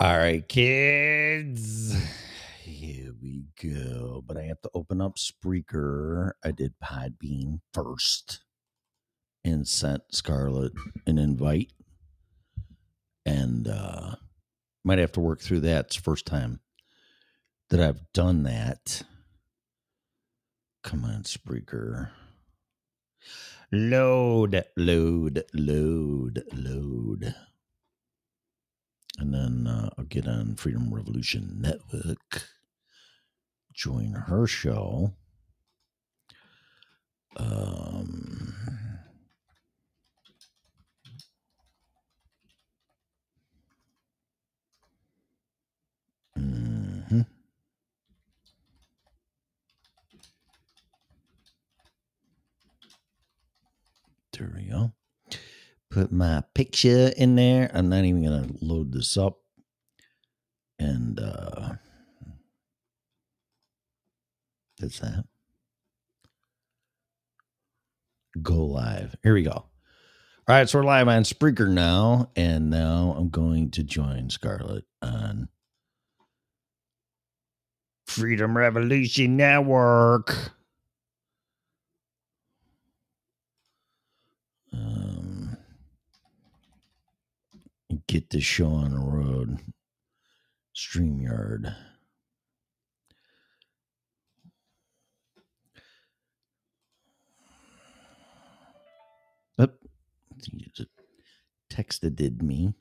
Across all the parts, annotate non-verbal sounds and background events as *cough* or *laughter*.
All right, kids. Here we go. But I have to open up Spreaker. I did Podbean first and sent Scarlett an invite. And uh might have to work through that. It's first time that I've done that. Come on, Spreaker. Load, load, load, load. And then uh, I'll get on Freedom Revolution Network, join her show. Um, mhm. There we go. Put my picture in there. I'm not even going to load this up. And uh that's that. Go live. Here we go. All right, so we're live on Spreaker now, and now I'm going to join Scarlett on Freedom Revolution Network. Um, get this show on the road. StreamYard. Up. Just texted me.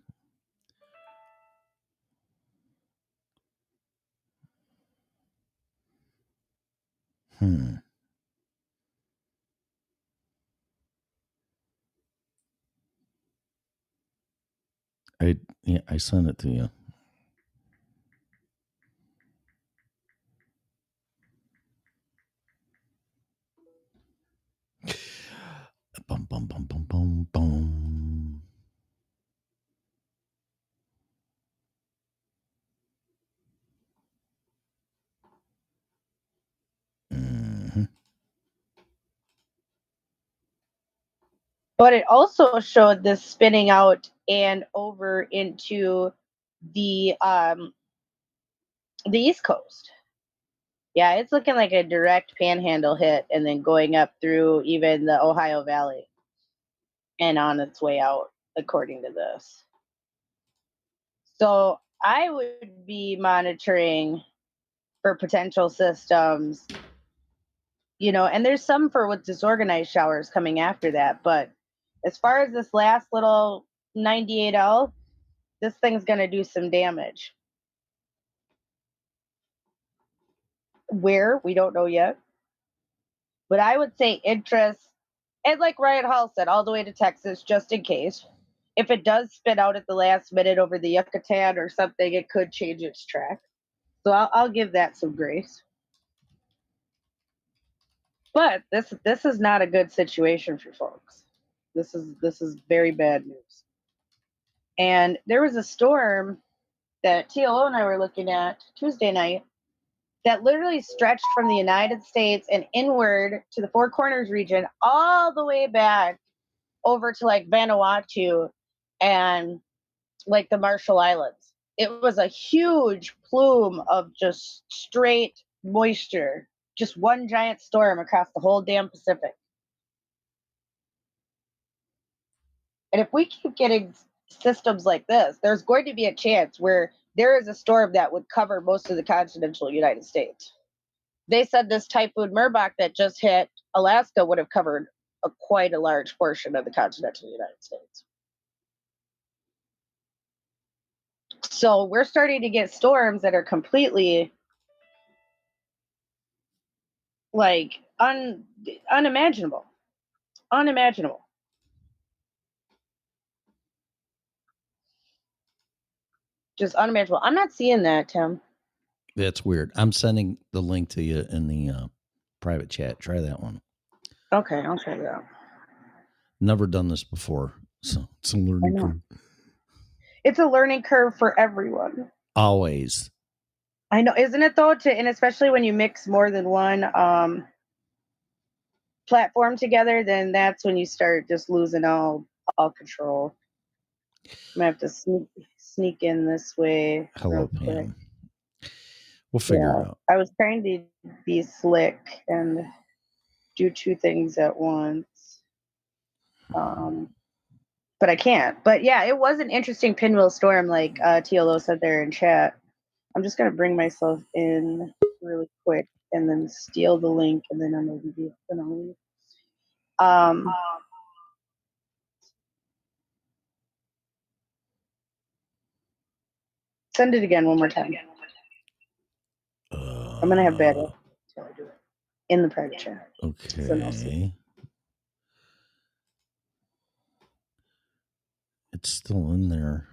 Hmm. I yeah, I sent it to you. Bum bum bum bum bum bum. Mhm. But it also showed this spinning out and over into the um the East Coast. Yeah, it's looking like a direct panhandle hit and then going up through even the Ohio Valley and on its way out, according to this. So I would be monitoring for potential systems, you know, and there's some for with disorganized showers coming after that. But as far as this last little 98L, this thing's going to do some damage. Where? We don't know yet. But I would say interest, and like Ryan Hall said, all the way to Texas, just in case. If it does spin out at the last minute over the Yucatan or something, it could change its track. So I'll, I'll give that some grace. But this this is not a good situation for folks. This is this is very bad news. And there was a storm that TLO and I were looking at Tuesday night that literally stretched from the United States and inward to the Four Corners region, all the way back over to like Vanuatu and like the Marshall Islands. It was a huge plume of just straight moisture, just one giant storm across the whole damn Pacific. And if we keep getting systems like this, there's going to be a chance where there is a storm that would cover most of the continental United States. They said this typhoon Merbok that just hit Alaska would have covered a quite a large portion of the continental United States. So we're starting to get storms that are completely like un unimaginable. Unimaginable. Just unmanageable. I'm not seeing that, Tim. That's weird. I'm sending the link to you in the uh, private chat. Try that one. Okay, I'll try that. Never done this before, so it's a learning curve. It's a learning curve for everyone. Always. I know, isn't it though? To and especially when you mix more than one um platform together, then that's when you start just losing all all control. I'm gonna have to sneak sneak in this way. Hello. Pam. We'll figure it out. I was trying to be slick and do two things at once. Um, but I can't. But yeah, it was an interesting pinwheel storm, like uh, TLO said there in chat. I'm just gonna bring myself in really quick and then steal the link, and then I'm gonna be leave. Um, send it again one more time. I'm gonna have bad Uh, luck until I do it in the private chat. then I'll see. Okay. It's still in there.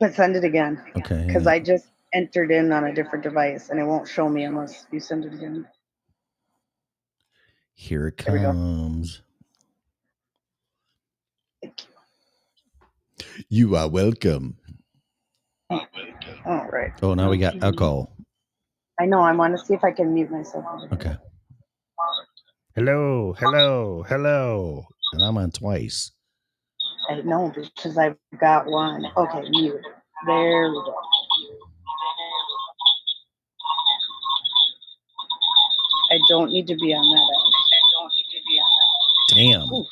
But send it again. Okay. because I just entered in on a different device and it won't show me unless you send it again. Here it There we go. comes. Thank you. You are welcome. All right. Oh, now we got echo. I know. I want to see if I can mute myself. Okay. Hello, hello, hello. And I'm on twice. I know because I've got one. Okay, mute. There we go. I don't need to be on that end. I don't need to be on Damn. Oof.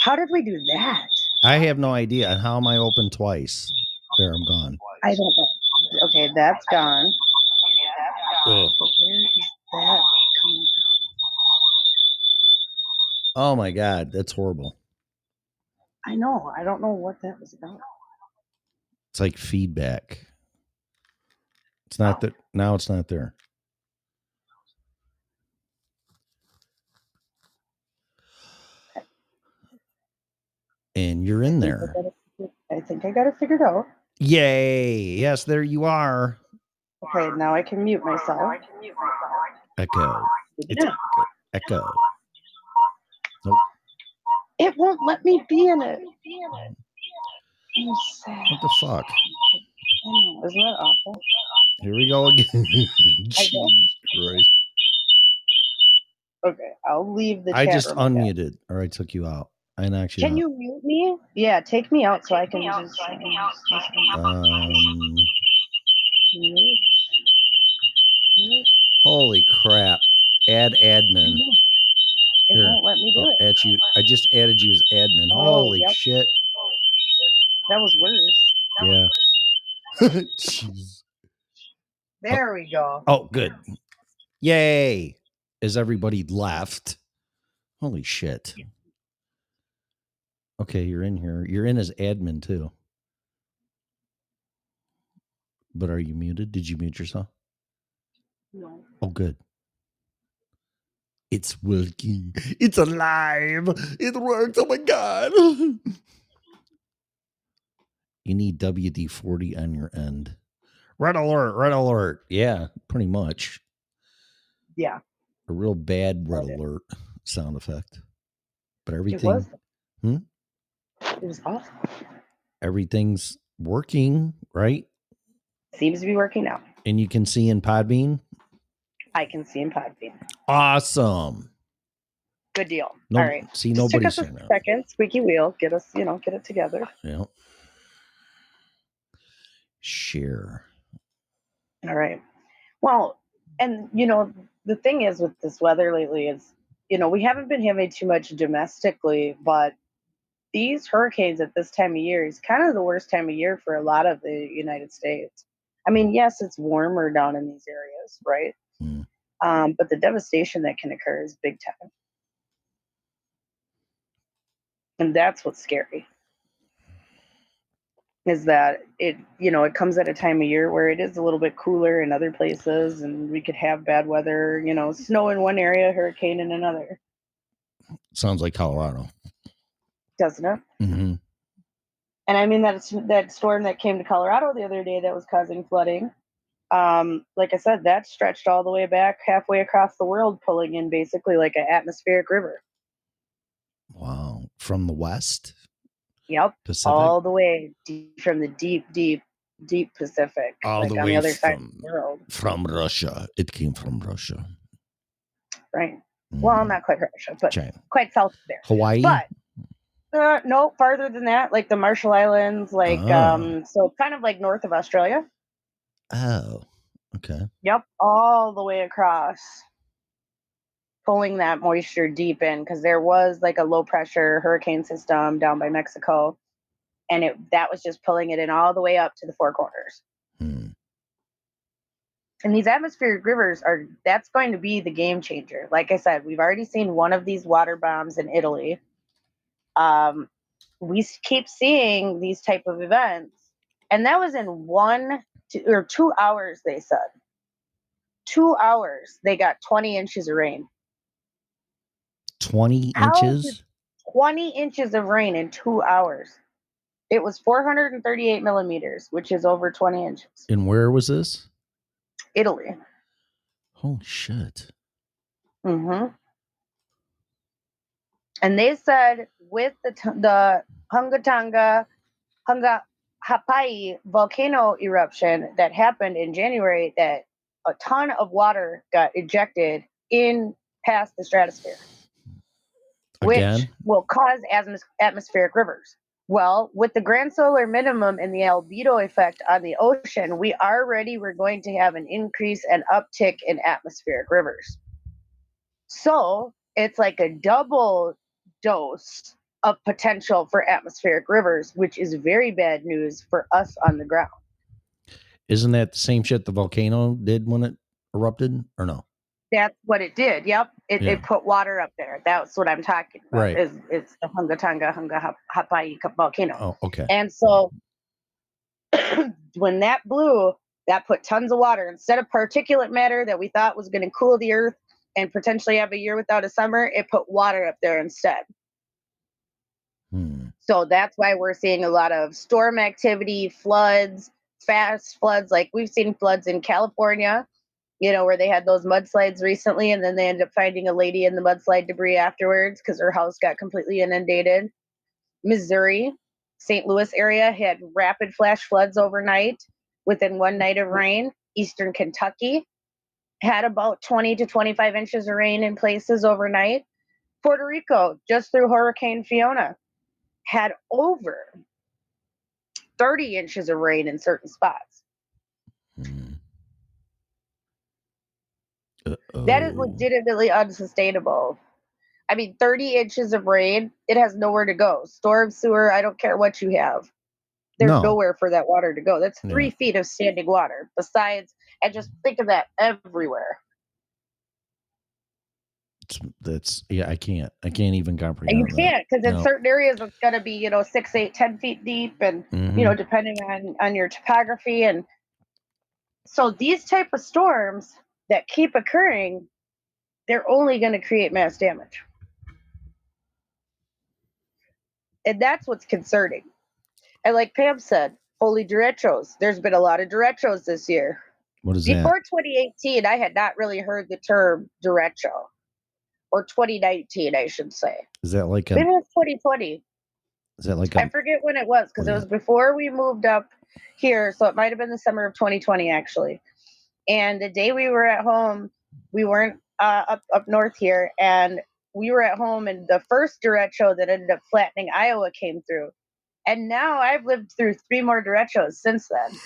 How did we do that? I have no idea. And how am I open twice? There, I'm gone. I don't know. Okay, that's gone. Ugh. But where is that coming from? Oh my God. That's horrible. I know. I don't know what that was about. It's like feedback. It's not that now it's not there. And you're in there. I think I got it figured out. Yay. Yes, there you are. Okay, now I can mute myself. Echo. It's Yeah. echo. Nope. It won't let me be in it. I'm sad. What the fuck? I Isn't that awful? Here we go again. *laughs* Jesus Christ. Okay, I'll leave the I just room again. unmuted or I took you out. I knocked you Can out. you mute me? Yeah, take me out so I can just. Um, Mute. Mute. holy crap. Add admin. It Here. won't let me do Oh, it. add you. I just added you as admin. Oh, Holy yep. shit. That was worse. Yeah. *laughs* Jeez. There we go. Oh, good. Yay. As everybody left. Holy shit. Okay, you're in here. You're in as admin too. But are you muted? Did you mute yourself? No. Oh, good. It's working. It's alive. It works. Oh my God. *laughs* You need WD 40 on your end. Red alert. Red alert. Yeah, pretty much. Yeah, A real bad red alert sound effect. But it everything was. Hmm? It was awesome. everything's working, right? Seems to be working out. And you can see in Podbean. I can see in Podbean. Awesome. Good deal. No, All right. See, Just took nobody's us a second. Squeaky wheel. Get us, you know, get it together. Yeah. Share. All right. Well, and you know, the thing is with this weather lately is, you know, we haven't been having too much domestically, but these hurricanes at this time of year is kind of the worst time of year for a lot of the United States. I mean, yes, it's warmer down in these areas, right? Mm. Um, but the devastation that can occur is big time. And that's what's scary. Is that it, you know, it comes at a time of year where it is a little bit cooler in other places and we could have bad weather, you know, snow in one area, hurricane in another, Sounds like Colorado. Doesn't it? hmm And I mean that that storm that came to Colorado the other day that was causing flooding. Um, like I said, that stretched all the way back halfway across the world, pulling in basically like an atmospheric river. Wow. From the West Yep, Pacific. all the way deep from the deep, deep, deep Pacific, All like the on way the other side of from- the world. from Russia. It came from Russia. Right. Well, Mhm. not quite Russia, but China. quite south of there. Hawaii. But Uh, no, farther than that, like the Marshall Islands, like Oh. um, so kind of like north of Australia. Oh, okay. Yep, all the way across, pulling that moisture deep in because there was like a low pressure hurricane system down by Mexico, and it that was just pulling it in all the way up to the four corners. Hmm. And these atmospheric rivers are that's going to be the game changer. Like I said, we've already seen one of these water bombs in Italy. Um, we keep seeing these type of events, and that was in one to, or two hours. They said two hours they got 20 inches of rain. 20 How inches? 20 inches of rain in two hours. It was 438 millimeters, which is over 20 inches. And where was this? Italy. Holy shit. hmm And they said with the the Hunga Tonga Hunga Hapai volcano eruption that happened in January, that a ton of water got ejected in past the stratosphere, which Again? will cause atmos- atmospheric rivers. Well, with the grand solar minimum and the albedo effect on the ocean, we already were going to have an increase and uptick in atmospheric rivers. So it's like a double dose of potential for atmospheric rivers, which is very bad news for us on the ground. Isn't that the same shit the volcano did when it erupted or no? That's what it did. Yep. It, Yeah. it put water up there. That's what I'm talking about. Right. Is it's the Hunga Tonga Hunga Hap- Hapai volcano. Oh, okay. And so *clears throat* when that blew, that put tons of water instead of particulate matter that we thought was going to cool the earth and potentially have a year without a summer, it put water up there instead. Hmm. So that's why we're seeing a lot of storm activity, floods, fast floods. Like we've seen floods in California, you know, where they had those mudslides recently, and then they ended up finding a lady in the mudslide debris afterwards because her house got completely inundated. Missouri, St. Louis area had rapid flash floods overnight within one night of rain. Eastern Kentucky had about 20 to 25 inches of rain in places overnight. Puerto Rico, just through Hurricane Fiona, had over 30 inches of rain in certain spots. Hmm. That is legitimately unsustainable. I mean, 30 inches of rain, it has nowhere to go. Storm sewer, I don't care what you have. There's No. nowhere for that water to go. That's Yeah. three feet of standing water. Besides, and just think of that everywhere. It's, that's yeah. I can't. I can't even comprehend. And you can't because in No. certain areas it's gonna be, you know, six, eight, ten feet deep and Mhm. you know, depending on on your topography and so these type of storms that keep occurring, they're only going to create mass damage. And that's what's concerning. And like Pam said, holy derechos. There's been a lot of derechos this year. What is that? Before 2018, I had not really heard the term derecho. Or 2019, I should say. Is that like Maybe a? it was 2020. Is that like I a? forget when it was because it was before we moved up here. So it might have been the summer of 2020, actually. And the day we were at home, we weren't uh, up up north here, and we were at home, and the first derecho that ended up flattening Iowa came through. And now I've lived through three more derechos since then,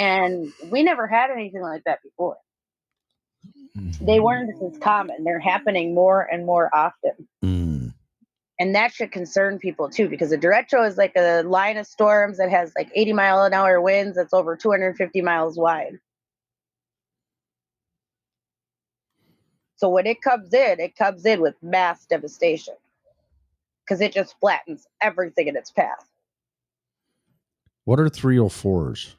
and we never had anything like that before. They mm-hmm. weren't as common. They're happening more and more often. Mm. And that should concern people too, because a derecho is like a line of storms that has like 80 mile an hour winds that's over 250 miles wide. So when it comes in, it comes in with mass devastation because it just flattens everything in its path. What are 304s?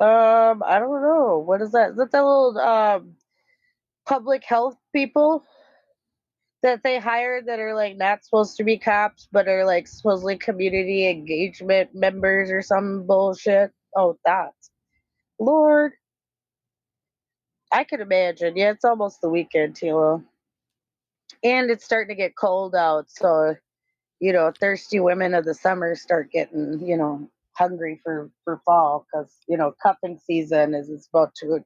Um i don't know. What is that? Is that the little um public health people that they hired that are like not supposed to be cops but are like supposedly community engagement members or some bullshit? Oh that's lord. I can imagine. Yeah it's almost the weekend TLO and it's starting to get cold out so you know thirsty women of the summer start getting you know hungry for for fall because you know cupping season is is about to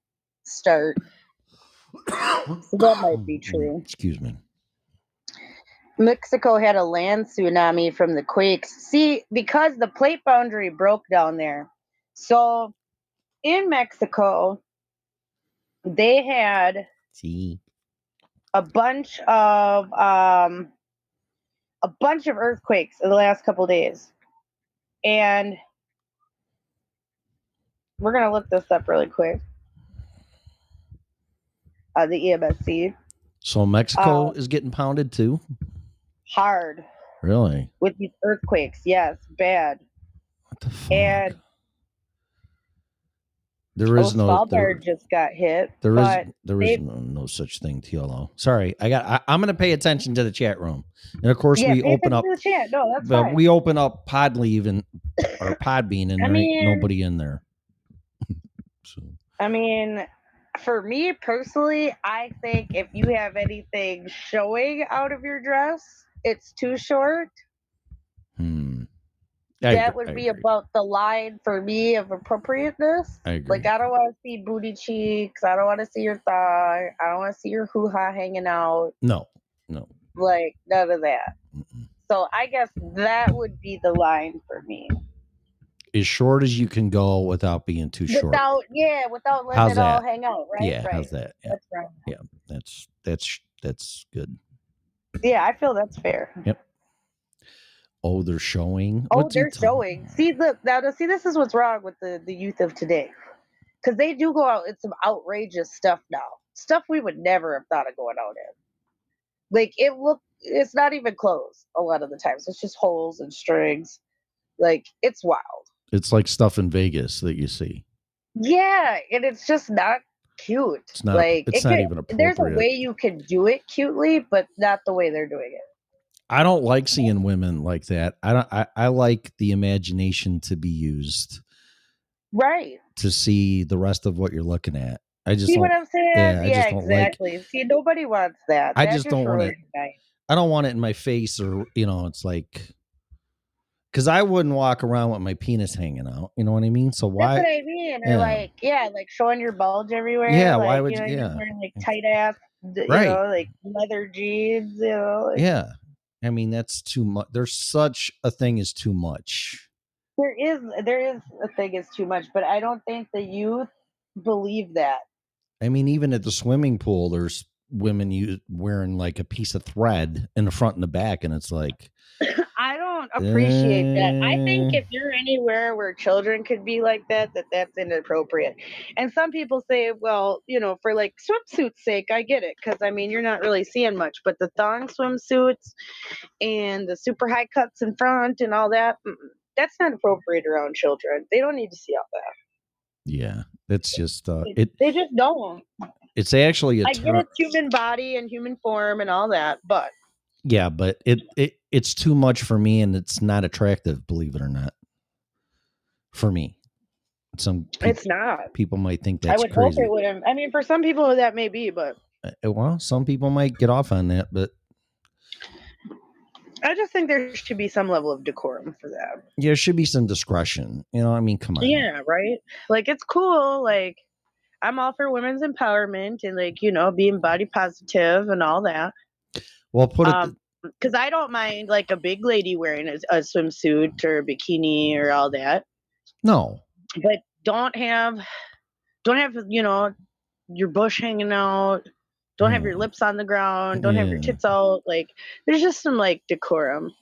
start. So that might be *coughs* true. Excuse me. Mexico had a land tsunami from the quakes. See, because the plate boundary broke down there. So in Mexico, they had See, a bunch of um a bunch of earthquakes in the last couple days. And we're gonna look this up really quick. Uh, the EMSC so Mexico Uh, is getting pounded too. hard Really? with these earthquakes. Yes, bad. What the fuck? And there is no there, just got hit. There is there is they- no, no such thing. TLO. Sorry, I got. I, I'm going to pay attention to the chat room, and of course yeah, we open up. the chat. No, that's But fine. we open up Podleave and or *coughs* Podbean, and I there ain't nobody in there. So I mean, for me personally, I think if you have anything showing out of your dress, it's too short. hmm. I that agree- would I be agree. about the line for me of appropriateness. I agree. Like I don't want to see booty cheeks. I don't want to see your thigh. I don't want to see your hoo ha hanging out. no, no. Like none of that. Mm-mm. So I guess that would be the line for me. As short as you can go without being too short. Without yeah, without letting How's it all hang out, right? yeah, right. how's that? Yeah, That's right. that's that's that's good. Yeah, I feel that's fair. Yep. Oh, they're showing. Oh, What's they're showing. about? See, look now. now, See, this is what's wrong with the the youth of today, because they do go out in some outrageous stuff now. Stuff we would never have thought of going out in. Like it look, it's not even clothes a lot of the times. It's just holes and strings. Like it's wild. It's like stuff in Vegas that you see. Yeah, and it's just not cute. It's not. like it's it not even There's a way you can do it cutely, but not the way they're doing it. I don't like seeing women like that. I don't. I, I like the imagination to be used Right. to see the rest of what you're looking at. I just See what I'm saying? yeah, Yeah, just don't like- exactly. See, nobody wants that. I just don't want it. I don't want it in my face or you know. It's like because I wouldn't walk around with my penis hanging out. You know what I mean? So why? That's what I mean. Or Yeah. like, yeah, like showing your bulge everywhere. Yeah, like, why would you? you- Know, yeah. wearing like tight ass, you Right. know, like leather jeans. You know, like, Yeah. I mean that's too much. There's such a thing as too much. there is there is a thing as too much, but I don't think the youth believe that. I mean, even at the swimming pool, there's women you wearing like a piece of thread in the front and the back, and it's like, *coughs* I don't appreciate that. I think if you're anywhere where children could be like that, that that's inappropriate. And some people say, well, you know, for like swimsuits' sake, I get it because I mean you're not really seeing much, but the thong swimsuits and the super high cuts in front and all that, that's not appropriate around children. They don't need to see all that. yeah, it's just uh, it. They just don't. It's actually a I get it's human body and human form and all that, but Yeah, but it it it's too much for me, and it's not attractive. Believe it or not, for me, some it's not. people might think that's I would hope crazy. it wouldn't. I mean, for some people that may be, but Uh, Well, some people might get off on that, but I just think there should be some level of decorum for that. there should be some discretion. You know, I mean, come on. Yeah, right. Like it's cool. Like I'm all for women's empowerment and like you know being body positive and all that. Well, put it. Um, Because I don't mind like a big lady wearing a, a swimsuit or a bikini or all that, no, but don't have, don't have you know, your bush hanging out. Don't have your Mm. lips on the ground. Don't have your tits out. Like there's just some like decorum.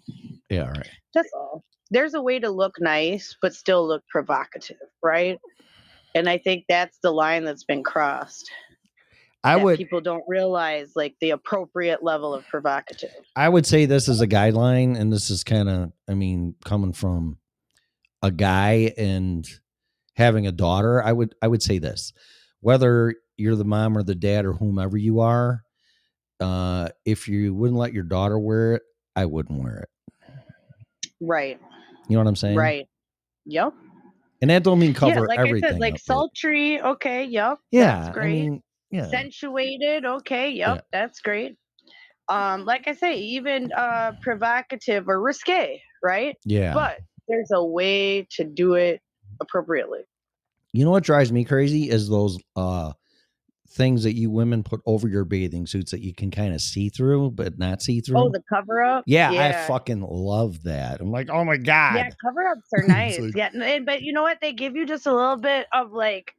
yeah, Right. That's all. There's a way to look nice, but still look provocative, right? And I think that's the line that's been crossed. I would people don't realize like the appropriate level of provocative. I would say this is a guideline, and this is kind of, I mean, coming from a guy and having a daughter. I would, I would say this: whether you're the mom or the dad or whomever you are, uh, if you wouldn't let your daughter wear it, I wouldn't wear it. Right. You know what I'm saying? Right. Yep. And that don't mean cover yeah, like everything. I said, like sultry, okay, yep. Yeah, that's I great. mean, yeah, Accentuated, okay, yep, Yeah. that's great. Um, like I say, even uh provocative or risque, right? yeah. But there's a way to do it appropriately. You know what drives me crazy is those uh things that you women put over your bathing suits that you can kind of see through, but not see through. Oh, the cover up. yeah, I fucking love that. I'm like, oh my god. Yeah, cover ups are *laughs* nice. like- yeah, and- but you know what? They give you just a little bit of like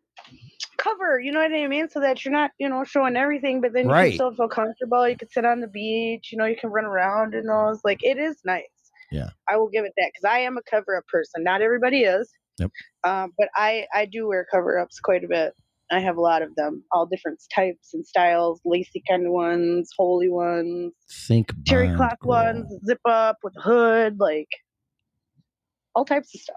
cover. You know what I mean? So that you're not, you know, showing everything, but then you Right. can still feel comfortable. You can sit on the beach. You know, you can run around in those. Like it is nice. Yeah. I will give it that because I am a cover up person. Not everybody is. Yep. Um, but I I do wear cover ups quite a bit. I have a lot of them, all different types and styles, lacy kind of ones, holy ones, Think terry Bond cloth ones, zip up with a hood, like all types of stuff.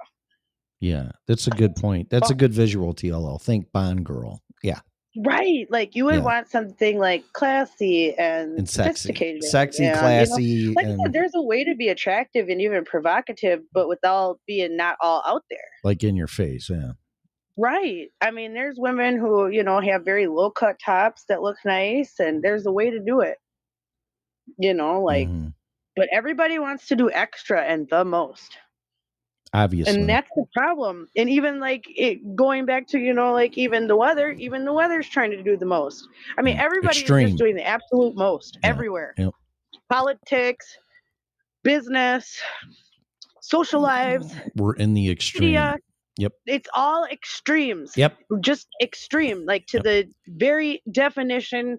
Yeah, that's a good point. That's a good visual TLO. Think Bond girl. Yeah, Right. Like you would Yeah. want something like classy and, and sexy, sophisticated. sexy, and, you know, classy, like said, there's a way to be attractive and even provocative, but without being not all out there. like in your face. Yeah, Right. I mean, there's women who, you know, have very low cut tops that look nice, and there's a way to do it. You know, like, Mhm. but everybody wants to do extra and the most. Obviously. and that's the problem and even like it going back to you know like even the weather even the weather's trying to do the most i mean Mm, everybody's extreme. just doing the absolute most Yeah, everywhere yep. politics business social lives We're in the extreme. media Yep. it's all extremes Yep. just extreme like to Yep. the very definition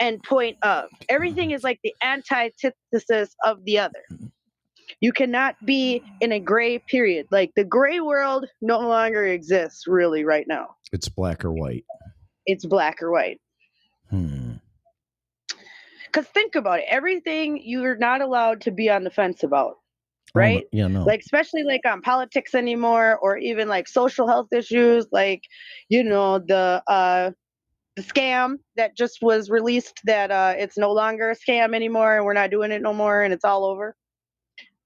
and point of everything is like the antithesis of the other Mm-hmm. You cannot be in a gray period like the gray world no longer exists really right now It's black or white. it's black or white Hmm. because think about it everything you're not allowed to be on the fence about Oh, right yeah, no. like especially like on politics anymore or even like social health issues like you know the uh the scam that just was released that uh it's no longer a scam anymore and we're not doing it no more and it's all over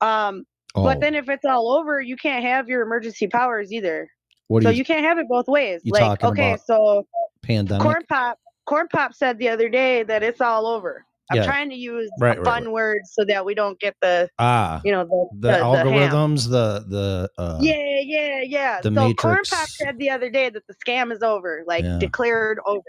um oh, but then if it's all over you can't have your emergency powers either what so you, you can't have it both ways you like okay about so pandemic? corn pop corn pop said the other day that it's all over i'm Yeah. trying to use Right, a right, fun words so that we don't get the ah, you know the the, ham. algorithms, the the uh, Yeah, yeah, yeah. the so Corn Pop said the other day that the scam is over, like Yeah. declared over.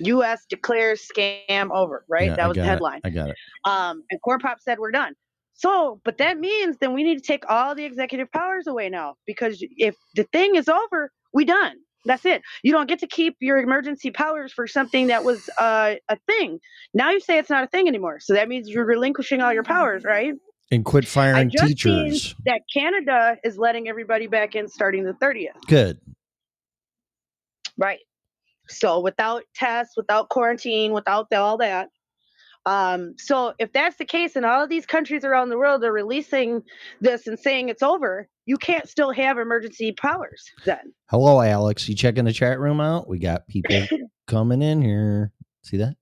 U.S. declares scam over, right? yeah, that was the got it, headline. I got it. Um, and Corn Pop said we're done. So, but that means then we need to take all the executive powers away now because if the thing is over, we done. That's it. You don't get to keep your emergency powers for something that was uh, a thing. Now you say it's not a thing anymore. So that means you're relinquishing all your powers, right? And quit firing teachers. That Canada is letting everybody back in starting the 30th. Good. Right. So without tests, without quarantine, without the, all that. Um, so if that's the case, and all of these countries around the world are releasing this and saying it's over, you can't still have emergency powers then. Hello, Alex. You checking the chat room out? We got people *laughs* coming in here. See that?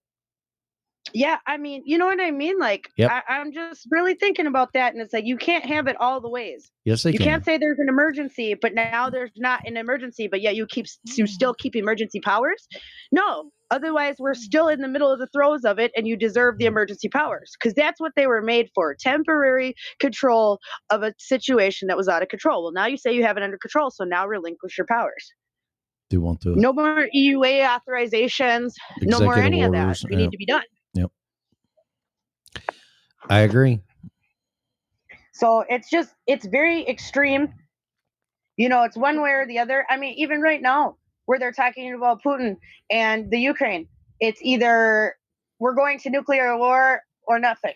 Yeah, I mean, you know what I mean? Like, Yep. I, I'm just really thinking about that, and it's like you can't have it all the ways. Yes, they you can. can't say there's an emergency, but now there's not an emergency, but yet you keep you still keep emergency powers. No, otherwise we're mm. still in the middle of the throes of it, and you deserve the mm. emergency powers because that's what they were made for: temporary control of a situation that was out of control. Well, now you say you have it under control, so now relinquish your powers. They want to. No more EUA authorizations. No more any of that. We yeah. need to be done. Yep. I agree. So it's just it's very extreme. You know, it's one way or the other. I mean, even right now, where they're talking about Putin and the Ukraine, it's either we're going to nuclear war or nothing.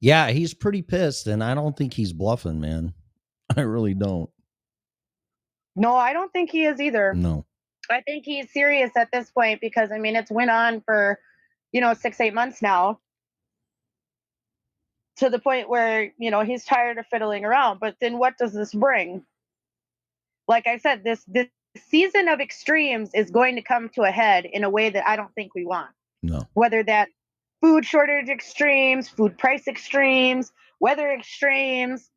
Yeah, he's pretty pissed, and I don't think he's bluffing, man. *laughs* I really don't. No, I don't think he is either. No. I think he's serious at this point because I mean it's went on for, you know, six, eight months now. To the point where, you know, he's tired of fiddling around. But then what does this bring? Like I said, this this season of extremes is going to come to a head in a way that I don't think we want. No. Whether that food shortage extremes, food price extremes, weather extremes,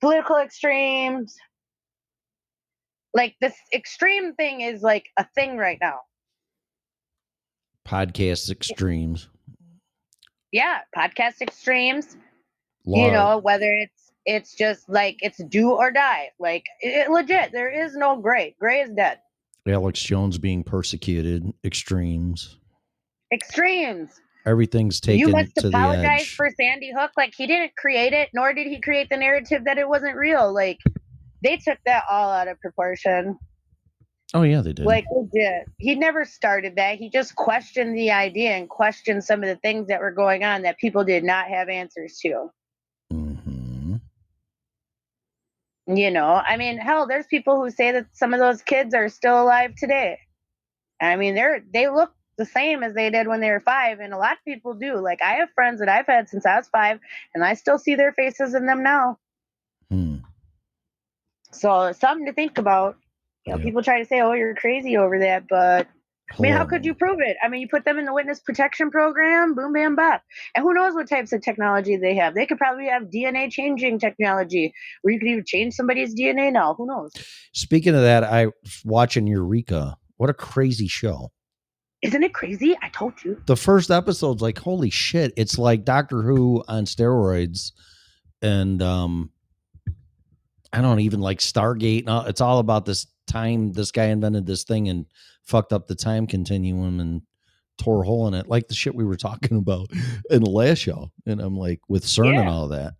political extremes. Like this extreme thing is like a thing right now. Podcast extremes. Yeah, podcast extremes. Law. You know, whether it's it's just like it's do or die. Like it, legit, there is no gray. Gray is dead. Alex Jones being persecuted. Extremes. extremes. Everything's taken you must to the apologize edge. for Sandy Hook. Like he didn't create it, nor did he create the narrative that it wasn't real. Like they took that all out of proportion. oh yeah, they did. Like they did. He never started that. He just questioned the idea and questioned some of the things that were going on that people did not have answers to. hmm You know, I mean, hell, there's people who say that some of those kids are still alive today. I mean, they're they look the same as they did when they were five, and a lot of people do. Like I have friends that I've had since I was five, and I still see their faces in them now. Hmm. So something to think about. You know, Yeah. people try to say, "Oh, you're crazy over that," but I mean, how could you prove it? I mean, you put them in the witness protection program, boom, bam, bop. And who knows what types of technology they have? They could probably have DNA changing technology where you could even change somebody's DNA now. Who knows? Speaking of that, I was watching Eureka. What a crazy show. Isn't it crazy? I told you. The first episode's like, holy shit. It's like Doctor Who on steroids. And um I don't even like Stargate. It's all about this time this guy invented this thing and fucked up the time continuum and tore a hole in it, like the shit we were *laughs* talking about in the last show. And I'm like, with CERN and all that.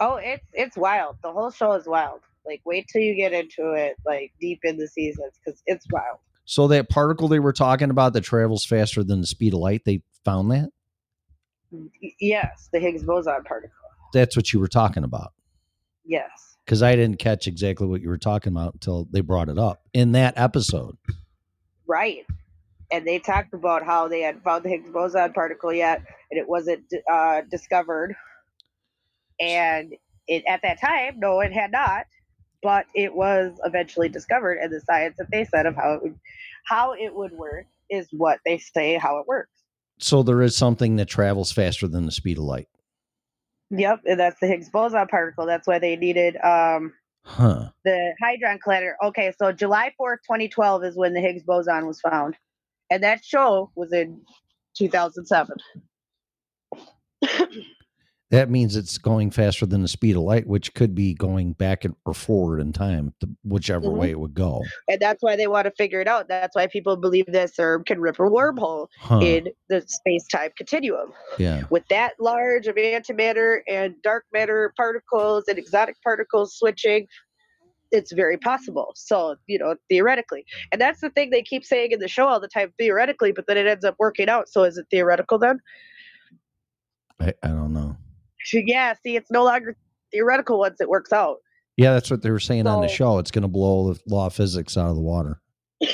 Oh, it's it's wild. The whole show is wild. Like, wait till you get into it, like deep in the seasons, because it's wild. So that particle they were talking about that travels faster than the speed of light, they found that? Yes, the Higgs boson particle. That's what you were talking about. Yes. Because I didn't catch exactly what you were talking about until they brought it up in that episode. Right. And they talked about how they had found the Higgs boson particle yet, and it wasn't uh, discovered. And it at that time, no, it had not, but it was eventually discovered. And the science that they said of how it would, how it would work is what they say how it works. So there is something that travels faster than the speed of light. Yep, and that's the Higgs boson particle. That's why they needed um, Huh. the hadron collider. Okay, so July 4th, 2012 is when the Higgs boson was found. And that show was in 2007. That means it's going faster than the speed of light, which could be going back and, or forward in time, whichever Mhm. way it would go. And that's why they want to figure it out. That's why people believe that CERN can rip a wormhole Huh. in the space time continuum. yeah. With that large of antimatter and dark matter particles and exotic particles switching, it's very possible. So, you know, theoretically. And that's the thing they keep saying in the show all the time, theoretically, but then it ends up working out. So is it theoretical then? I, I don't know. So, *laughs* yeah, see, it's no longer theoretical once it works out. Yeah, that's what they were saying on the show. It's going to blow the law of physics out of the water. *coughs*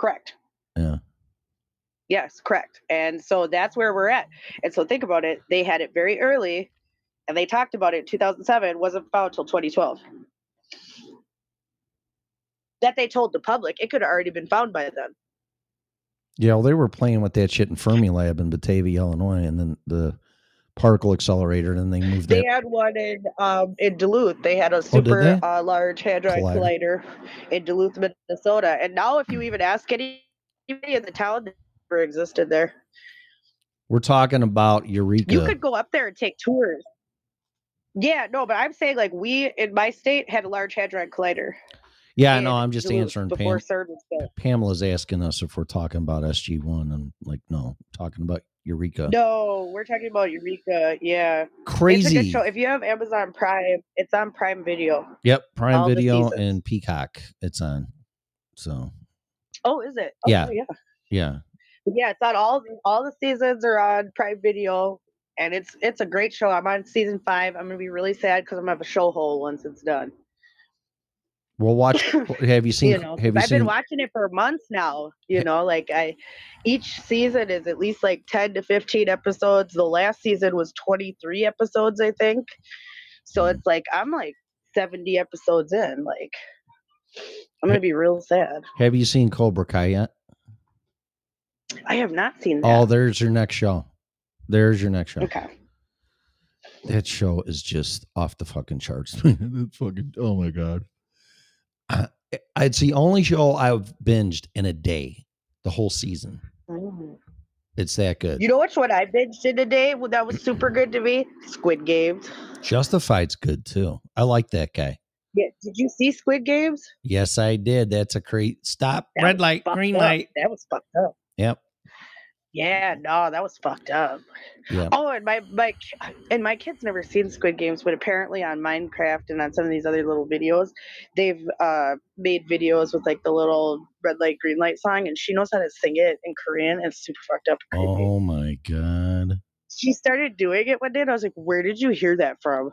Correct. Yeah. Yes, correct. And so that's where we're at. And so think about it. They had it very early and they talked about it in 2007, wasn't found until 2012. That they told the public, it could have already been found by then. Yeah, well, they were playing with that shit in Fermilab in Batavia, Illinois, and then the particle accelerator, and they moved They that. had one in um, in Duluth. They had a Oh, super they? uh, large hadron Collider. collider in Duluth, Minnesota. And now, if you even ask anybody in the town, that never existed there. We're talking about Eureka. You could go up there and take tours. Yeah, no, but I'm saying like we in my state had a large hadron collider. yeah, no, I'm just answering before Pam. CERN was built. Pamela's asking us if we're talking about SG1. and like, no, talking about Eureka. No, we're talking about Eureka. Yeah, it's a Crazy. good show. If you have Amazon Prime, it's on Prime Video. Yep, Prime All Video and Peacock. It's on. So Oh, is it? Oh, Yeah. yeah. yeah, Yeah, it's on all all the seasons are on Prime Video, and it's it's a great show. I'm on season five. I'm gonna be really sad because I'm gonna have a show hole once it's done. We'll watch. *laughs* Have you seen? you know, have you I've seen? been watching it for months now. You know, like I, each season is at least like ten to fifteen episodes. The last season was twenty three episodes, I think. So Mhm. it's like I'm like seventy episodes in. Like I'm gonna be real sad. have you seen Cobra Kai yet? I have not seen that. Oh, there's your next show. There's your next show. okay. That show is just off the fucking charts. *laughs* Fucking. Oh my god. Uh, it's the only show I've binged in a day, the whole season. Mm. It's that good. You know which one I binged in a day? That was super good to me. Squid Games. Justified's good too. I like that guy. Yeah. Did you see Squid Games? Yes, I did. That's a great stop. That Red light, green up. light. That was fucked up. Yep. Yeah, no, that was fucked up. Yeah. Oh, and my my and my kids never seen Squid Games, but apparently on Minecraft and on some of these other little videos, they've uh, made videos with like the little red light green light song, and she knows how to sing it in Korean. It's super fucked up. Oh my god. She started doing it one day, and I was like, "Where did you hear that from?"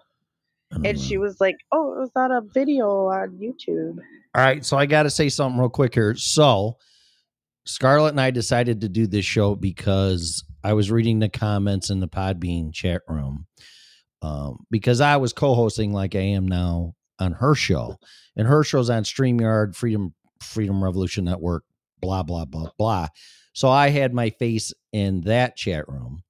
And know. she was like, "Oh, it was on a video on YouTube." All right, so I got to say something real quick here. So, Scarlett and I decided to do this show because I was reading the comments in the Podbean chat room. Um, because I was co-hosting like I am now on her show, and her show's on Streamyard, Freedom Freedom Revolution Network, blah blah blah blah. So I had my face in that chat room,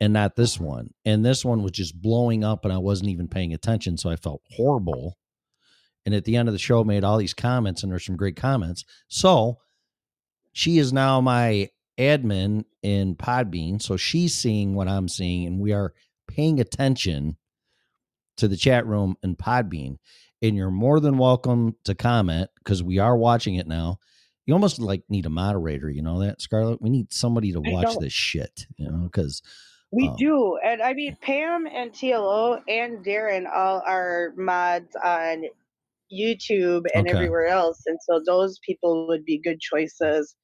and not this one. And this one was just blowing up, and I wasn't even paying attention, so I felt horrible and at the end of the show made all these comments and there's some great comments so she is now my admin in podbean so she's seeing what i'm seeing and we are paying attention to the chat room in podbean. And you're more than welcome to comment because we are watching it now. You almost like need a moderator you know that scarlett? We need somebody to watch this shit you know because We Um, do, and I mean Pam and TLO and Darren all are mods on YouTube and Okay. everywhere else, and so those people would be good choices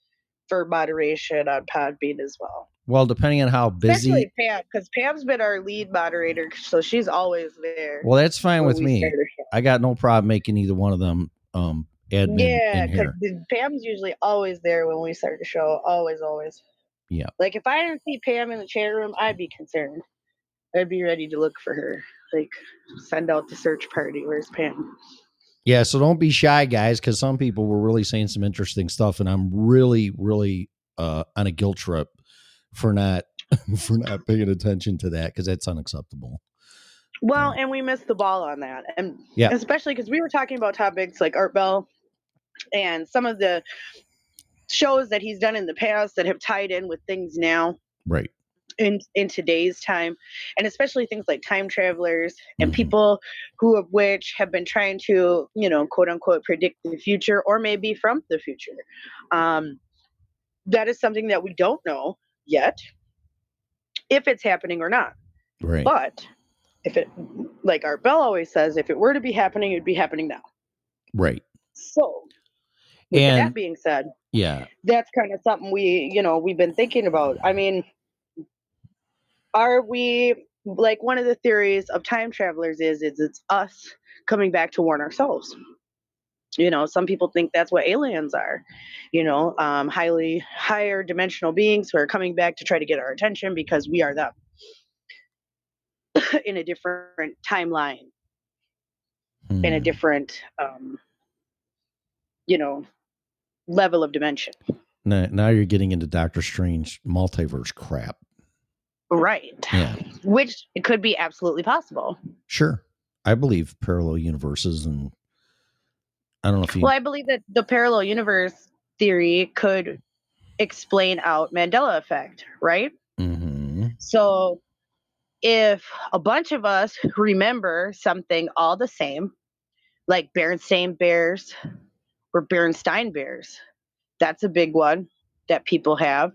for moderation on Podbean as well. well depending on how busy Especially Pam, because Pam's been our lead moderator, so she's always there. well that's fine with me start the show. i got no problem making either one of them um admin Yeah, because Pam's usually always there when we start the show. Always, always. Yeah. Like if I didn't see Pam in the chat room, I'd be concerned. I'd be ready to look for her. Like send out the search party. Where's Pam? Yeah, so don't be shy, guys, because some people were really saying some interesting stuff, and I'm really, really uh, on a guilt trip for not *laughs* for not paying attention to that because that's unacceptable. Well, and we missed the ball on that, and Yeah. especially because we were talking about topics like Art Bell and some of the shows that he's done in the past that have tied in with things now. Right. In in today's time and especially things like time travelers and Mhm. people who of which have been trying to you know quote unquote predict the future or maybe from the future um that is something that we don't know yet if it's happening or not Right. but if it like art bell always says if it were to be happening it'd be happening now right. so And- that being said Yeah. that's kind of something we you know we've been thinking about i mean are we like one of the theories of time travelers is is it's us coming back to warn ourselves you know some people think that's what aliens are you know um, highly higher dimensional beings who are coming back to try to get our attention because we are them *coughs* in a different timeline in a Hmm. different um, you know level of dimension Now, now you're getting into Doctor Strange multiverse crap. Right Yeah. which it could be absolutely possible. Sure. I believe parallel universes, and I don't know if you. Well, I believe that the parallel universe theory could explain out Mandela effect, right? hmm So if a bunch of us remember something all the same, like Berenstain Bears or Berenstein Bears, that's a big one that people have.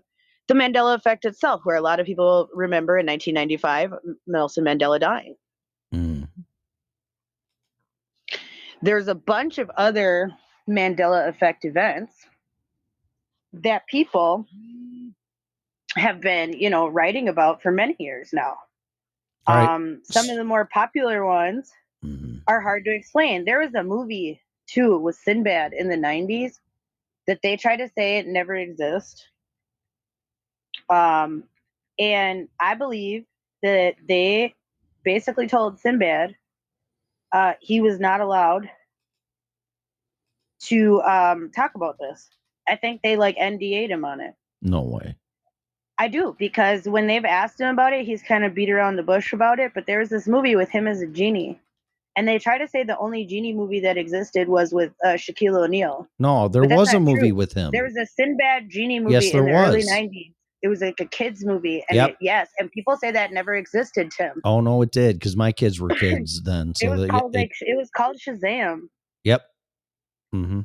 The Mandela effect itself, where a lot of people remember in 1995 Nelson Mandela dying. Mm. there's a bunch of other Mandela effect events that people have been, you know, writing about for many years now. Right. Um, some of the more popular ones hmm are hard to explain. There was a movie too with Sinbad in the 90s that they try to say it never exists. Um, and I believe that they basically told Sinbad uh, he was not allowed to um, talk about this. I think they like NDA'd him on it. No way. I do because when they've asked him about it, he's kind of beat around the bush about it. But there was this movie with him as a genie, and they try to say the only genie movie that existed was with uh, Shaquille O'Neal. No, there was a movie true. with him. There was a Sinbad genie movie Yes, there in the early was. '90s. It was like a kids movie, and Yep. it- yes, and people say that never existed. Tim, oh no, it did because my kids were *laughs* kids then. it So was they, called it- like it was called Shazam. yep. mm-hmm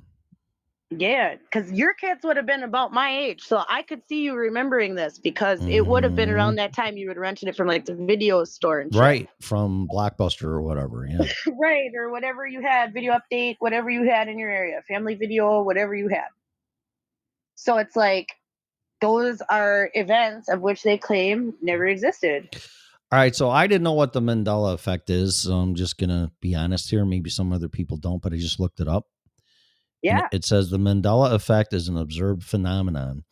Yeah, because your kids would have been about my age, so I could see you remembering this because it would have been around that time you would rented it from like the video store and. Right from Blockbuster or whatever. Yeah. *laughs* right, or whatever you had, video update, whatever you had in your area, family video, whatever you had. So it's like those are events of which they claim never existed. All right, so I didn't know what the Mandela effect is, so I'm just gonna be honest here. Maybe some other people don't, but I just looked it up. And Yeah, It says the Mandela effect is an observed phenomenon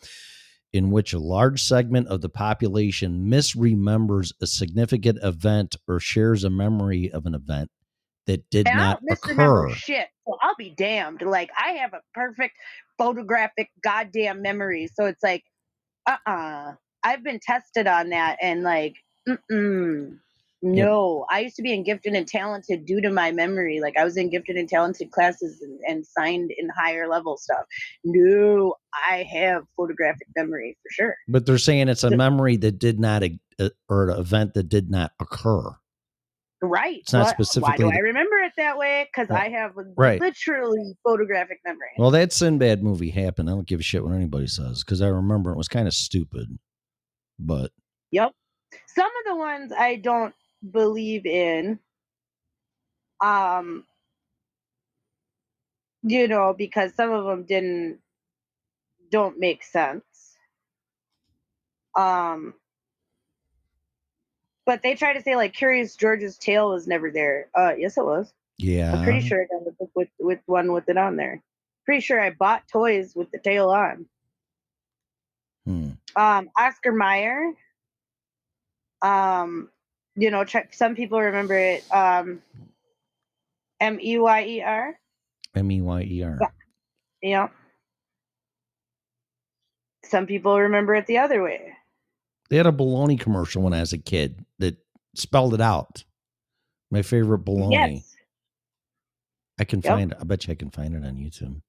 in which a large segment of the population misremembers a significant event or shares a memory of an event that did and not occur. shit. So I'll be damned. Like I have a perfect photographic goddamn memory. So it's like, uh uh I've been tested on that and like, mm-mm. No, I used to be in gifted and talented due to my memory. Like I was in gifted and talented classes and, and signed in higher level stuff. No, I have photographic memory for sure. But they're saying it's a memory that did not uh, or an event that did not occur. Right. It's not What- specifically Why do I remember it that way? Because I have right. literally photographic memory. Well, that Sinbad movie happened. I don't give a shit what anybody says because I remember it was kind of stupid. But Yep. Some of the ones I don't believe in. Um you know, because some of them didn't don't make sense. Um but they try to say like Curious George's tail was never there. Uh yes it was. yeah, I'm pretty sure I got the book with with one with it on there. Pretty sure I bought toys with the tail on. Hmm. um Oscar Mayer. Um, you know, check, some people remember it. Um, M E Y E R. M E Y E R. Yeah. Some people remember it the other way. They had a baloney commercial when I was a kid that spelled it out. My favorite baloney. Yes. I can Yep. find it. I bet you I can find it on YouTube.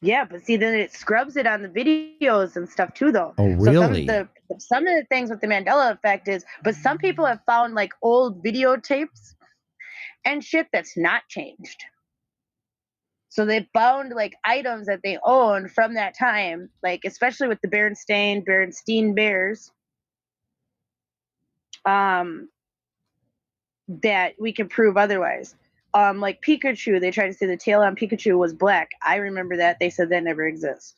Yeah, but see, then it scrubs it on the videos and stuff too, though. Oh, So some really? of the some of the things with the Mandela effect is, but some people have found like old videotapes and shit that's not changed. So they found like items that they own from that time, like especially with the Berenstain, Berenstein Bears. Um, that we can prove otherwise. Um, like Pikachu, they tried to say the tail on Pikachu was black. I remember that. They said that never exists.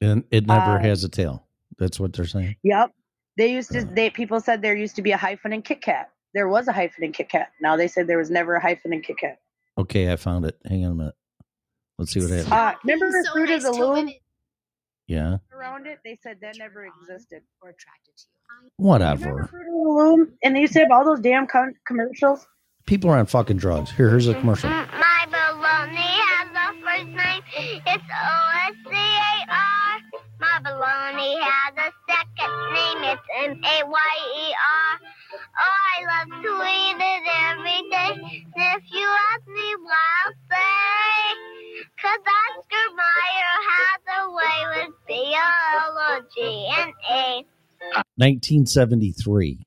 and it never um, has a tail. That's what they're saying. Yep. They used to. Yeah. They people said there used to be a hyphen in Kit Kat. There was a hyphen in Kit Kat. Now they said there was never a hyphen in Kit Kat. Okay, I found it. Hang on a minute. Let's see what happens. Uh, remember So Fruit of nice the to Loom women yeah, around it? They said that never existed. Or attracted to you. Whatever. Fruit Loom? And they used to have all those damn com- commercials. People are on fucking drugs. Here, here's a commercial. My baloney has a first name. It's O-S-C-A-R. My baloney has a second name. It's M-A-Y-E-R. Oh, I love to eat it every day. And if you ask me why, I'll say, 'cause Oscar Mayer has a way with biology and A. 1973.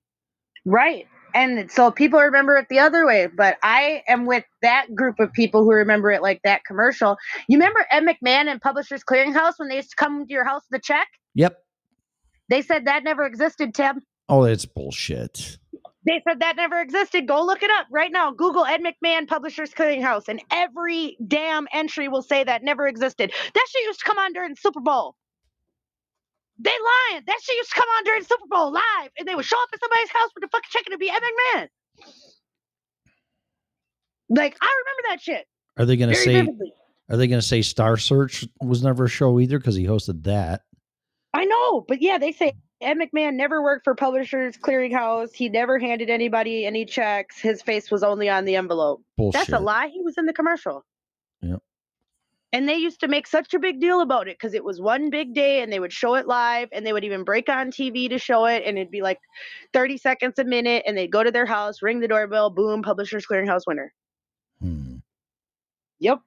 Right. And so people remember it the other way, but I am with that group of people who remember it like that commercial. You remember Ed McMahon and Publishers Clearinghouse when they used to come to your house with a check? Yep. They said that never existed, Tim. Oh, that's bullshit. They said that never existed. Go look it up right now. Google Ed McMahon Publishers Clearinghouse, and every damn entry will say that never existed. That shit used to come on during Super Bowl. They lying. That shit used to come on during Super Bowl live, and they would show up at somebody's house with a fucking check and it'd be Ed McMahon. Like I remember that shit Are they to say? vividly. Are they going to say Star Search was never a show either because he hosted that? I know, but yeah, they say Ed McMahon never worked for Publishers Clearinghouse. He never handed anybody any checks. His face was only on the envelope. Bullshit. That's a lie. He was in the commercial. Yep. And they used to make such a big deal about it because it was one big day and they would show it live and they would even break on TV to show it and it'd be like 30 seconds a minute and they'd go to their house, ring the doorbell, boom, Publishers Clearinghouse winner. Hmm. Yep.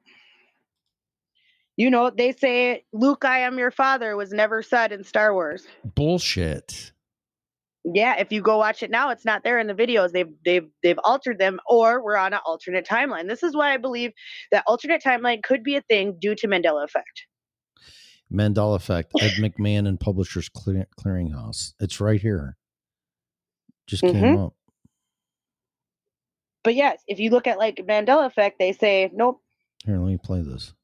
You know, they say Luke, I am your father was never said in Star Wars. Bullshit. Yeah, if you go watch it now, it's not there in the videos. They've they've they've altered them, or we're on an alternate timeline. This is why I believe that alternate timeline could be a thing due to Mandela effect. Mandela Effect, Ed *laughs* McMahon and Publishers Clear- Clearinghouse. It's right here. Just came Mhm. up. But yes, if you look at like Mandela effect, they say nope. Here, let me play this.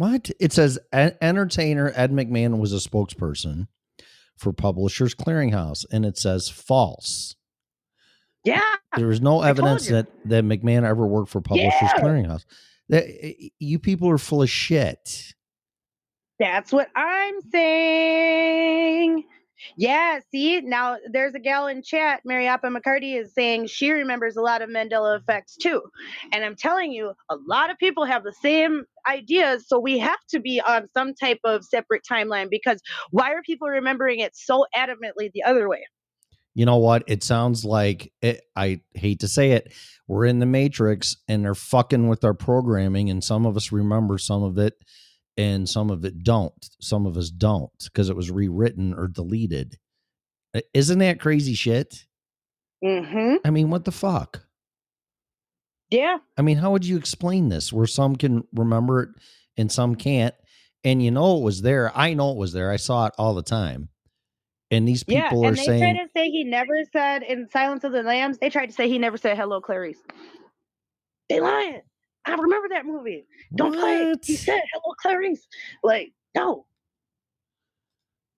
What? It says "E- entertainer Ed McMahon was a spokesperson for Publishers Clearinghouse, and it says false. Yeah, There is no evidence that that McMahon ever worked for Publishers Yeah. Clearinghouse. That you people are full of shit. that's what I'm saying. Yeah, see, now there's a gal in chat, Mariappa McCarty is saying she remembers a lot of Mandela effects too. And I'm telling you, a lot of people have the same ideas, so we have to be on some type of separate timeline because why are people remembering it so adamantly the other way? You know what? It sounds like it, I hate to say it. We're in the matrix and they're fucking with our programming, and some of us remember some of it and some of it don't. Some of us don't because it was rewritten or deleted. Isn't that crazy shit? Mm-hmm. I mean, what the fuck? Yeah. I mean, how would you explain this where some can remember it and some can't? And you know it was there. I know it was there. I saw it all the time. And these Yeah, people and are they saying, They tried to say he never said in Silence of the Lambs. They tried to say he never said "Hello, Clarice." They lying. I remember that movie. Don't play. it. He said "Hello, Clarice." Like, no,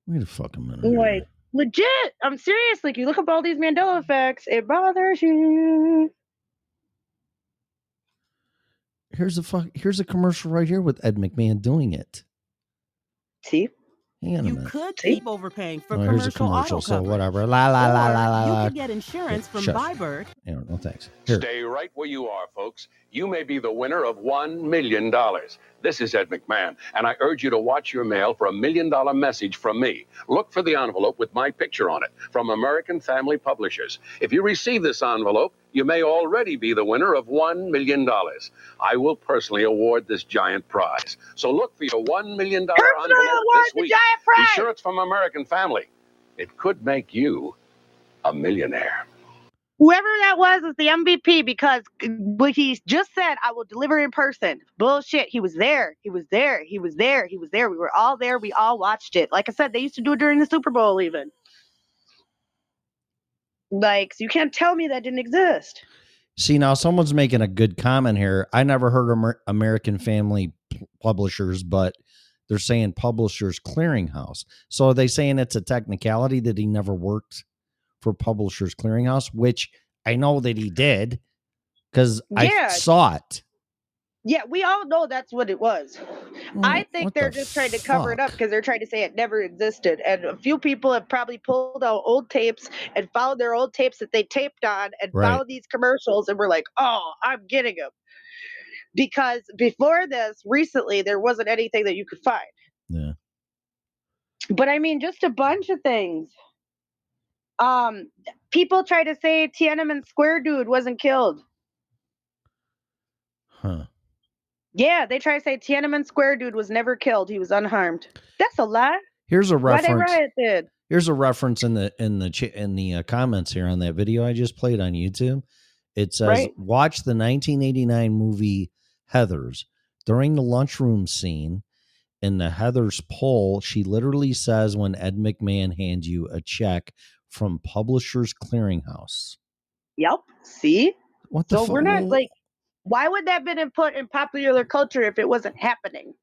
Wait a fucking minute. I'm here. like legit. I'm serious. Like, you look up all these Mandela effects, it bothers you. here's a fuck here's a commercial right here with Ed McMahon doing it. See, Hang on a You could See? keep overpaying for here's a commercial, commercial, auto so coverage. whatever. La la la la la you la. could get insurance from shush. Bybird. Yeah, no thanks. Here. Stay right where you are, folks. You may be the winner of $1 million. This is Ed McMahon, and I urge you to watch your mail for a million dollar message from me. Look for the envelope with my picture on it from American Family Publishers. If you receive this envelope, you may already be the winner of $1 million. I will personally award this giant prize. So look for your $1 million envelope this week. giant Be sure it's from American Family. It could make you a millionaire. Whoever that was is the MVP because what he just said, I will deliver in person. Bullshit. He was there. He was there. He was there. He was there. We were all there. We all watched it. Like I said, they used to do it during the Super Bowl, even. Like, so you can't tell me that didn't exist. See now, someone's making a good comment here. I never heard Amer- American Family Publishers, but they're saying Publishers Clearinghouse. So are they saying it's a technicality that he never worked for Publishers Clearinghouse, which I know that he did because I saw it. Yeah, we all know that's what it was. Mm, I think they're the just trying to cover it up because they're trying to say it never existed. And a few people have probably pulled out old tapes and found their old tapes that they taped on and Right. found these commercials and were like, oh, I'm getting them. Because before this, recently, there wasn't anything that you could find. Yeah. But I mean, just a bunch of things. Um, people try to say Tiananmen Square dude wasn't killed. Huh. Yeah, they try to say Tiananmen Square dude was never killed. He was unharmed. That's a lie. Here's a Why they reference. riot then? Here's a reference in the in the in the uh, comments here on that video I just played on YouTube. It says, Right. "Watch the 1989 movie Heather's. During the lunchroom scene in the Heather's poll, she literally says, "When Ed McMahon hands you a check from Publishers Clearinghouse." Yep. See? What the? So fu- we're not like why would that have been put in popular culture if it wasn't happening?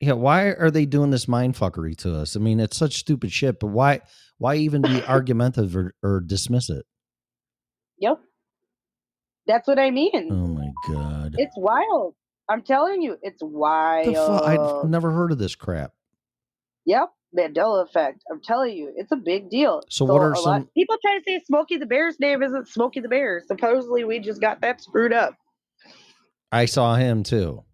Yeah, why are they doing this mind fuckery to us? I mean, it's such stupid shit. But why? Why even be *laughs* argumentative or, or dismiss it? Yep. That's what I mean. Oh my god! It's wild. I'm telling you, it's wild. the fuck? I've never heard of this crap. Yep. Mandela effect. I'm telling you, it's a big deal. So what are a lot- some- people try to say Smokey the Bear's name isn't Smokey the Bear. Supposedly we just got that screwed up. I saw him too.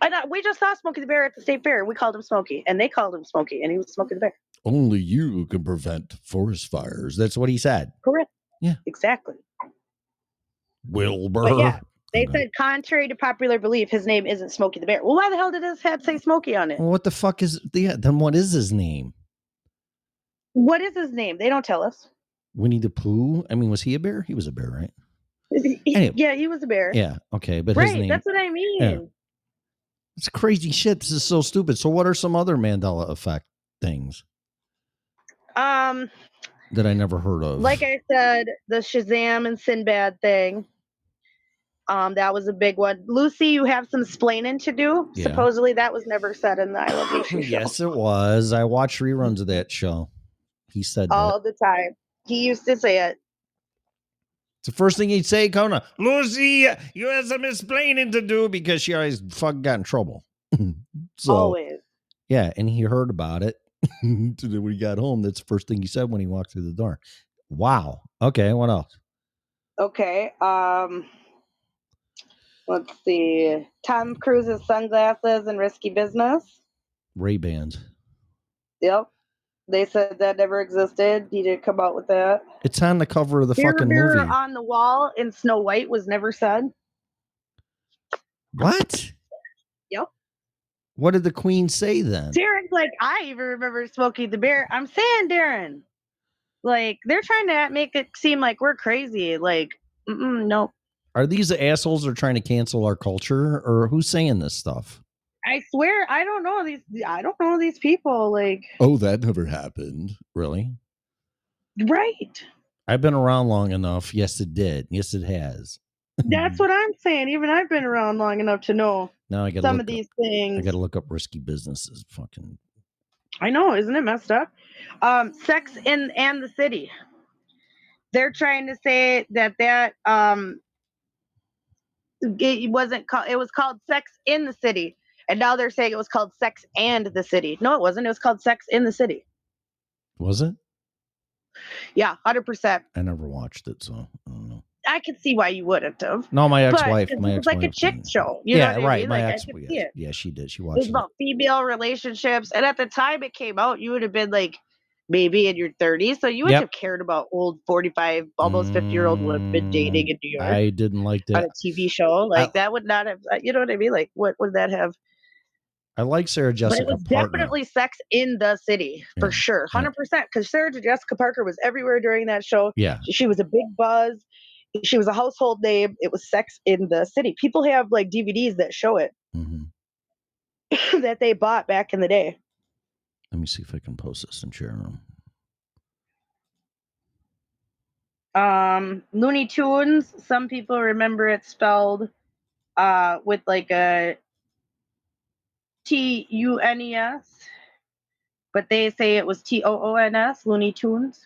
I thought we just saw Smokey the Bear at the state fair. We called him Smokey, and they called him Smokey, and he was Smokey the Bear. Only you can prevent forest fires. That's what he said. Correct. Yeah. Exactly. Wilbur. But yeah. They said, contrary to popular belief, his name isn't Smokey the Bear. Well, why the hell did his hat say Smokey on it? Well, what the fuck is the then? What is his name? What is his name? They don't tell us. Winnie the Pooh. I mean, was he a bear? He was a bear, right? *laughs* Anyway. yeah, he was a bear. Yeah. Okay, but his right. name. That's what I mean. It's crazy shit. This is so stupid. So, what are some other Mandela effect things Um, that I never heard of? like I said, the Shazam and Sinbad thing. Um, that was a big one. Lucy, you have some splaining to do. Yeah. Supposedly, that was never said in the I Love Lucy *laughs* show yes, it was. I watched reruns of that show. He said all that. the time. He used to say it. It's the first thing he'd say, Kona. Lucy, you have some explaining to do because she always fucking got in trouble. *laughs* so always. yeah, and he heard about it. *laughs* when he got home, that's the first thing he said when he walked through the door. Wow. Okay, what else? Okay. Um, let's see. Tom Cruise's sunglasses and risky business. Ray Bans. Yep. They said that never existed. He didn't come out with that. It's on the cover of the Mirror, fucking mirror movie. on the wall in Snow White was never said. What? Yep. What did the queen say then? Darren's like, I even remember Smokey the Bear. I'm saying, Darren, like they're trying to make it seem like we're crazy. Like, no, Are these the assholes that are trying to cancel our culture, or who's saying this stuff? I swear, I don't know these. I don't know these people. Like, Oh, that never happened. Really? right? I've been around long enough. Yes, it did. Yes, it has. That's *laughs* what I'm saying. Even I've been around long enough to know now I got some of these Up, I got to look up risky businesses. Fucking I know, isn't it messed up? Um, Sex in and the City. They're trying to say that that um, it wasn't called. It was called Sex in the City, and now they're saying it was called Sex and the City. No, it wasn't. It was called Sex in the City. was it? Yeah, hundred percent. I never watched it, so I don't know. I could see why you wouldn't have. No, my But ex-wife. 'cause My it was like a chick show. Yeah, what I right. mean? My Like, ex. yeah, yeah, she did. She watched It was it. about female relationships, and at the time it came out, you would have been like maybe in your 30s, so you wouldn't Yep. have cared about old 45, almost 50 year old women dating in New York I didn't like that. on a TV show. Like that would not have, uh, you know what I mean? Like what would that have? I like Sarah Jessica but it was Parker. definitely sex in the city for Yeah, sure, 100%. Because Sarah Jessica Parker was everywhere during that show. Yeah, She was a big buzz. She was a household name. It was sex in the city. People have like DVDs that show it hmm *coughs* that they bought back in the day. Let me see if I can post this in chat room. um looney tunes some people remember it spelled uh with like a t-u-n-e-s but they say it was t-o-o-n-s looney tunes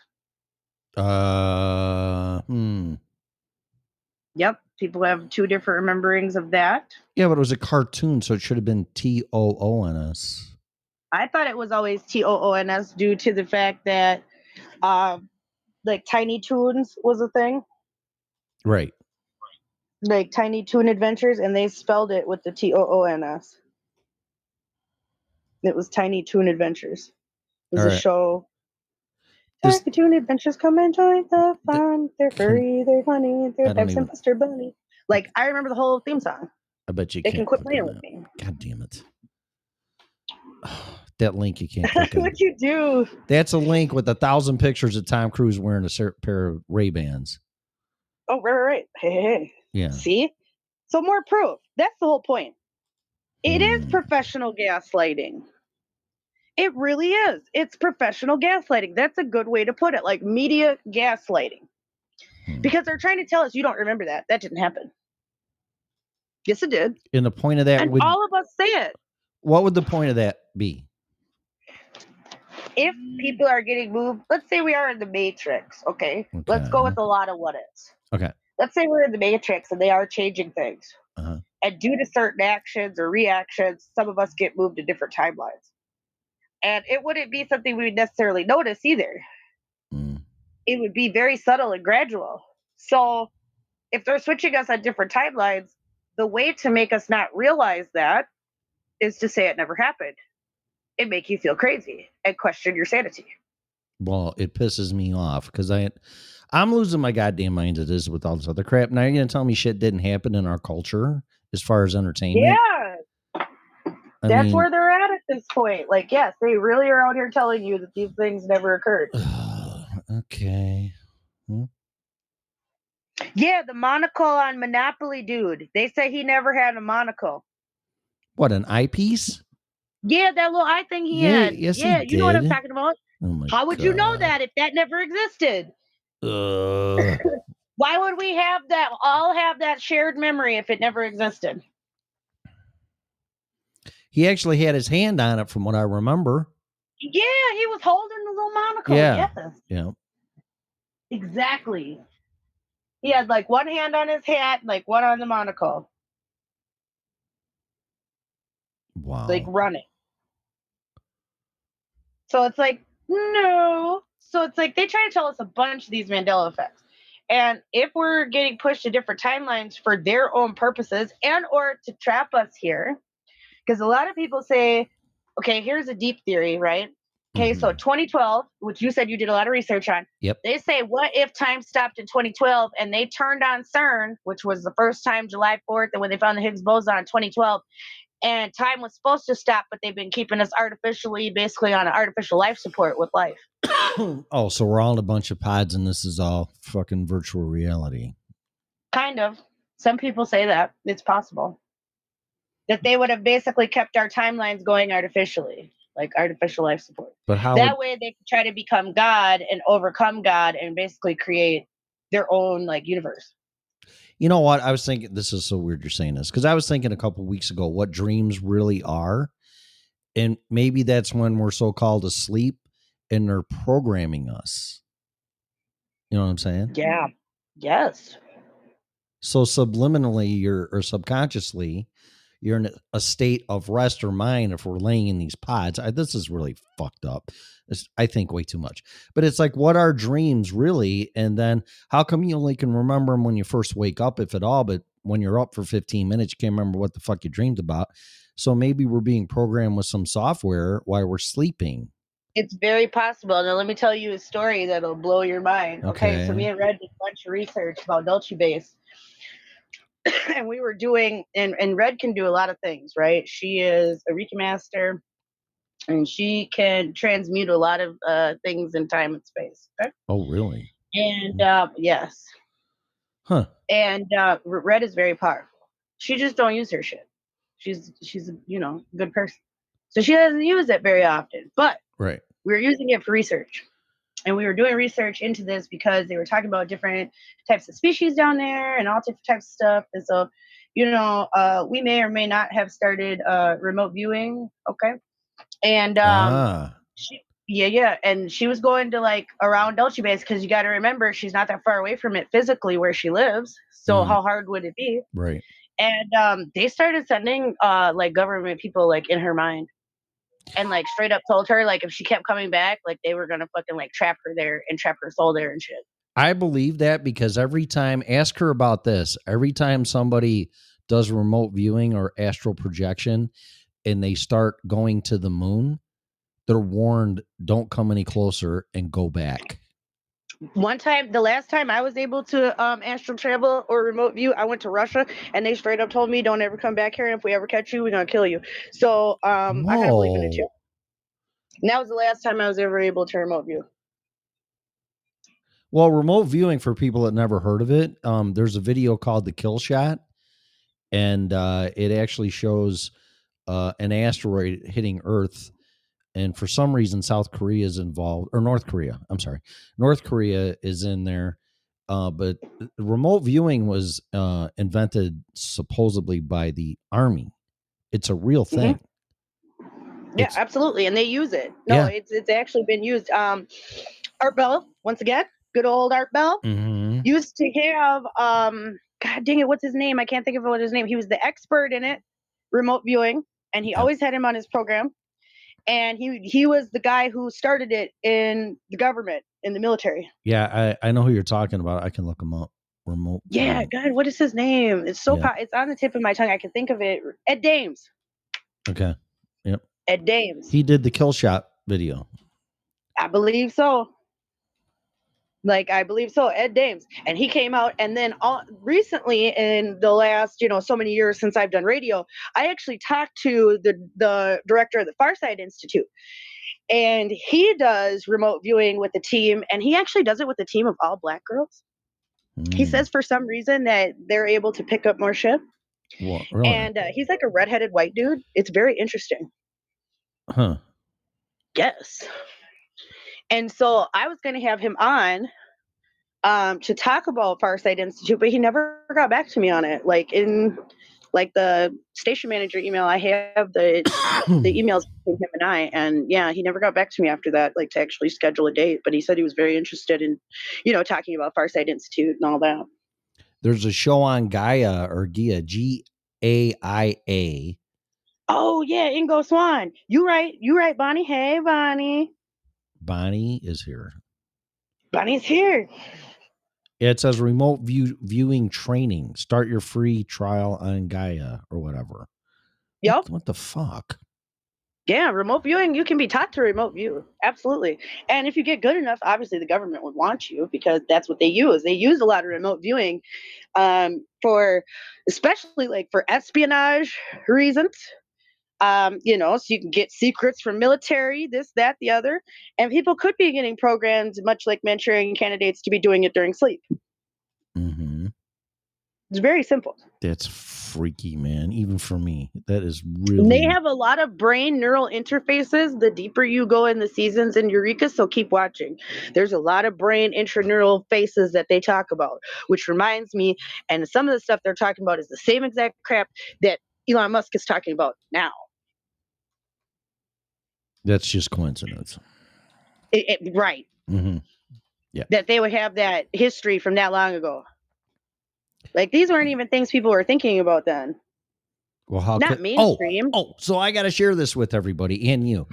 Uh, hmm. yep people have two different rememberings of that Yeah, but it was a cartoon, so it should have been T O O N S. i thought it was always t-o-o-n-s due to the fact that um like tiny Toons was a thing Right. like tiny toon adventures and they spelled it with the t-o-o-n-s it was tiny toon adventures it was All a right. show This- Tiny Toon Adventures come and join the fun. They're Can- furry, they're funny, they're even- and Buster Bunny. Like I remember the whole theme song. I bet you They can't can quit playing with me. God damn it. *sighs* *sighs* that link you can't That's *laughs* click what you do. That's a link with a thousand pictures of Tom Cruise wearing a pair of Ray Bans. Oh, right, right, right. Hey, hey, hey. Yeah. See? So more proof. That's the whole point. It is Hmm. professional gaslighting. It really is. It's professional gaslighting. That's a good way to put it. Like media gaslighting. Hmm. Because they're trying to tell us you don't remember that. That didn't happen. Yes, it did. And the point of that and would all of us say it. what would the point of that be? If people are getting moved, let's say we are in the matrix, okay? Let's go with a lot of what ifs. Okay. Let's say we're in the matrix and they are changing things. Uh-huh. And due to certain actions or reactions, some of us get moved to different timelines. And it wouldn't be something we would necessarily notice either. Mm. It would be very subtle and gradual. So if they're switching us on different timelines, the way to make us not realize that is to say it never happened and make you feel crazy and question your sanity. Well, it pisses me off because I I'm losing my goddamn mind as it is with all this other crap. Now you're gonna tell me shit didn't happen in our culture as far as entertainment. Yeah, I that's mean, where they're at at this point. Like, yes, they really are out here telling you that these things never occurred. *sighs* okay. Hmm. Yeah, the monocle on Monopoly, dude. They say he never had a monocle. What an eyepiece? Yeah, that little eye thing he Yeah, had. yes, he yeah, you know what I'm talking about. Oh How would you know that if that never existed? Ugh. *laughs* Why would we have that? All have that shared memory if it never existed. he actually had his hand on it, from what I remember. Yeah, he was holding the little monocle. Yeah. Yes, Yeah. exactly. He had like one hand on his hat, like one on the monocle, Wow. like running. So it's like, no. So it's like they try to tell us a bunch of these Mandela effects. And if we're getting pushed to different timelines for their own purposes and or to trap us here, because a lot of people say, okay, here's a deep theory, right? Okay, so mm-hmm. 2012, which you said you did a lot of research on. Yep. They say, what if time stopped in 2012 and they turned on CERN, which was the first time July 4th, and when they found the Higgs boson in 2012, and time was supposed to stop, but they've been keeping us artificially, basically on an artificial life support with life. *coughs* oh, so we're all in a bunch of pods, and this is all fucking virtual reality. Kind of. Some people say that it's possible that they would have basically kept our timelines going artificially, like artificial life support. But how? that would- way they could try to become God and overcome God and basically create their own like universe. You know what? I was thinking. This is so weird you're saying this because I was thinking a couple weeks ago what dreams really are, and maybe that's when we're so called asleep and they're programming us. You know what I'm saying? Yeah. Yes. So subliminally, you're or subconsciously, you're in a state of rest or mind if we're laying in these pods. I, this is really fucked up. It's, I think way too much. But it's like, what are dreams really? And then how come you only can remember them when you first wake up, if at all? But when you're up for 15 minutes, you can't remember what the fuck you dreamed about. So maybe we're being programmed with some software while we're sleeping. It's very possible. Now let me tell you a story that'll blow your mind. Okay. So Okay. me and Red did a bunch of research about Dulce Base. *coughs* and we were doing and, and Red can do a lot of things, right? She is a Reiki master and she can transmute a lot of uh, things in time and space. Okay. Oh, really? And uh, yes. Huh. and uh, Red is very powerful. She just don't use her shit. She's she's a, you know good person, so she doesn't use it very often. But Right. we're using it for research, and we were doing research into this because they were talking about different types of species down there and all different types of stuff. And so, you know, uh, we may or may not have started uh, remote viewing. Okay, and um, ah, she, yeah, yeah, and she was going to like around Dulce Base because you got to remember she's not that far away from it physically where she lives. So Mhm. how hard would it be? right. And um, they started sending uh like government people like in her mind, and like straight up told her like if she kept coming back, like they were gonna fucking like trap her there and trap her soul there and shit. I believe that because every time, ask her about this. Every time somebody does remote viewing or astral projection and they start going to the moon, they're warned don't come any closer and go back. One time, the last time I was able to um astral travel or remote view, I went to Russia and they straight up told me don't ever come back here. And if we ever catch you, we're gonna kill you. So um I kind of believe in it Whoa. too. And that was the last time I was ever able to remote view. Well, remote viewing for people that never heard of it, um, there's a video called The Kill Shot, and uh, it actually shows uh, an asteroid hitting Earth. And for some reason, South Korea is involved, or North Korea. I'm sorry, North Korea is in there. Uh, but remote viewing was uh, invented supposedly by the army. It's a real Mhm. thing. Yeah, It's- absolutely, and they use it. No, Yeah. it's it's actually been used. Um, Art Bell, once again, good old Art Bell Mm-hmm. used to have um, God dang it, what's his name? I can't think of what his name. He was the expert in it, remote viewing, and he Yeah. always had him on his program. And he he was the guy who started it in the government in the military. Yeah, I, I know who you're talking about. I can look him up. Remote. Yeah. Um God, what is his name? It's so Yeah. po- it's on the tip of my tongue. I can think of it. Ed Dames. Okay. Yep. Ed Dames. He did the kill shot video. I believe so. Like I believe so, Ed Dames, and he came out, and then all recently in the last you know so many years since I've done radio, I actually talked to the the director of the Farsight Institute, and he does remote viewing with the team, and he actually does it with a team of all black girls. He Mm. says for some reason that they're able to pick up more shit, Well, really? and uh, he's like a redheaded white dude. It's very interesting. huh. Yes. And so I was going to have him on um, to talk about Farsight Institute, but he never got back to me on it. Like in like the station manager email, I have the the *coughs* emails between him and I, and yeah, he never got back to me after that, like to actually schedule a date. But he said he was very interested in, you know, talking about Farsight Institute and all that. There's a show on Gaia or Gia, G A I A. Oh yeah, Ingo Swann. You right, you right, Bonnie. Hey, Bonnie. Bonnie is here. Bonnie's here. It says remote view viewing training. Start your free trial on Gaia or whatever. Yep. What, what the fuck? Yeah, remote viewing, you can be taught to remote view. Absolutely. And if you get good enough, obviously the government would want you because that's what they use. They use a lot of remote viewing um, for, especially like for espionage reasons. Um, you know, so you can get secrets from military, this, that, the other. And people could be getting programmed, much like Manchurian candidates, to be doing it during sleep. Mm-hmm. It's very simple. That's freaky, man. Even for me, that is really. They have a lot of brain neural interfaces the deeper you go in the seasons in Eureka, so keep watching. There's a lot of brain intraneural faces that they talk about, which reminds me, and some of the stuff they're talking about is the same exact crap that Elon Musk is talking about now. That's just coincidence. It- it- right. hmm Yeah. That they would have that history from that long ago. Like these weren't even things people were thinking about then. Well, how Not could, oh, mainstream. Oh, so I got to share this with everybody and you.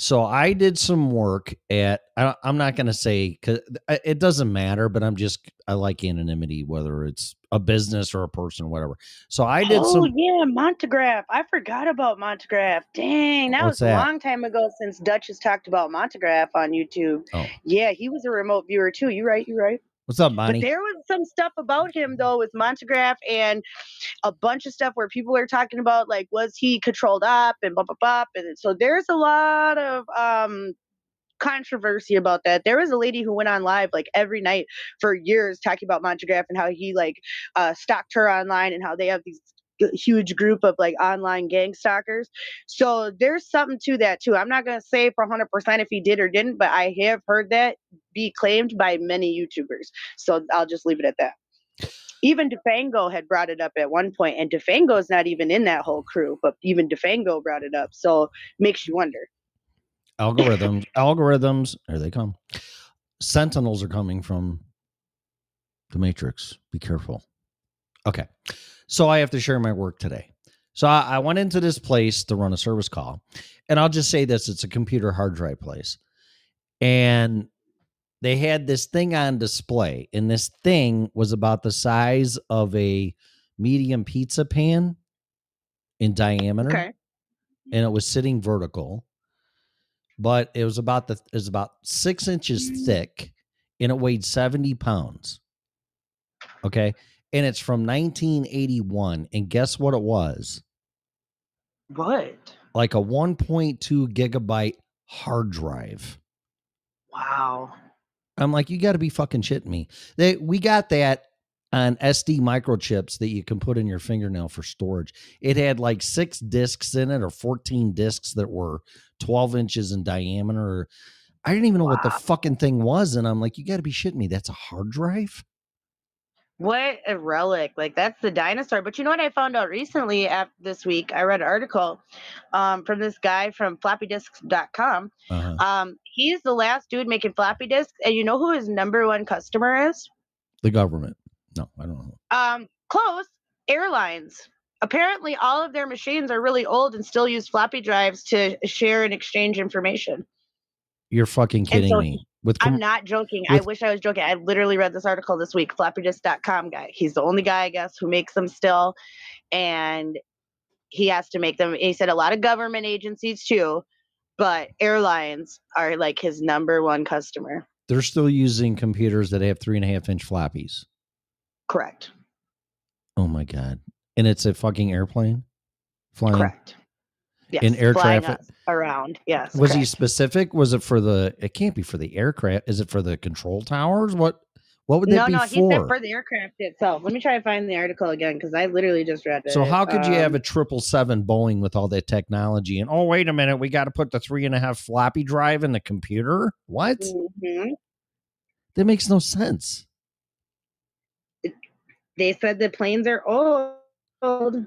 So I did some work at. I, I'm not going to say because uh, it doesn't matter, but I'm just I like anonymity, whether it's a business or a person, or whatever. So I did oh some. yeah, Montagraph. I forgot about Montagraph. Dang, that was that? a long time ago since Dutch has talked about Montagraph on YouTube. Oh. Yeah, he was a remote viewer too. You right, you right. What's up, But there was some stuff about him though with Montagraph and a bunch of stuff where people were talking about like was he controlled up and blah blah blah. And so there's a lot of um controversy about that. There was a lady who went on live like every night for years talking about Montagraph and how he like uh stalked her online and how they have these huge group of like online gang stalkers. So there's something to that too. I'm not going to say for 100% if he did or didn't, but I have heard that be claimed by many YouTubers. So I'll just leave it at that. Even Defango had brought it up at one point, and Defango's not even in that whole crew, but even Defango brought it up. So makes you wonder. algorithms, algorithms. Here they come. Sentinels are coming from the Matrix. Be careful. Okay, so I have to share my work today. So I, I went into this place to run a service call, and I'll just say this: it's a computer hard drive place, and they had this thing on display, and this thing was about the size of a medium pizza pan in diameter Okay. and it was sitting vertical, but it was about the it was about six inches mm. thick, and it weighed seventy pounds. Okay, and it's from 1981, and guess what it was? What? Like a 1.2 gigabyte hard drive. Wow. I'm like, you got to be fucking shitting me. They we got that on SD microchips that you can put in your fingernail for storage. It had like six discs in it or 14 discs that were 12 inches in diameter. I didn't even know what the fucking thing was. And I'm like, you got to be shitting me. That's a hard drive? What a relic. Like that's the dinosaur. But you know what I found out recently after this week? I read an article um, from this guy from floppydisks.com. Uh-huh. Um, he's the last dude making floppy disks. And you know who his number one customer is? The government. No, I don't know. Um, close. Airlines. Apparently, all of their machines are really old and still use floppy drives to share and exchange information. You're fucking kidding so me. With I'm not joking. I wish I was joking. I literally read this article this week. Floppydisk.com guy. He's the only guy, I guess, who makes them still. And he has to make them. He said a lot of government agencies too, but airlines are like his number one customer. They're still using computers that have three and a half inch floppies. Correct. Oh my god! And it's a fucking airplane flying. Correct. Yes. In air traffic- around. Yes. Was he specific? Was it for the? It can't be for the aircraft. Is it for the control towers? What? What would that No, be no, he for? said for the aircraft itself. Let me try to find the article again because I literally just read it. so how could you have Um, a triple seven Boeing with all that technology? And oh, wait a minute, we got to put the three and a half floppy drive in the computer. What? mhm. That makes no sense. They said the planes are old.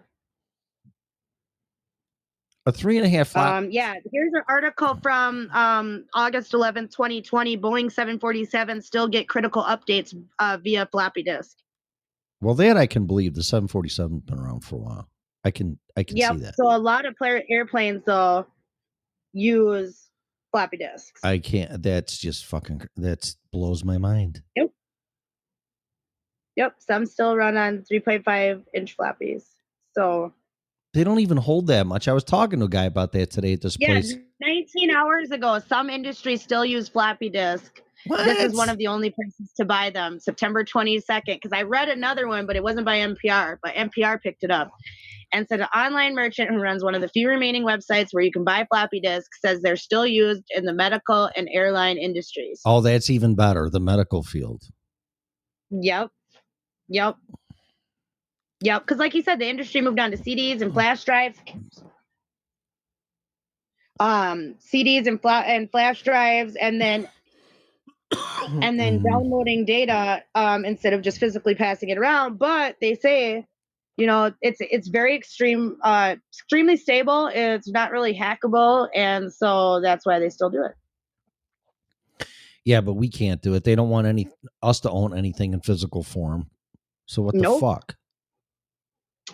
A three and a half flop. Um, yeah, here's an article from um, August 11th, 2020. Boeing 747 still get critical updates uh, via floppy disk. well, that I can believe. The 747's been around for a while. I can I can Yep. see that. So a lot of player airplanes though use floppy disks. I can't. That's just fucking. That's blows my mind. yep. Yep. Some still run on 3.5 inch floppies. So They don't even hold that much. I was talking to a guy about that today at this yeah, place. 19 hours ago, some industries still use floppy disk. What? This is one of the only places to buy them. September 22nd, because I read another one, but it wasn't by NPR, but NPR picked it up and said an online merchant who runs one of the few remaining websites where you can buy floppy disks says they're still used in the medical and airline industries. Oh, that's even better. The medical field. Yep. Yep. Yep. Because, like you said, the industry moved on to CDs and flash drives. Um, CDs and, fla- and flash drives, and then and then *coughs* Mhm. downloading data um, instead of just physically passing it around. But they say, you know, it's it's very extreme, uh, extremely stable. It's not really hackable, and so that's why they still do it. Yeah, but we can't do it. They don't want any us to own anything in physical form. So what the Nope. fuck?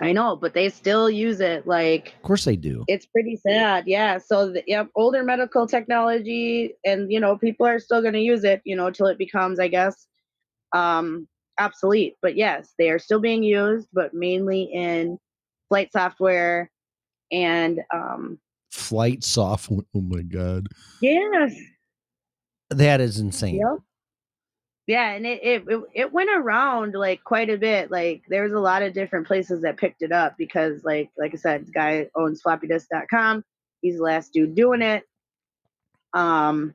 I know, but they still use it. Like Of course they do. it's pretty sad. Yeah. So the, yep, older medical technology, and you know, people are still going to use it. You know, till it becomes, I guess, um, obsolete. But yes, they are still being used, but mainly in flight software and um, Flight software. *laughs* Oh my god. yes, That is insane. Yep. Yeah, and it, it it it went around like quite a bit. Like there was a lot of different places that picked it up because like like I said, the guy owns floppydisk.com. He's the last dude doing it. Um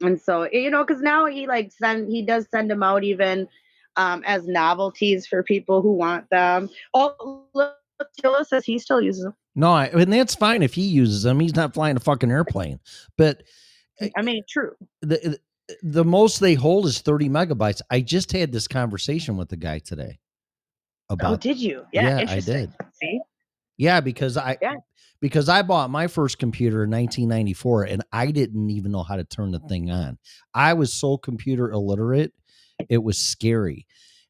and so you know, because now he like send he does send them out even um as novelties for people who want them. Oh look, Tilla says he still uses them. No, I, and that's fine if he uses them. He's not flying a fucking airplane. But I mean, true. the the most they hold is 30 megabytes. I just had this conversation with the guy today Oh, about did you? Yeah, Yeah, I did. See? Yeah, because I Yeah. because I bought my first computer in 1994 and I didn't even know how to turn the thing on. I was so computer illiterate, it was scary.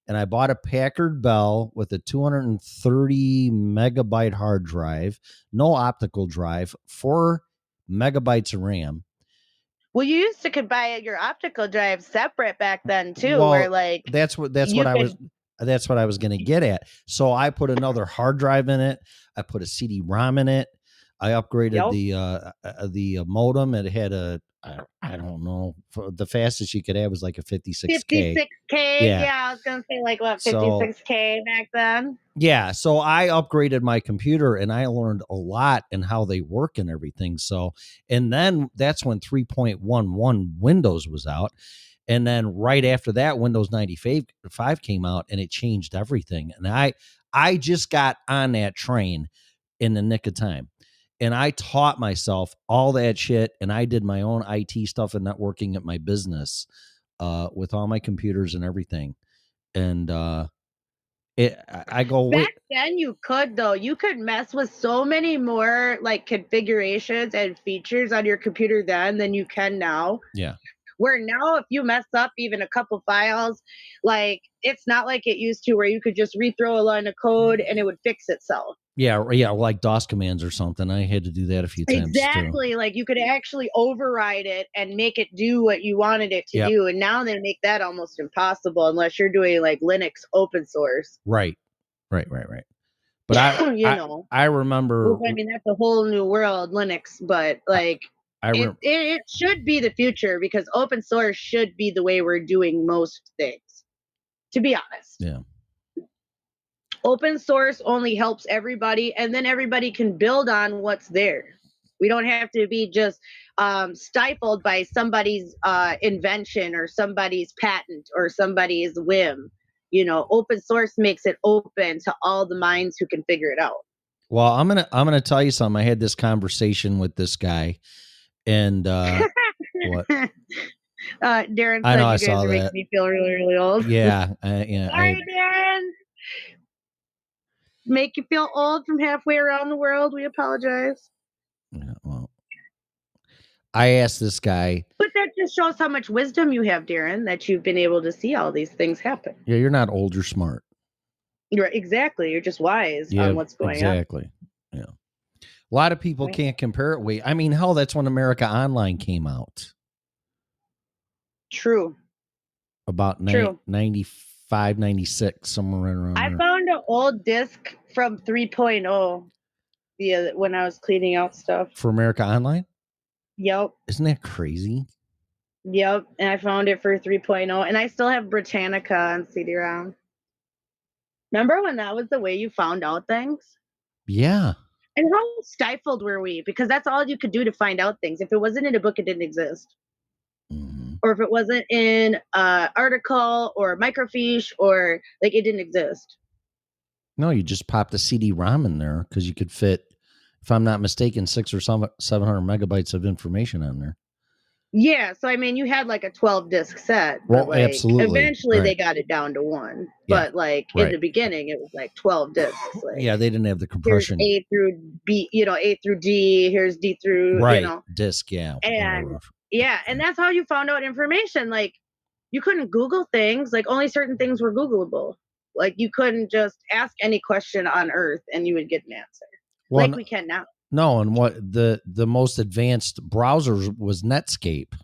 And I bought a Packard Bell with a 230 megabyte hard drive, no optical drive, 4 megabytes of RAM. Well, you used to could buy your optical drive separate back then too, Well, where like That's what that's what I was that's what I was going to get at. So I put another hard drive in it. I put a CD-ROM in it. I upgraded Yep. the uh, uh the uh, modem. It had a I, I don't know the fastest you could have was like a 56k. 56k. Yeah. Yeah. I was gonna say like what So- 56k back then. Yeah, so I upgraded my computer and I learned a lot and how they work and everything. So, and then that's when 3.11 Windows was out. And then right after that Windows 95 five came out and it changed everything. And I I just got on that train in the nick of time. And I taught myself all that shit and I did my own IT stuff and networking at my business uh with all my computers and everything. And uh it I- go wait Back then you could though. You could mess with so many more like configurations and features on your computer then than you can now. Yeah. Where now if you mess up even a couple files, like it's not like it used to where you could just rethrow a line of code and it would fix itself. Yeah, yeah, like DOS commands or something. I had to do that a few times too. Exactly. Like you could actually override it and make it do what you wanted it to Yep. do. And now they make that almost impossible unless you're doing like Linux open source. Right, right, right, right. But I, *laughs* you I, know, I remember. I mean, that's a whole new world, Linux, but like, I it, it, it should be the future because open source should be the way we're doing most things to be honest Yeah. Open source only helps everybody and then everybody can build on what's there we don't have to be just um, stifled by somebody's uh, invention or somebody's patent or somebody's whim you know open source makes it open to all the minds who can figure it out well, I'm gonna I'm gonna tell you something. I had this conversation with this guy, and uh, *laughs* what? uh, Darren I know, you I saw that. me feel really, really old. Yeah, uh, yeah. *laughs* I, Sorry, Darren make you feel old from halfway around the world. We apologize. Yeah, well, I asked this guy. But that just shows how much wisdom you have, Darren, that you've been able to see all these things happen. Yeah, you're not old, you're smart. You're exactly. You're just wise yeah, on what's going exactly. on. Exactly. Yeah. A lot of people right. can't compare it. Wait, I mean, hell, that's when America Online came out. True. About True. 90 five ninety six somewhere around. I there. found an old disc from 3.0 via when I was cleaning out stuff for America Online. Yep. Isn't that crazy? Yep, and I found it for 3.0, and I still have Britannica on CD-ROM. Remember when that was the way you found out things? Yeah. And how stifled were we? Because that's all you could do to find out things. If it wasn't in a book, it didn't exist. Or if it wasn't in an article or microfiche or like it didn't exist. No, you just popped a CD-ROM in there because you could fit, if I'm not mistaken, six or some seven hundred megabytes of information on there. Yeah, so I mean, you had like a 12 disc set. but, Well, like, absolutely, Eventually, they got it down to one. Yeah, But like in the beginning, it was like 12 discs. Like, Yeah, they didn't have the here's compression. A through B, you know, A through D. Here's D through, right. you know. Disc, yeah. And-. Yeah, and that's how you found out information. Like you couldn't Google things. Like only certain things were Googleable. Like you couldn't just ask any question on Earth and you would get an answer. well, like we can now. no, and what the the most advanced browsers was Netscape.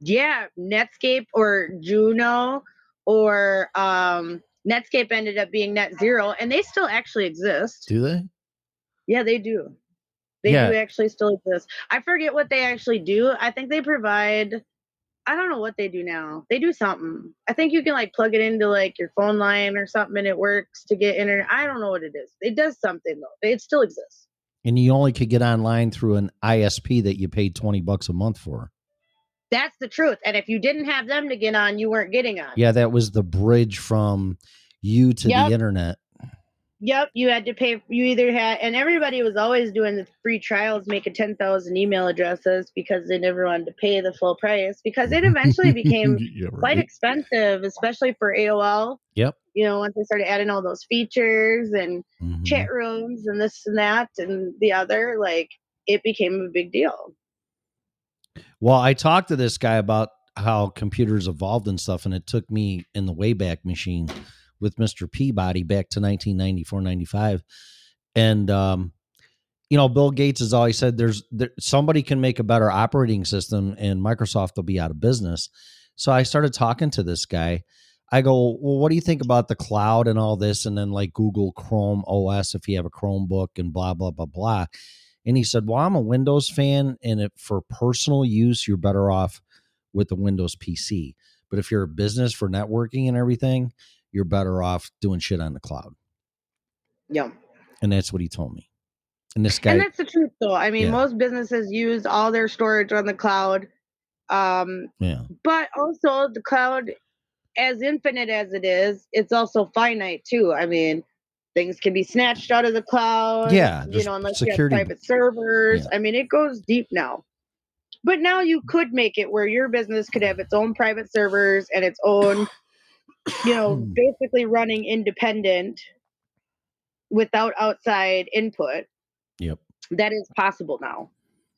Yeah, Netscape or Juno or um Netscape ended up being Net Zero, and they still actually exist. Do they? Yeah, they do. They Yeah. do actually still exist. I forget what they actually do. I think they provide. I don't know what they do now. They do something. I think you can like plug it into like your phone line or something, and it works to get internet. I don't know what it is. It does something though. It still exists. And you only could get online through an ISP that you paid twenty bucks a month for. That's the truth. And if you didn't have them to get on, you weren't getting on. Yeah, that was the bridge from you to Yep. the internet. Yep, you had to pay. You either had, and everybody was always doing the free trials, making ten thousand email addresses because they never wanted to pay the full price. Because it eventually *laughs* became Yeah, quite right. expensive, especially for AOL. Yep. You know, once they started adding all those features and Mhm. chat rooms and this and that and the other, like it became a big deal. Well, I talked to this guy about how computers evolved and stuff, and it took me in the Wayback Machine with Mr. Peabody back to 1994, 95. And, um, you know, Bill Gates has always said there's there, somebody can make a better operating system and Microsoft will be out of business. So I started talking to this guy. I go, well, what do you think about the cloud and all this? And then like Google Chrome OS, if you have a Chromebook and blah, blah, blah, blah. And he said, well, I'm a Windows fan. And if for personal use, you're better off with the Windows PC. But if you're a business for networking and everything, you're better off doing shit on the cloud. Yeah. And that's what he told me. And this guy, and that's the truth though. I mean, Yeah. most businesses use all their storage on the cloud. Um, yeah, but also the cloud as infinite as it is it's also finite too i mean things can be snatched out of the cloud Yeah, you know unless security- you have private servers Yeah. i mean it goes deep now but now you could make it where your business could have its own private servers and its own you know Hmm. basically running independent without outside input yep. that is possible now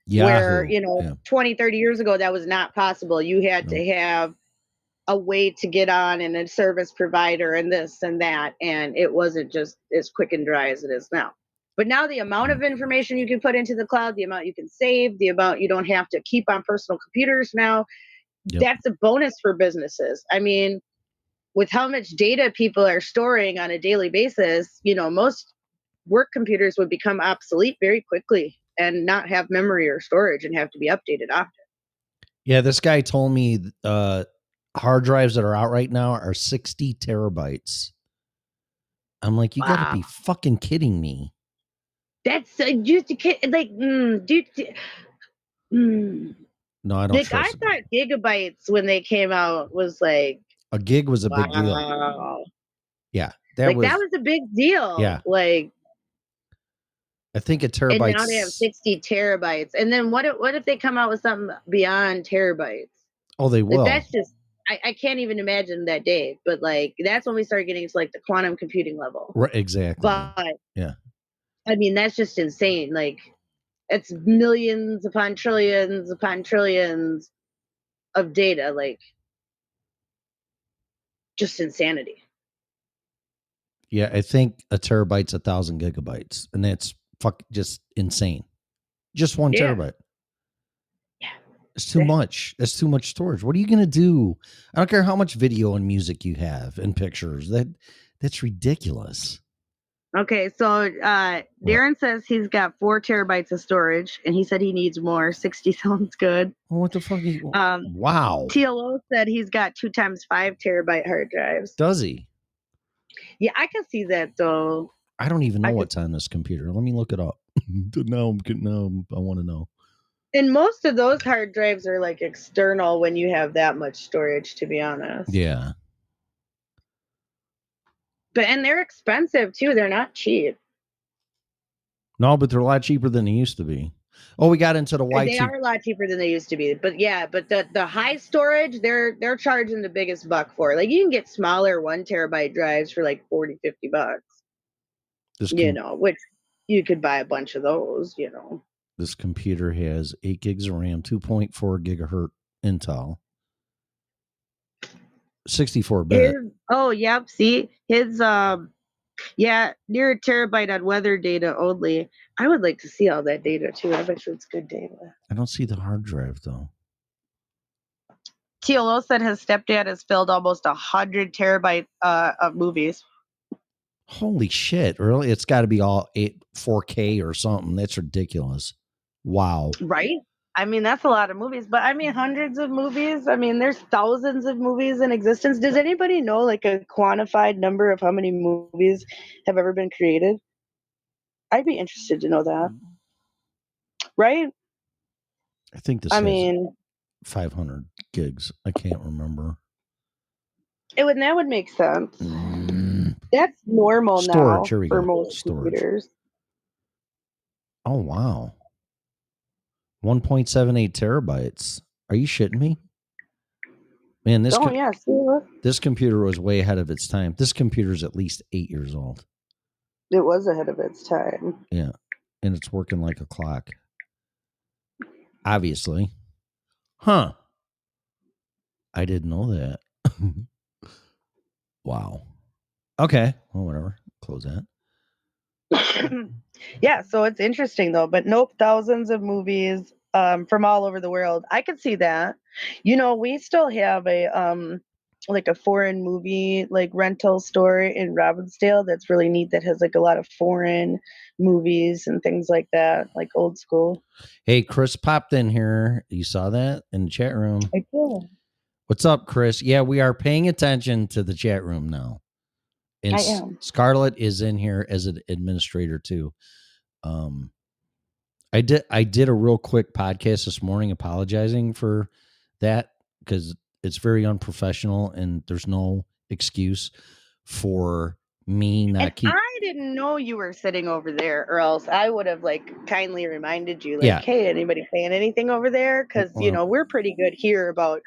Yeah. where you know yeah. 20 30 years ago that was not possible you had to have a way to get on and a service provider and this and that and it wasn't just as quick and dry as it is now but now the amount of information you can put into the cloud the amount you can save the amount you don't have to keep on personal computers now Yep. that's a bonus for businesses i mean with how much data people are storing on a daily basis you know most work computers would become obsolete very quickly and not have memory or storage and have to be updated often. Yeah, this guy told me uh hard drives that are out right now are 60 terabytes. I'm like, you gotta be fucking kidding me. That's uh, just a kid, like, mm, dude. Mm. No, I don't Like, I it. thought gigabytes when they came out was like, A gig was a big deal. Yeah. That like, was, that was a big deal. Yeah. Like, I think a and terabyte. now they have 60 terabytes. And then what if, what if they come out with something beyond terabytes? Oh, they Like, will. that's just, I, I can't even imagine that day. But like, that's when we start getting to like the quantum computing level. Right, exactly. But Yeah. I mean, that's just insane. Like, it's millions upon trillions upon trillions of data. Like, just insanity. yeah, I think a terabyte's a thousand gigabytes, and that's fuck just insane. Just one Yeah. terabyte. Yeah. It's too Yeah. much. That's too much storage. What are you gonna do? I don't care how much video and music you have and pictures. That that's ridiculous. Okay, so uh, Darren says he's got four terabytes of storage, and he said he needs more. *laughs* Sixty sounds good. What the fuck? You, Um, wow. TLO said he's got two times five terabyte hard drives. Does he? Yeah, I can see that though. I don't even know I could- what's on this computer. Let me look it up. *laughs* now I'm getting now I want to know. And most of those hard drives are like external when you have that much storage, to be honest. Yeah. But and they're expensive too. They're not cheap. No, but they're a lot cheaper than they used to be. Oh, we got into the white. They are a lot cheaper than they used to be. But yeah, but the the high storage, they're they're charging the biggest buck for. Like you can get smaller one terabyte drives for like 40, 50 bucks. This You know, which you could buy a bunch of those, you know. this computer has eight gigs of RAM, two point four gigahertz Intel, sixty four bit. His, oh, yep. See, his um, yeah, near a terabyte on weather data only. I would like to see all that data too. I bet you it's good data. I don't see the hard drive though. TLO said his stepdad has filled almost a hundred terabyte uh, of movies. Holy shit! Really? It's got to be all eight four K or something. That's ridiculous. Wow. Right? I mean, that's a lot of movies, but I mean, hundreds of movies. I mean, there's thousands of movies in existence. Does anybody know like a quantified number of how many movies have ever been created? I'd be interested to know that. Right? I think this. I mean, five hundred gigs. I can't remember. it would that would make sense. Mm. That's normal now Storage, we for most Storage. computers. Oh wow. One point seven eight terabytes. Are you shitting me? Man, this oh co- yeah, this computer was way ahead of its time. This computer is at least eight years old, it was ahead of its time. Yeah, and it's working like a clock. Obviously, huh? I didn't know that. *laughs* wow. Okay. Well, whatever. Close that. *coughs* *coughs* *coughs* yeah, so it's interesting though, but nope, thousands of movies um from all over the world. I could see that. You know, we still have a um like a foreign movie like rental store in Robbinsdale that's really neat that has like a lot of foreign movies and things like that, like old school. Hey, Chris popped in here. You saw that in the chat room. I did. What's up, Chris? Yeah, we are paying attention to the chat room now. And I am. Scarlett is in here as an administrator too. Um I did I did a real quick podcast this morning apologizing for that because it's very unprofessional and there's no excuse for me not keep I didn't know you were sitting over there, or else I would have like kindly reminded you, like, Yeah. hey, anybody playing anything over there? Because you know we're pretty good here about,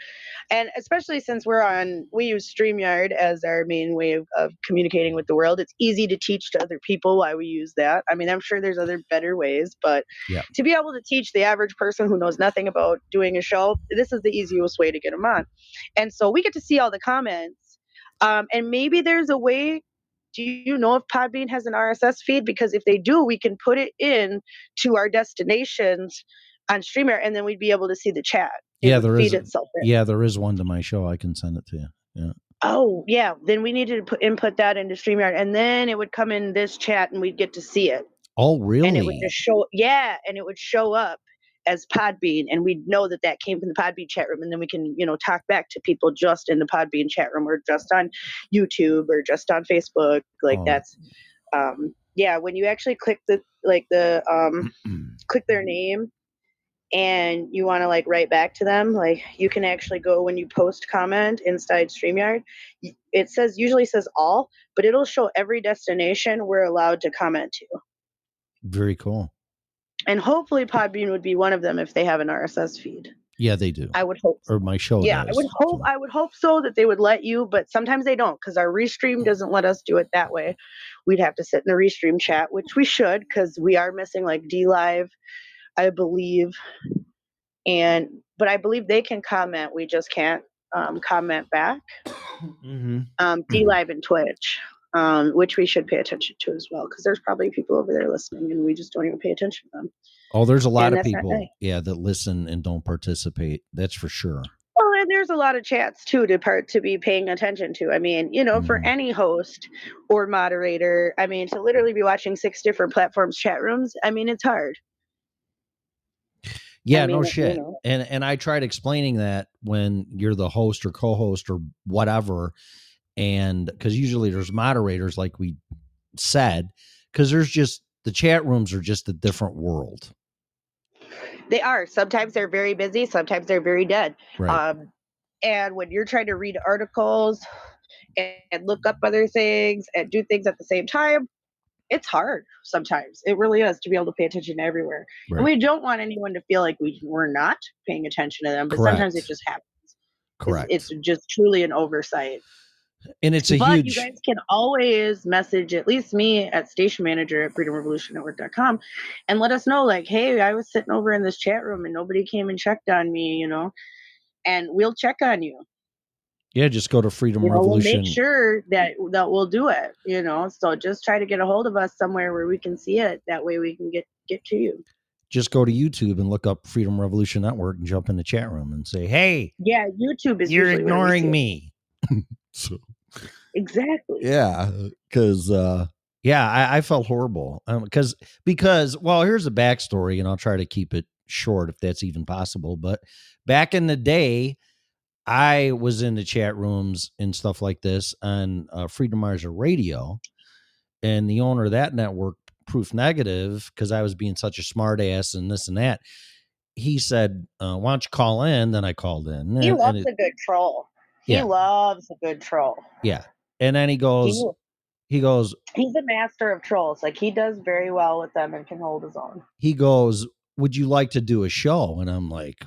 and especially since we're on, we use Streamyard as our main way of, of communicating with the world. It's easy to teach to other people why we use that. I mean, I'm sure there's other better ways, but Yeah. to be able to teach the average person who knows nothing about doing a show, this is the easiest way to get them on. And so we get to see all the comments, um, and maybe there's a way do you know if Podbean has an RSS feed? Because if they do, we can put it in to our destinations on StreamYard, and then we'd be able to see the chat. It Yeah, there is. Yeah, there is one to my show. I can send it to you. Yeah. Oh, yeah. Then we needed to put input that into StreamYard, and then it would come in this chat, and we'd get to see it. Oh, really? and it would just show yeah and it would show up as podbean and we'd know that that came from the podbean chat room and then we can you know talk back to people just in the podbean chat room or just on youtube or just on facebook like Oh. that's um yeah when you actually click the like the um *clears throat* click their name and you want to like write back to them like you can actually go when you post comment inside streamyard it says usually says all but it'll show every destination we're allowed to comment to Very cool. And hopefully Podbean would be one of them if they have an RSS feed. Yeah, they do. I would hope. So. or my show. Yeah, I would hope. so. I would hope so that they would let you, but sometimes they don't because our restream doesn't let us do it that way. We'd have to sit in the restream chat, which we should because we are missing like DLive, I believe, and but I believe they can comment. We just can't um, comment back. *coughs* Mhm. Um, DLive and Twitch. Um, which we should pay attention to as well, because there's probably people over there listening, and we just don't even pay attention to them. Oh, there's a lot And of people, right. yeah, that listen and don't participate. That's for sure. Well, and there's a lot of chats too to part to be paying attention to. I mean, you know, for Mhm. any host or moderator, I mean, to literally be watching six different platforms chat rooms, I mean, it's hard. Yeah, mean, no you shit. know. And and I tried explaining that when you're the host or co-host or whatever, and because usually there's moderators, like we said, because there's just the chat rooms are just a different world, They are. Sometimes they're very busy. Sometimes they're very dead. right? Um, and when you're trying to read articles and, and look up other things and do things at the same time, it's hard sometimes. It really is to be able to pay attention to everywhere. Right. And we don't want anyone to feel like we we're not paying attention to them, but sometimes it just happens. It's- Correct. It's, just truly an oversight. And it's a but huge. you guys can always message at least me at station manager at freedomrevolutionnetwork.com and let us know like hey i was sitting over in this chat room and nobody came and checked on me you know and we'll check on you yeah, just go to Freedom you know we'll Revolution. make sure that that we'll do it you know so just try to get a hold of us somewhere where we can see it that way we can get get to you Just go to YouTube and look up Freedom Revolution Network and jump in the chat room and say, "Hey, yeah youtube is you're usually where we see ignoring me." *laughs* so exactly. Yeah because uh yeah I, I felt horrible because because well here's the backstory and i'll try to keep it short if that's even possible but back in the day i was in the chat rooms and stuff like this on uh, freedomizer radio and the owner of that network proof negative because i was being such a smart ass and this and that he said uh, why don't you call in? Then i called in he and- and loves it- a good troll he Yeah. loves a good troll yeah and then he goes he, he goes he's a master of trolls like he does very well with them and can hold his own he goes, Would you like to do a show? And I'm like,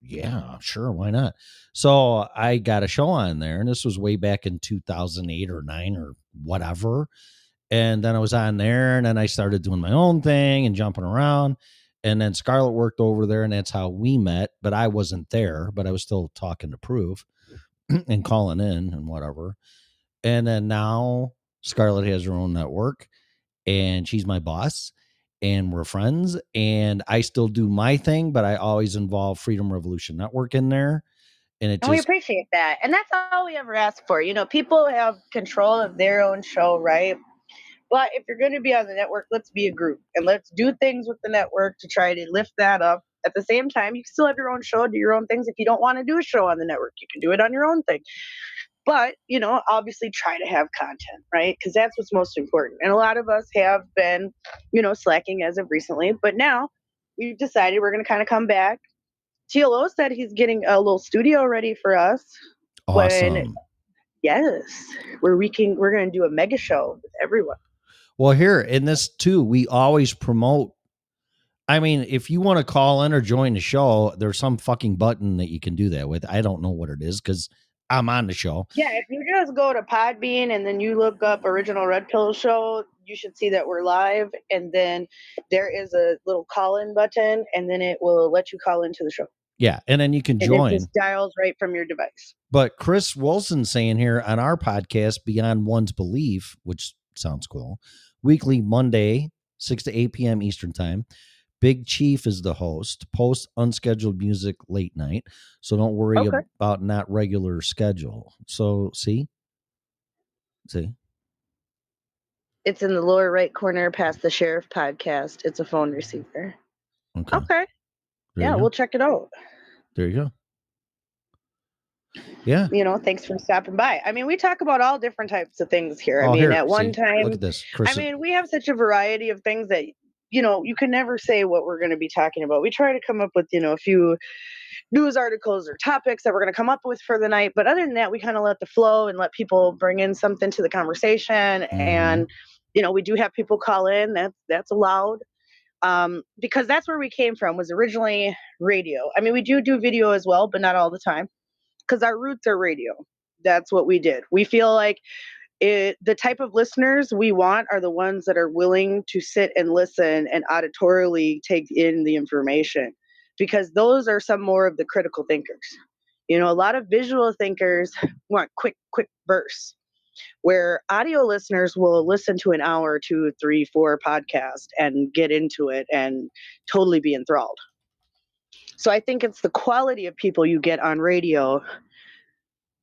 Yeah, sure, why not? So I got a show on there, and this was way back in 2008 or nine or whatever. And then I was on there, and then I started doing my own thing and jumping around. And then Scarlett worked over there, and that's how we met. But I wasn't there, but I was still talking to Proof *clears throat* and calling in and whatever. And then now Scarlett has her own network, and she's my boss and we're friends and I still do my thing, but I always involve Freedom Revolution Network in there. And it and we appreciate that and that's all we ever ask for you know people have control of their own show right but if you're going to be on the network let's be a group and let's do things with the network to try to lift that up at the same time you still have your own show do your own things. If you don't want to do a show on the network you can do it on your own thing. But you know obviously try to have content right? Because that's what's most important. And a lot of us have been you know slacking as of recently but now we've decided we're going to kind of come back tlo said he's getting a little studio ready for us when- awesome. yes where we can we're going to do a mega show with everyone. Well, here in this too, we always promote. I mean, if you want to call in or join the show, there's some fucking button that you can do that with. I don't know what it is because I'm on the show. yeah if you just go to podbean and then you look up original red pill show you should see that we're live and then there is a little call in button and then it will let you call into the show Yeah, and then you can and join. it just dials right from your device But Chris Wilson saying here on our podcast, Beyond One's Belief, which sounds cool, weekly Monday, 6 to 8 p.m. Eastern Time. Big Chief is the host, post unscheduled music late night. So don't worry Okay. about not regular schedule. So see? See? It's in the lower right corner past the sheriff podcast. It's a phone receiver. Okay. Okay. Yeah, we'll check it out. There you go. Yeah. You know, thanks for stopping by. I mean, we talk about all different types of things here. I Oh, mean, here, at one see, time, Look at this. I mean, we have such a variety of things that you know you can never say what we're going to be talking about. We try to come up with you know a few news articles or topics that we're going to come up with for the night, but other than that, we kind of let the flow and let people bring in something to the conversation. Mm-hmm. And you know, we do have people call in. That's that's allowed um, because that's where we came from. Was originally radio. I mean, we do do video as well, but not all the time because our roots are radio. That's what we did. We feel like it, the type of listeners we want are the ones that are willing to sit and listen and auditorily take in the information because those are some more of the critical thinkers. You know, a lot of visual thinkers *sighs* want quick, quick bursts, where audio listeners will listen to an hour, two, three, four podcast and get into it and totally be enthralled. So I think it's the quality of people you get on radio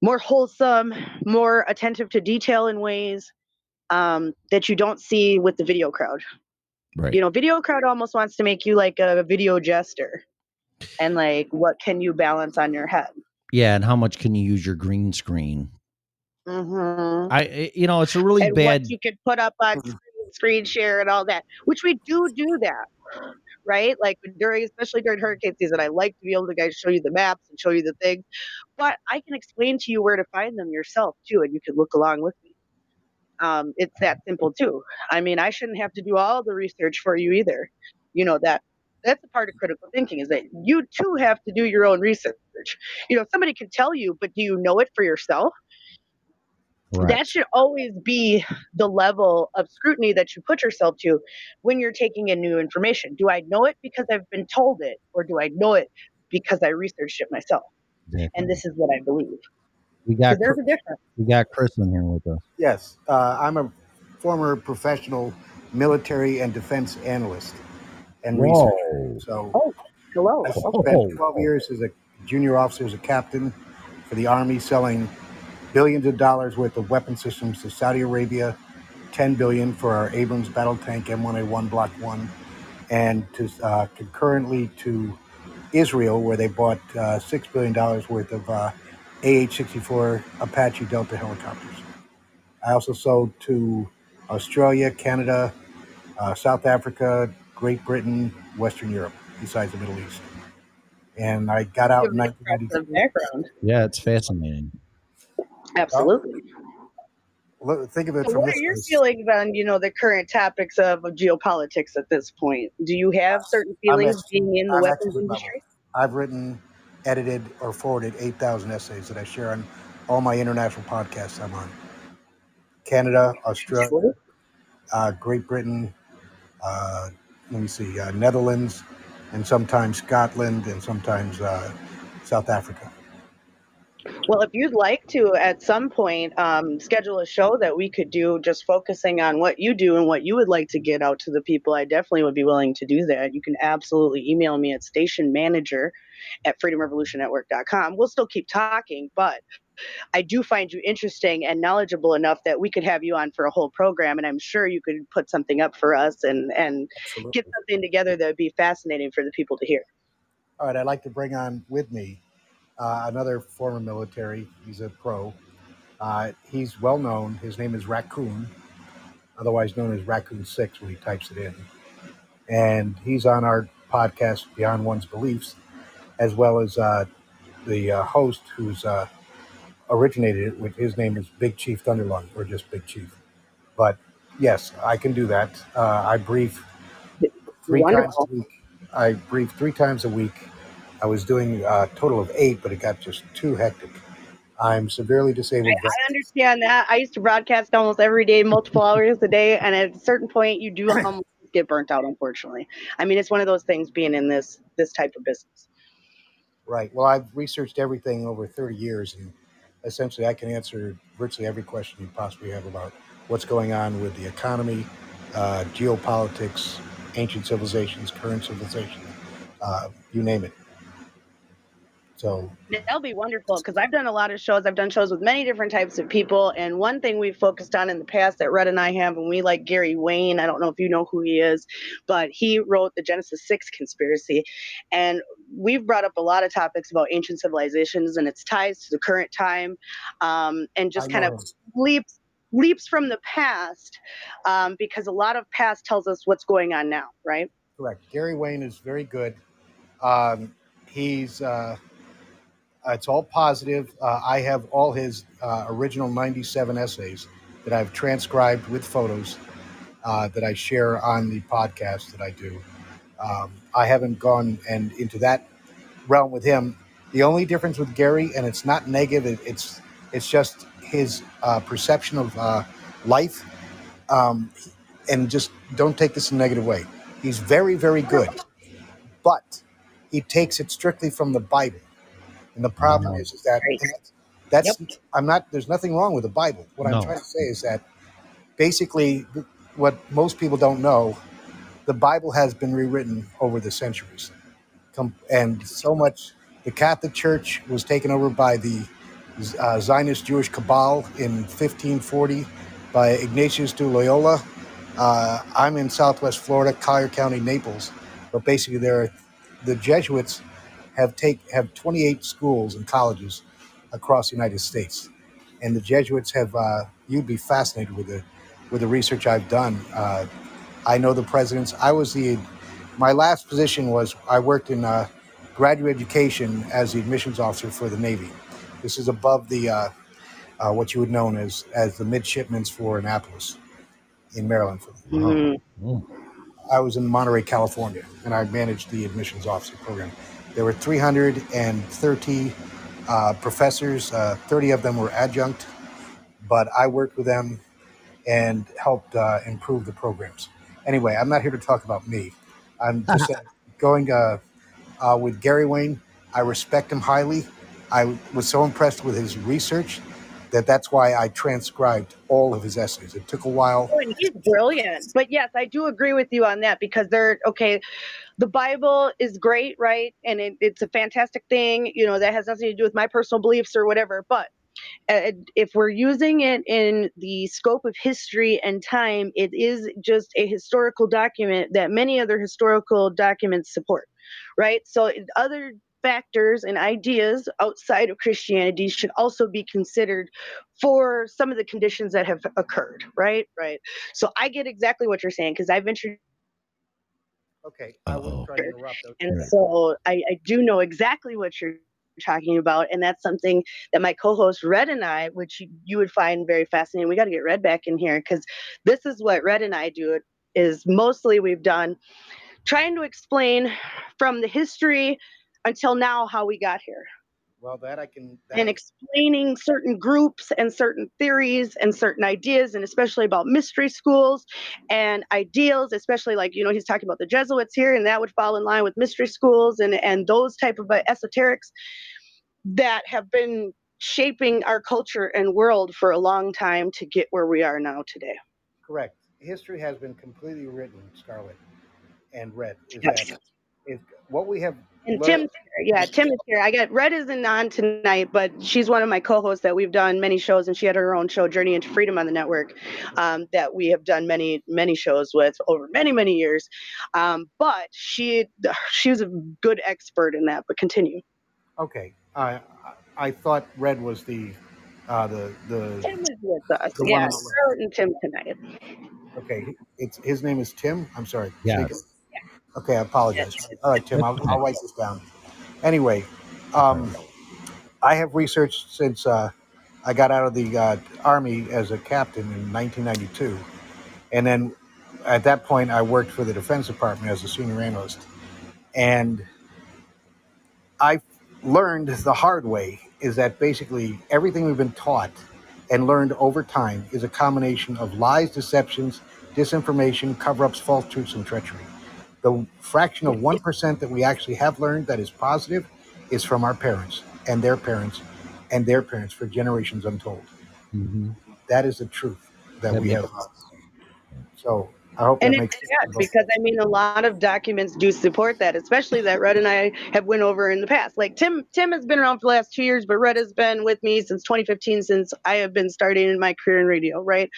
more wholesome, more attentive to detail in ways um, that you don't see with the video crowd. right. You know, video crowd almost wants to make you like a video jester, and like, what can you balance on your head? yeah. And how much can you use your green screen? Mm-hmm. I, I- you know, it's a really and bad. what you could put up on screen, screen share and all that, which we do do that, right? Like during, especially during hurricane season, I like to be able to guys show you the maps and show you the things, but I can explain to you where to find them yourself too, and you can look along with me. Um, it's that simple too. I mean, I shouldn't have to do all the research for you either. You know that that's a part of critical thinking is that you too have to do your own research. You know, somebody can tell you, but do you know it for yourself? Right. that should always be the level of scrutiny that you put yourself to when you're taking in new information. Do I know it because I've been told it, or do I know it because I researched it myself? And this is what I believe. we 'Cause got there's Chris- a difference. we got Chris in here with us. Yes, uh, I'm a former professional military and defense analyst and Whoa. researcher. So Oh, hello. I spent 12 years as a junior officer, as a captain for the Army, selling billions of dollars worth of weapon systems to Saudi Arabia, 10 billion for our Abrams battle tank M1A1 Block 1, and to uh, concurrently to Israel, where they bought uh, $6 billion worth of uh, AH-64 Apache Delta helicopters. I also sold to Australia, Canada, uh, South Africa, Great Britain, Western Europe, besides the Middle East. And I got out in You have an 1996. impressive background. Yeah, it's fascinating. Absolutely. Look, Think of it so from what are your as- feelings on, you know, the current topics of geopolitics at this point? Do you have certain feelings actually- being in the I'm weapons industry i've written, edited, or forwarded 8,000 essays that I share on all my international podcasts I'm on. Canada, Australia, uh, Great Britain, uh, let me see, uh, Netherlands, and sometimes Scotland, and sometimes uh, South Africa. Well, if you'd like to, at some point, um, schedule a show that we could do just focusing on what you do and what you would like to get out to the people, I definitely would be willing to do that. You can absolutely email me at station manager at freedomrevolutionnetwork.com. We'll still keep talking, but I do find you interesting and knowledgeable enough that we could have you on for a whole program, and I'm sure you could put something up for us and, and Absolutely. get something together that would be fascinating for the people to hear. All right, I'd like to bring on with me uh, another former military. He's a pro. Uh, he's well known. His name is Raccoon, otherwise known as Raccoon Six when he types it in. And he's on our podcast, Beyond One's Beliefs, as well as uh, the uh, host who's uh, originated it. With his name is Big Chief Thunderlung, or just Big Chief. But yes, I can do that. Uh, I brief three Wonderful. times a week. I brief three times a week. I was doing a total of eight, but it got just too hectic. I'm severely disabled. I understand that. I used to broadcast almost every day, multiple hours a day, and at a certain point, you do almost get burnt out. Unfortunately, I mean, it's one of those things being in this this type of business. Right. Well, I've researched everything over 30 years, and essentially, I can answer virtually every question you possibly have about what's going on with the economy, uh, geopolitics, ancient civilizations, current civilization, uh, you name it. So That'll be wonderful because I've done a lot of shows. I've done shows with many different types of people. And one thing we've focused on in the past that Red and I have, and we like Gary Wayne. I don't know if you know who he is, but he wrote the Genesis 6 conspiracy. And we've brought up a lot of topics about ancient civilizations and its ties to the current time um, and just kind of leaps leaps from the past um, because a lot of past tells us what's going on now, right? Correct. Gary Wayne is very good. Um, he's uh, it's all positive. Uh, I have all his uh, original 97 essays that I've transcribed with photos uh, that I share on the podcast that I do. Um, I haven't gone and into that realm with him. The only difference with Gary, and it's not negative, it, it's it's just his uh, perception of uh, life. Um, and just don't take this in a negative way. He's very, very good, but he takes it strictly from the Bible. And the problem No. is, is that Right. that's I'm not. There's nothing wrong with the Bible. What No. I'm trying to say is that basically, what most people don't know, the Bible has been rewritten over the centuries, and so much. The Catholic Church was taken over by the uh, Zionist Jewish cabal in 1540 by Ignatius de Loyola. Uh, I'm in Southwest Florida, Collier County, Naples, but basically, there are, the Jesuits have take have 28 schools and colleges across the United States, and the Jesuits have. Uh, you'd be fascinated with the with the research I've done. Uh, I know the presidents. I was the my last position was I worked in uh, graduate education as the admissions officer for the Navy. This is above the uh, uh, what you would know as as the midshipmen's for Annapolis in Maryland. Mhm. Mm. I was in Monterey, California, and I managed the admissions officer program. There were 330 uh, professors. Uh, 30 of them were adjunct, but I worked with them and helped uh, improve the programs. Anyway, I'm not here to talk about me. I'm *laughs* just saying, going uh, uh, with Gary Wayne. I respect him highly. I was so impressed with his research that that's why I transcribed all of his essays. It took a while. Oh, and he's brilliant. But yes, I do agree with you on that because they're okay. The Bible is great, right? And it, it's a fantastic thing. You know, that has nothing to do with my personal beliefs or whatever. But uh, if we're using it in the scope of history and time, it is just a historical document that many other historical documents support, right? So other factors and ideas outside of Christianity should also be considered for some of the conditions that have occurred, right? Right. So I get exactly what you're saying because I've introduced, Okay, I Uh-oh. to interrupt. and Right. so I, I do know exactly what you're talking about, and that's something that my co-host Red and I, which you, you would find very fascinating. We got to get Red back in here because this is what Red and I do. Is mostly we've done trying to explain from the history until now how we got here. Well, that I can. That and explaining certain groups and certain theories and certain ideas and especially about mystery schools and ideals especially like you know he's talking about the jesuits here and that would fall in line with mystery schools and and those type of esoterics that have been shaping our culture and world for a long time to get where we are now today correct. History has been completely written, Scarlett, and Red. Is Yes. that is what we have and learned- tim's here yeah tim is here i got red isn't on tonight but she's one of my co-hosts that we've done many shows and she had her own show journey into freedom on the network um, that we have done many many shows with over many many years um, but she she was a good expert in that but continue Okay, I I thought Red was the uh, the the tim is with us The yeah on the Scarlett and tim tonight okay. It's his name is Tim. I'm sorry. Yes. Okay, I apologize. All right, Tim. I'll, I'll write this down. Anyway, um, I have researched since uh, I got out of the uh, army as a captain in 1992, and then at that point I worked for the Defense Department as a senior analyst, and I learned the hard way is that basically everything we've been taught and learned over time is a combination of lies, deceptions, disinformation, cover-ups, false truths, and treachery. The fraction of one percent that we actually have learned that is positive is from our parents and their parents and their parents for generations untold. Mhm. That is the truth that That we have. So I hope and that makes sad because I mean a lot of documents do support that, especially that Red and I have went over in the past. Like Tim, Tim has been around for the last two years, but Red has been with me since 2015, since I have been starting in my career in radio, right?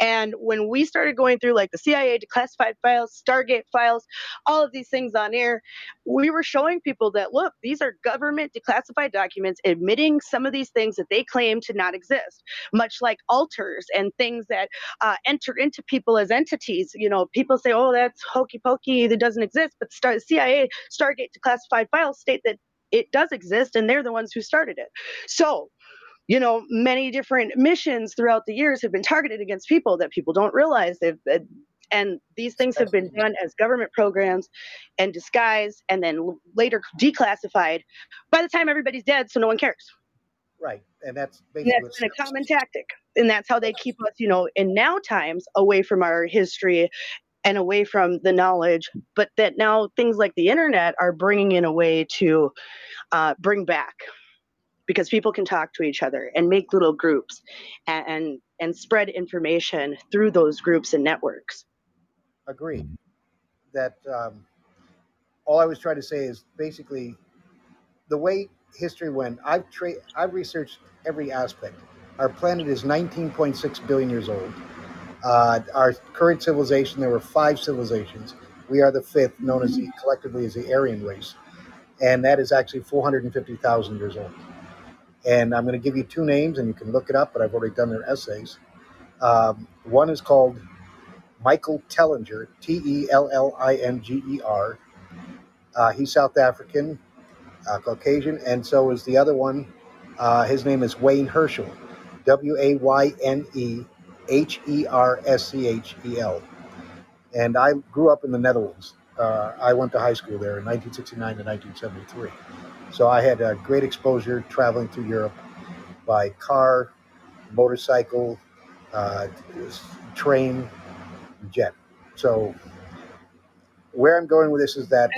And when we started going through like the CIA declassified files, Stargate files, all of these things on air, we were showing people that look, these are government declassified documents admitting some of these things that they claim to not exist, much like alters and things that uh, enter into people as entities. You know, people say, "Oh, that's hokey pokey, that doesn't exist," but Star- CIA Stargate declassified files state that it does exist, and they're the ones who started it. So. You know, many different missions throughout the years have been targeted against people that people don't realize they've uh, and these things have been done as government programs and disguised and then later declassified by the time everybody's dead so no one cares right, and that's and that's been a common tactic and that's how they keep us you know in now times away from our history and away from the knowledge but that now things like the internet are bringing in a way to uh, bring back because people can talk to each other and make little groups and, and and spread information through those groups and networks agreed that um, all I was trying to say is basically the way history went. I've tra- I've researched every aspect. Our planet is 19.6 billion years old. Uh, our current civilization, there were five civilizations. We are the fifth, known as the collectively as the Aryan race, and that is actually 450,000 years old. And I'm going to give you two names, and you can look it up. But I've already done their essays. Um, one is called Michael Tellinger, T E L L I N G E R. Uh, he's South African, uh, Caucasian, and so is the other one. Uh, his name is Wayne Herschel, W A Y N E H E R S C H E L. And I grew up in the Netherlands. Uh, I went to high school there in 1969 to 1973. So I had a great exposure traveling through Europe by car, motorcycle, uh, train, jet. So where I'm going with this is that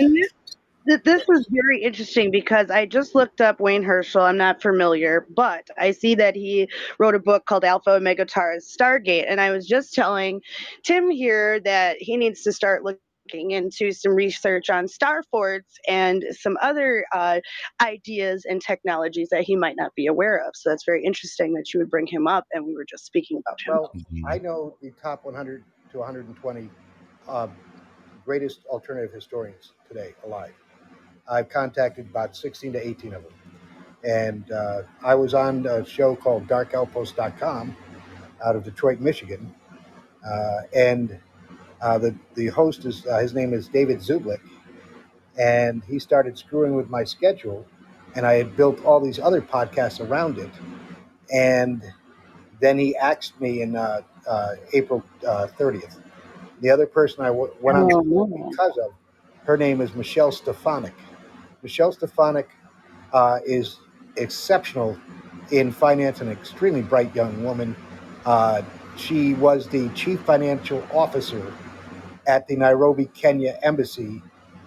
th- this is very interesting because I just looked up Wayne Herschel. I'm not familiar, but I see that he wrote a book called Alpha Omega Taurus Stargate. And I was just telling Tim here that he needs to start looking into some research on star forts and some other uh, ideas and technologies that he might not be aware of. So that's very interesting that you would bring him up, and we were just speaking about him. well, Mhm. I know the top 100 to 120 uh, greatest alternative historians today alive. I've contacted about 16 to 18 of them. And uh, I was on a show called darkoutpost.com out of Detroit, Michigan. Uh, and uh, the, the host is, uh, his name is David Zublick. And he started screwing with my schedule. And I had built all these other podcasts around it. And then he axed me in uh, uh, April uh, 30th. The other person I w- went on Oh, the show no. because of, her name is Michelle Stefanik. Michelle Stefanik uh, is exceptional in finance, an extremely bright young woman. Uh, she was the chief financial officer at the Nairobi, Kenya embassy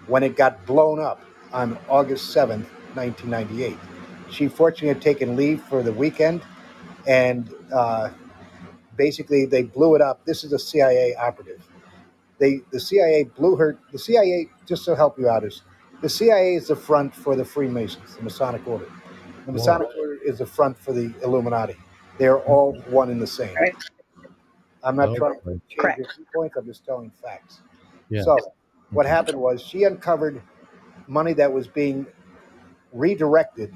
when it got blown up on August 7th, 1998. She fortunately had taken leave for the weekend and uh, basically they blew it up. This is a CIA operative. They the CIA blew her. The CIA, just to help you out, is the CIA is the front for the Freemasons, the Masonic Order. The Masonic Order is the front for the Illuminati. They are all one and the same. Right. I'm not Oh, trying to change Correct. your viewpoints. I'm just telling facts. Yeah. So what happened was she uncovered money that was being redirected,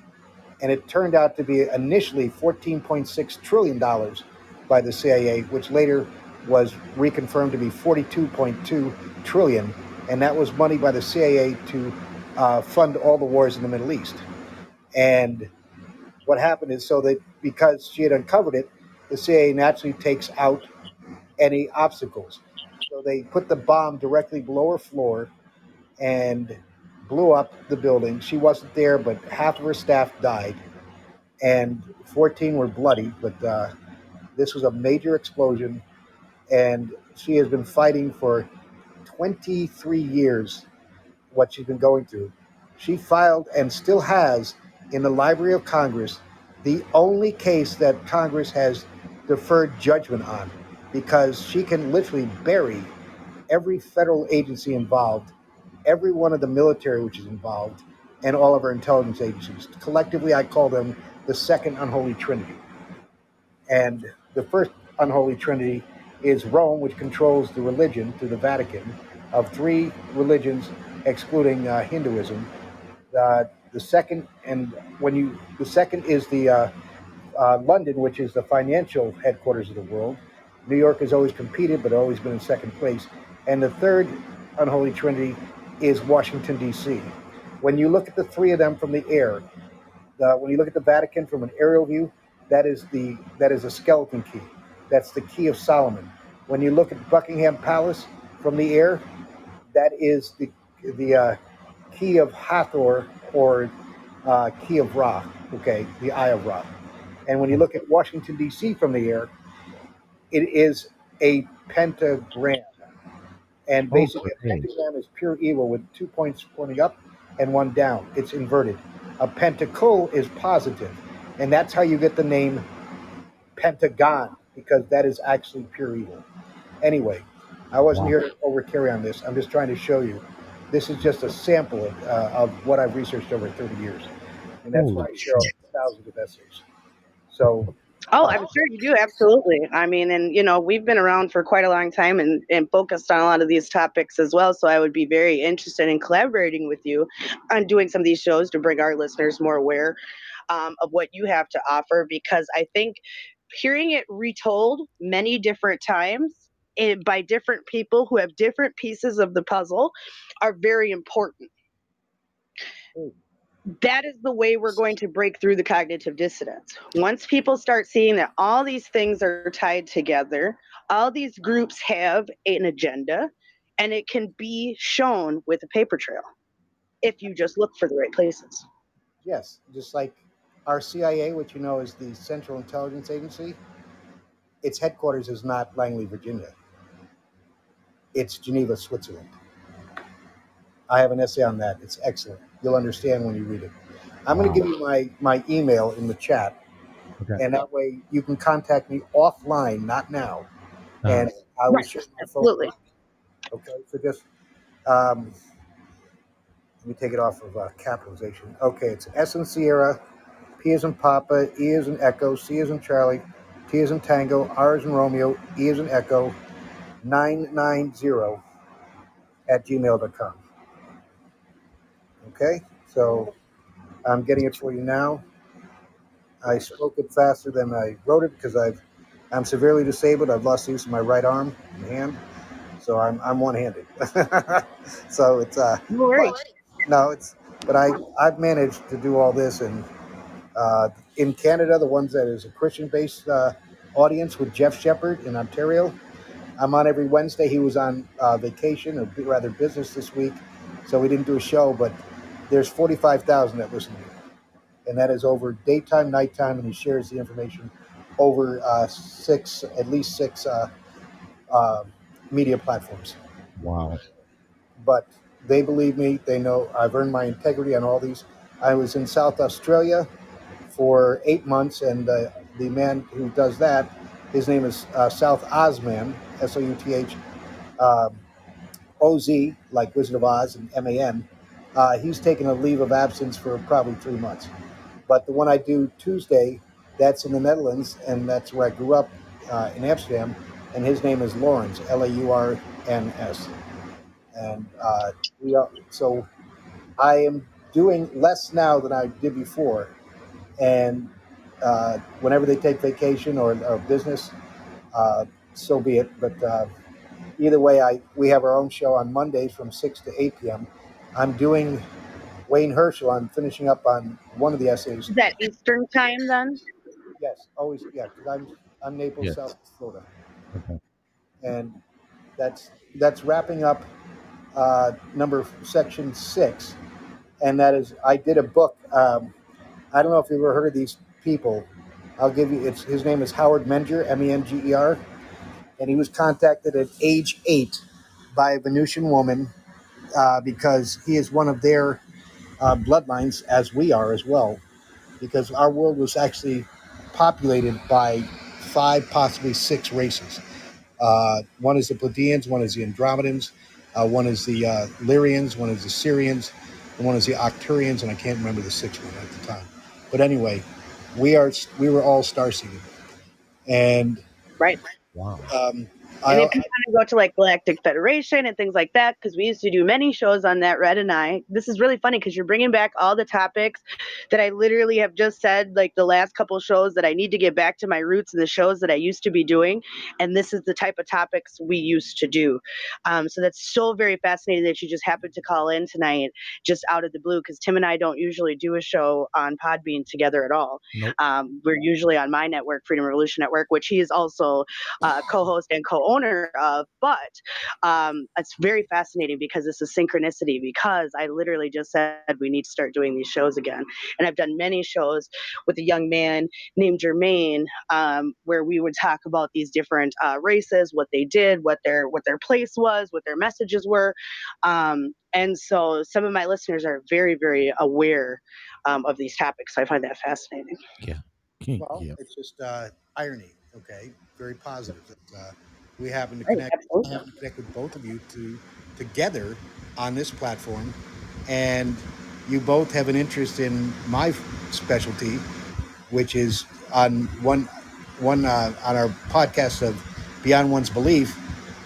and it turned out to be initially 14.6 trillion dollars by the CIA, which later was reconfirmed to be 42.2 trillion, and that was money by the CIA to uh, fund all the wars in the Middle East. And what happened is so that because she had uncovered it, the CIA naturally takes out any obstacles. So they put the bomb directly below her floor and blew up the building. She wasn't there, but half of her staff died, and 14 were bloody. But uh, this was a major explosion, and she has been fighting for 23 years what she's been going through. She filed and still has in the Library of Congress the only case that Congress has deferred judgment on because she can literally bury every federal agency involved, every one of the military which is involved, and all of our intelligence agencies. Collectively, I call them the second unholy trinity. And the first unholy trinity is Rome, which controls the religion through the Vatican of three religions, excluding uh, Hinduism. Uh, the second, and when you, the second is the uh, uh, London, which is the financial headquarters of the world. New York has always competed, but always been in second place. And the third unholy trinity is Washington D.C. When you look at the three of them from the air, when you look at the Vatican from an aerial view, that is the that is a skeleton key. That's the key of Solomon. When you look at Buckingham Palace from the air, that is the the uh, key of Hathor or uh, key of Ra. Okay, the Eye of Ra. And when you look at Washington D.C. from the air, it is a pentagram. And basically, a pentagram is pure evil with two points pointing up and one down. It's inverted. A pentacle is positive, and that's how you get the name Pentagon because that is actually pure evil. Anyway, I wasn't Wow. here to over carry on this. I'm just trying to show you. This is just a sample of, uh, of what I've researched over 30 years, and that's why I Holy share thousands of essays. So Oh, I'm sure you do. Absolutely. I mean, and you know, we've been around for quite a long time and, and focused on a lot of these topics as well. So I would be very interested in collaborating with you on doing some of these shows to bring our listeners more aware um, of what you have to offer because I think hearing it retold many different times eh, by different people who have different pieces of the puzzle are very important. Mm. That is the way we're going to break through the cognitive dissonance. Once people start seeing that all these things are tied together, all these groups have an agenda, and it can be shown with a paper trail if you just look for the right places. Yes, just like our CIA, which you know is the Central Intelligence Agency, its headquarters is not Langley, Virginia. It's Geneva, Switzerland. I have an essay on that. It's excellent. You'll understand when you read it. I'm going to give you my, my email in the chat, Okay. and that way you can contact me offline, not now, Uh, and I will Right, share my phone. Absolutely. Okay, so just um, let me take it off of uh, capitalization. Okay, it's S and Sierra, P is in Papa, E is in Echo, C is in Charlie, T is in Tango, R is in Romeo, E is in Echo, 990 at gmail.com. Okay, so I'm getting it for you now. I spoke it faster than I wrote it because I've I'm severely disabled. I've lost the use of my right arm and hand, so I'm I'm one-handed. *laughs* so it's uh No worries. no, it's but I I've managed to do all this and uh, in Canada, the ones that is a Christian-based uh, audience with Jeff Shepard in Ontario. I'm on every Wednesday. He was on uh, vacation or b- rather business this week, so we didn't do a show. But there's 45,000 that listen to him, and that is over daytime, nighttime, and he shares the information over uh, six, at least six uh, uh, media platforms wow. but they believe me. They know I've earned my integrity on all these. I was in South Australia for eight months, and uh, the man who does that, his name is uh, South Ozman, S O U T H um, O Z, like Wizard of Oz, and M A N. Uh, he's taken a leave of absence for probably three months. But the one I do Tuesday, that's in the Netherlands, and that's where I grew up uh, in Amsterdam, and his name is Lawrence, L A U R N S and uh, we are, so I am doing less now than I did before, and uh, whenever they take vacation or, or business, uh, so be it. But uh, either way, I we have our own show on Mondays from six to eight p.m. I'm doing Wayne Herschel. I'm finishing up on one of the essays. Is that Eastern time then? Yes, always yeah, because I'm I'm Naples, Yes. South Florida. Okay. and that's that's wrapping up uh, number section six, and that is I did a book. Um, I don't know if you've ever heard of these people. I'll give you. It's his name is Howard Menger, M E N G E R, and he was contacted at age eight by a Venusian woman uh, because he is one of their uh, bloodlines, as we are as well, because our world was actually populated by five, possibly six races Uh, one is the Pleiadians, one is the Andromedans, uh, one is the uh, Lyrians, one is the Sirians, and one is the Arcturians, and I can't remember the sixth one at the time. But anyway, we are we were all star seeded, and Right. Wow. um, And I, if you want to go to like Galactic Federation and things like that, because we used to do many shows on that, Red and I, this is really funny because you're bringing back all the topics that I literally have just said, like the last couple shows that I need to get back to my roots and the shows that I used to be doing. And this is the type of topics we used to do. Um, so that's so very fascinating that you just happened to call in tonight, just out of the blue, because Tim and I don't usually do a show on Podbean together at all. Nope. Um, we're usually on my network, Freedom Revolution Network, which he is also uh, co-host and co-owner of. But um, it's very fascinating because it's a synchronicity. Because I literally just said we need to start doing these shows again, and I've done many shows with a young man named Jermaine, um, where we would talk about these different uh, races, what they did, what their what their place was, what their messages were, um, and so some of my listeners are very very aware um, of these topics. So I find that fascinating. Yeah. Well, yeah. it's just uh, irony. Okay, very positive that uh, we happen to Right, connect. Happen to connect with both of you to together on this platform, and you both have an interest in my specialty, which is on one one uh, on our podcast of Beyond One's Belief.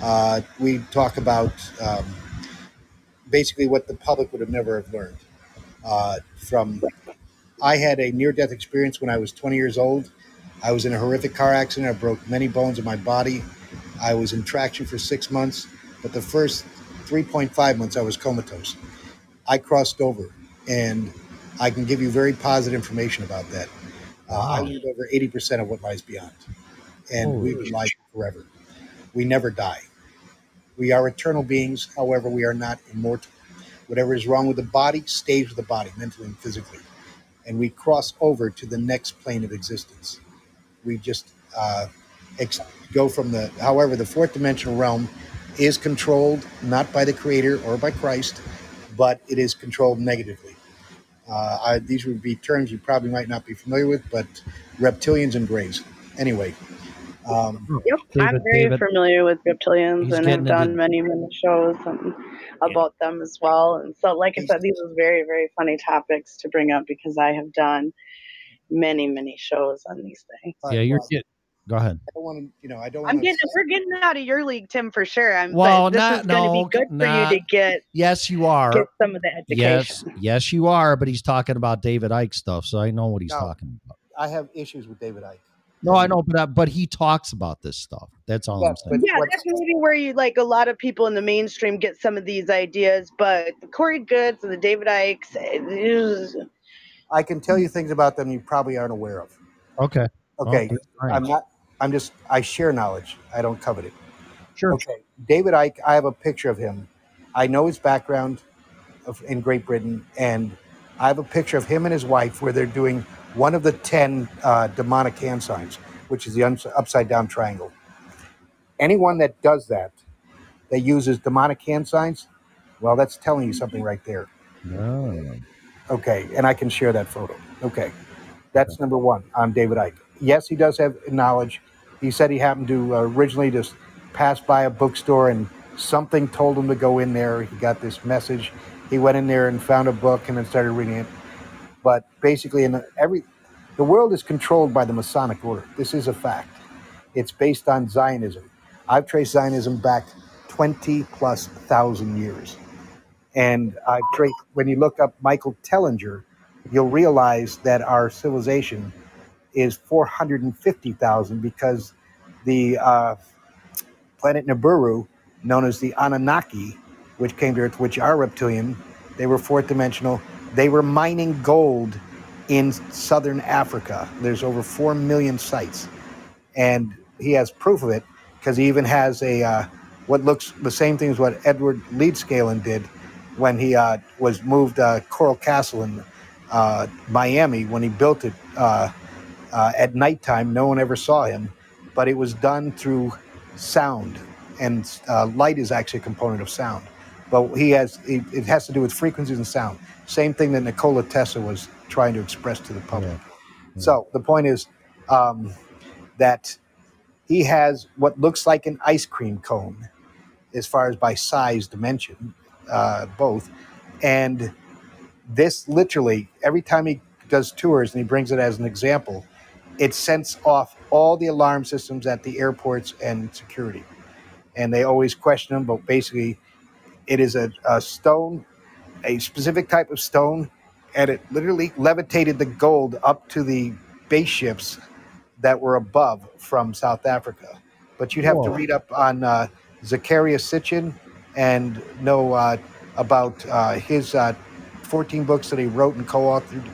Uh, we talk about um, basically what the public would have never have learned uh, from. I had a near death experience when I was 20 years old. I was in a horrific car accident. I broke many bones in my body. I was in traction for six months, but the first 3.5 months I was comatose. I crossed over, and I can give you very positive information about that. Uh, I lived over 80% of what lies beyond, and Holy we've been alive forever. We never die. We are eternal beings, however, we are not immortal. Whatever is wrong with the body stays with the body, mentally and physically. And we cross over to the next plane of existence. We just uh, ex- go from the, however, the fourth dimensional realm is controlled not by the Creator or by Christ, but it is controlled negatively. Uh, I, these would be terms you probably might not be familiar with, but reptilians and grays. Anyway, um, Yep, I'm very David- familiar with reptilians He's and have done into- many, many shows and about them as well. And so, like I said, these are very, very funny topics to bring up because I have done many, many shows on these things. Yeah, you're well, get, go ahead. I don't want to, you know, I don't I'm want getting, to. we're getting out of your league, Tim, for sure. I'm, Well, this not- is going to no, be good for you to get Yes, you are. get some of the Yes, education. yes, you are. But he's talking about David Icke stuff, so I know what he's No. talking about. I have issues with David Icke. No, I know, but uh, but he talks about this stuff. That's all I'm saying. Yeah, that's maybe where you like a lot of people in the mainstream get some of these ideas, but the Corey Goodes and the David Ickes, eh, is- I can tell you things about them you probably aren't aware of. Okay. Okay, Oh. I'm not. I'm just. I share knowledge. I don't covet it. Sure. Okay, David Icke. I have a picture of him. I know his background of, in Great Britain, and I have a picture of him and his wife where they're doing one of the ten uh, demonic hand signs, which is the uns- upside down triangle. Anyone that does that, that uses demonic hand signs, well, that's telling you something right there. No. Okay, and I can share that photo. Okay, that's number one on David Icke. Yes, he does have knowledge. He said he happened to uh, originally just pass by a bookstore and something told him to go in there. He got this message. He went in there and found a book and then started reading it. But basically, in every, the world is controlled by the Masonic order. This is a fact. It's based on Zionism. I've traced Zionism back 20 plus thousand years. And I've traced, when you look up Michael Tellinger, you'll realize that our civilization is 450,000 because the uh, planet Nibiru, known as the Anunnaki, which came to Earth, which are reptilian, they were fourth dimensional. They were mining gold in southern Africa. There's over 4 million sites. And he has proof of it because he even has a uh, what looks the same thing as what Edward Leedskalnin did when he uh, was moved uh, Coral Castle in uh, Miami when he built it uh, at nighttime. No one ever saw him, but it was done through sound, and uh, light is actually a component of sound. But he has it, it has to do with frequencies and sound. Same thing that Nikola Tesla was trying to express to the public. So the point is um, that he has what looks like an ice cream cone, as far as by size dimension, uh, both. And this literally, every time he does tours and he brings it as an example, it sets off all the alarm systems at the airports and security. And they always question them, but basically, it is a, a stone, a specific type of stone, and it literally levitated the gold up to the base ships that were above from South Africa. But you'd have to read up on uh, Zacharias Sitchin and know uh, about uh, his uh, 14 books that he wrote and co-authored.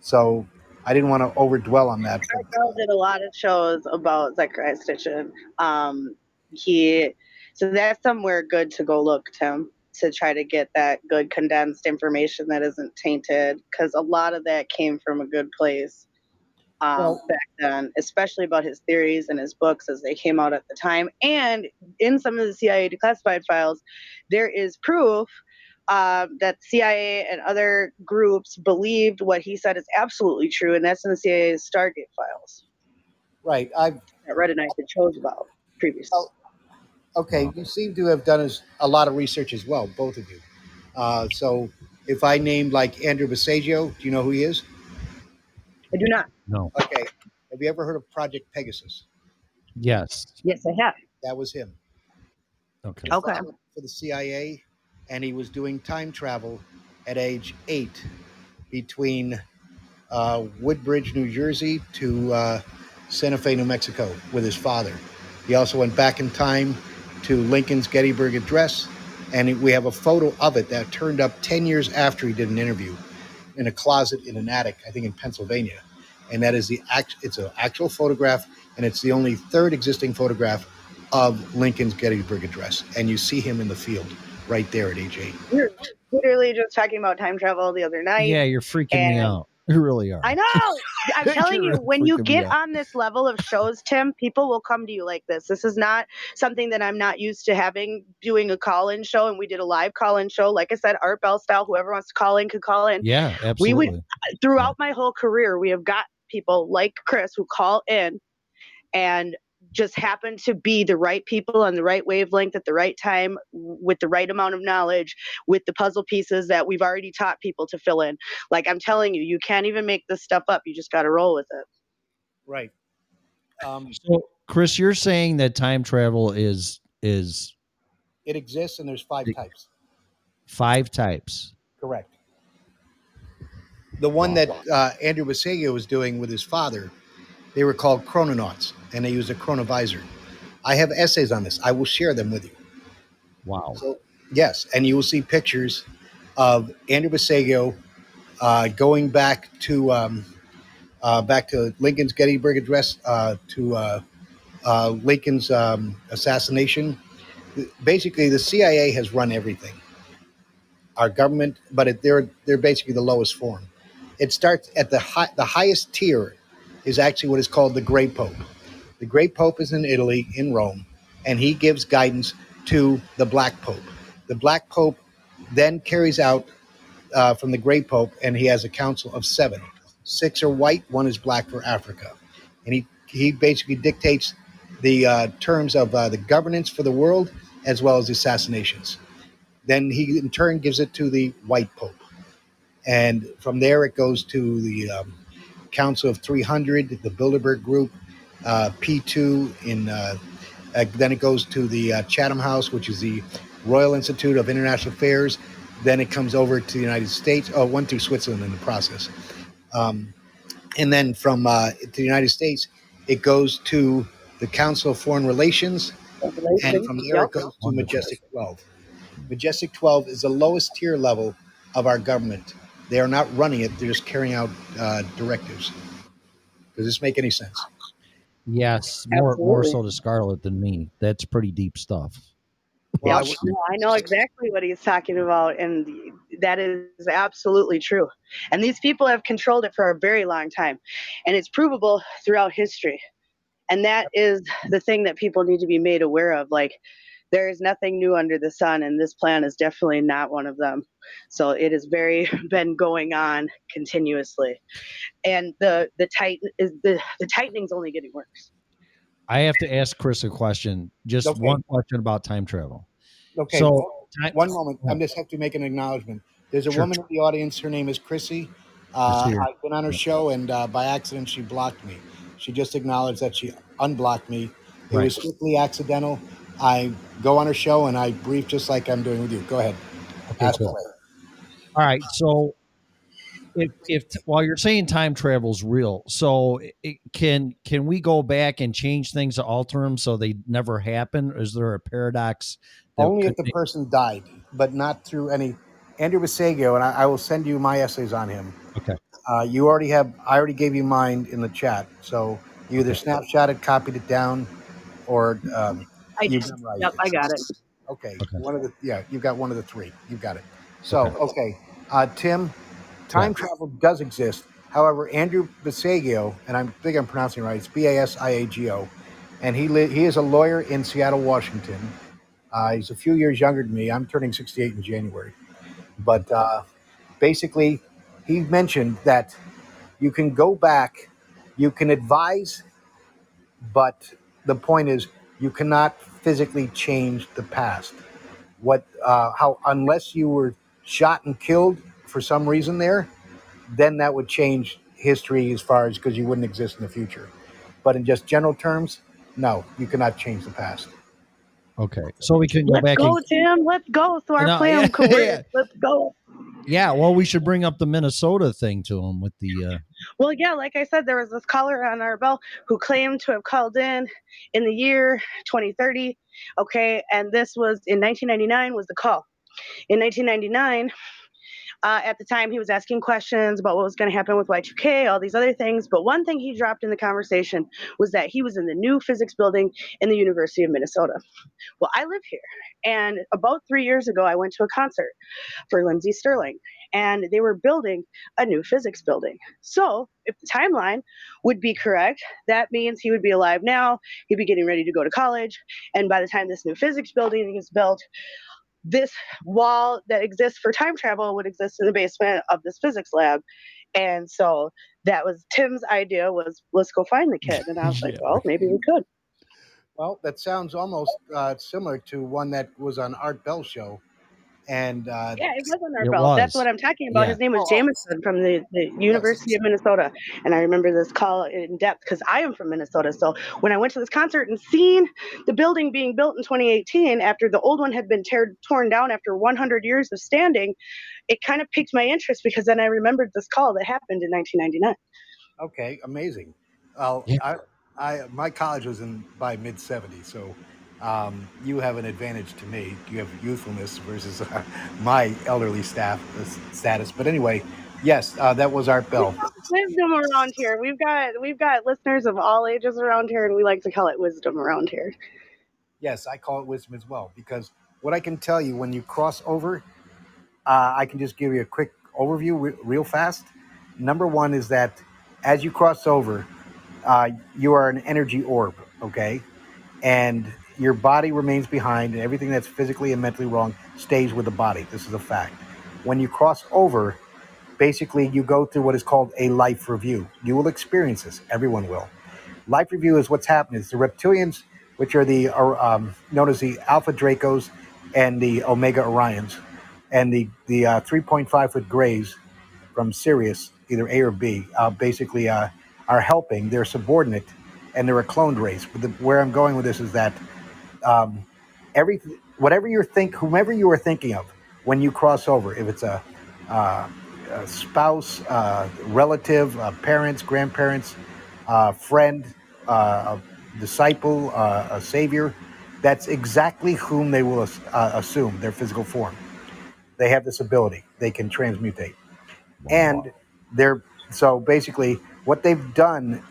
So I didn't want to overdwell on that. but- Carl did a lot of shows about Zecharia Sitchin. Um, he so that's somewhere good to go look, Tim, to try to get that good condensed information that isn't tainted, because a lot of that came from a good place um, Well- back then, especially about his theories and his books as they came out at the time. And in some of the CIA declassified files, there is proof um, that CIA and other groups believed what he said is absolutely true, and that's in the CIA's Stargate files Right. I've that Red and I had chose about previously. Oh. okay. You seem to have done a lot of research as well, both of you. Uh, so if I named like Andrew Basiago, do you know who he is? I do not. No. Okay. Have you ever heard of Project Pegasus? Yes. Yes, I have. That was him. Okay. Okay. For the CIA, and he was doing time travel at age eight between uh, Woodbridge, New Jersey to uh, Santa Fe, New Mexico with his father. He also went back in time to Lincoln's Gettysburg Address, and we have a photo of it that turned up 10 years after he did an interview in a closet in an attic, I think in Pennsylvania. And that is the act, it's an actual photograph, and it's the only third existing photograph of Lincoln's Gettysburg Address. And you see him in the field right there at age eight. We were literally just talking about time travel the other night. Yeah, you're freaking me out. You really are. I know. *laughs* I'm telling you, You're when you get on this level of shows, Tim, people will come to you like this. This is not something that I'm not used to having doing a call in show. And we did a live call in show. Like I said, Art Bell style, whoever wants to call in could call in. Yeah, absolutely. We would- Throughout my whole career, we have got people like Chris who call in and just happen to be the right people on the right wavelength at the right time with the right amount of knowledge with the puzzle pieces that we've already taught people to fill in. Like I'm telling you, you can't even make this stuff up. You just got to roll with it. Right. Um, So, Chris, you're saying that time travel is is it exists, and there's five types. five types. Correct. The one that uh, Andrew Basiago was doing with his father, they were called chrononauts, and they used a chronovisor. I have essays on this. I will share them with you. Wow. So yes, and you will see pictures of Andrew Basiago uh, going back to um, uh, back to Lincoln's Gettysburg Address uh, to uh, uh, Lincoln's um, assassination. Basically, the CIA has run everything. Our government, but it, they're they're basically the lowest form. It starts at the high, the highest tier is actually what is called the Great Pope. The Great Pope is in Italy, in Rome, and he gives guidance to the Black Pope. The Black Pope then carries out uh, from the Great Pope, and he has a council of seven. Six are white, one is black for Africa. And he, he basically dictates the uh, terms of uh, the governance for the world as well as the assassinations. Then he, in turn, gives it to the white Pope. And from there, it goes to the um, Council of 300, the Bilderberg Group, uh, P2 in uh, uh, then it goes to the uh, Chatham House, which is the Royal Institute of International Affairs. Then it comes over to the United States. Oh, one through Switzerland in the process. Um, and then from uh, to the United States, it goes to the Council of Foreign Relations. And from there, it goes to Majestic 12. Majestic 12 is the lowest tier level of our government. They are not running it, they're just carrying out uh, directives. Does this make any sense? Yes, more more so to Scarlett than me. That's pretty deep stuff. Well, I Yeah, would- no, I know exactly what he's talking about, and that is absolutely true. And these people have controlled it for a very long time, and it's provable throughout history. And that is the thing that people need to be made aware of. Like, there is nothing new under the sun, and this plan is definitely not one of them. So it has very *laughs* been going on continuously, and the the tight is the the tightening is only getting worse. I have to ask Chris a question. Just Okay. one question about time travel. Okay, So, well, time- one moment. Yeah. I just have to make an acknowledgement. There's a Sure. woman in the audience. Her name is Chrissy. Uh. I've been on her show, and uh, by accident, she blocked me. She just acknowledged that she unblocked me. It Right. was strictly accidental. I go on a show and I brief just like I'm doing with you. Go ahead. Okay, cool. All right. So, if if while you're saying time travel is real, so it, can can we go back and change things to alter them so they never happen? Is there a paradox? that Only if the make- person died, but not through any. Andrew Basiago, and I, I will send you my essays on him. Okay. Uh, you already have. I already gave you mine in the chat, so you either snapshotted, copied it down, or um, I, you memorized yep, it. I got it. Okay. Okay. One of the yeah, you've got one of the three. You've got it. So Okay. okay, uh, Tim, time Yeah. travel does exist. However, Andrew Basiago, and I think I'm pronouncing it right. It's B A S I A G O, and he li- he is a lawyer in Seattle, Washington. Uh, he's a few years younger than me. I'm turning 68 in January, but uh, basically, he mentioned that you can go back, you can advise, but the point is you cannot physically change the past what uh, how unless you were shot and killed for some reason there then that would change history as far as because you wouldn't exist in the future but in just general terms no you cannot change the past Okay, so we can go Let's back. go, and, Tim. Let's go. So our No, plan *laughs* yeah, could yeah. Let's go. Yeah, well, we should bring up the Minnesota thing to them with the. Uh, Well, yeah, like I said, there was this caller on Art Bell who claimed to have called in in the year 2030. Okay, and this was in 1999 was the call. In 1999, uh, at the time, he was asking questions about what was going to happen with Y2K, all these other things. But one thing he dropped in the conversation was that he was in the new physics building in the University of Minnesota. Well, I live here, and about three years ago, I went to a concert for Lindsey Stirling, and they were building a new physics building. So, if the timeline would be correct, that means he would be alive now, he'd be getting ready to go to college, and by the time this new physics building is built, this wall that exists for time travel would exist in the basement of this physics lab. And so that was Tim's idea was let's go find the kid. And I was *laughs* like, well, maybe we could. well that sounds almost uh, similar to one that was on art bell show and uh, Yeah, it was on our It belt. That's what I'm talking about. Yeah. His name was. Jameson from the, the University of Minnesota. And I remember this call in depth because I am from Minnesota. So when I went to this concert and seen the building being built in 2018 after the old one had been teared, torn down after 100 years of standing, it kind of piqued my interest because then I remembered this call that happened in 1999. Okay, amazing. Well, Yeah. I, I, my college was in by mid '70s, so um, you have an advantage to me. You have youthfulness versus uh, my elderly staff uh, status. But anyway, yes, uh, that was Art Bell. Wisdom around here. We've got we've got listeners of all ages around here, and we like to call it wisdom around here. Yes, I call it wisdom as well because what I can tell you when you cross over, uh, I can just give you a quick overview re- real fast. Number one is that as you cross over, uh, you are an energy orb, okay? And your body remains behind, and everything that's physically and mentally wrong stays with the body. This is a fact. When you cross over, basically you go through what is called a life review. You will experience this, everyone will. Life review is what's happening. It's the reptilians, which are the are, um, known as the Alpha Dracos and the Omega Orions, and the the uh, 3.5 foot grays from Sirius, either A or B, uh, basically uh, are helping. They're subordinate, and they're a cloned race. But the, where I'm going with this is that um, every whatever you think, whomever you are thinking of when you cross over, if it's a, uh, a spouse, uh, relative, uh, parents, grandparents, uh, friend, uh, a disciple, uh, a savior, that's exactly whom they will uh, assume their physical form. They have this ability; they can transmutate. And they're so basically what they've done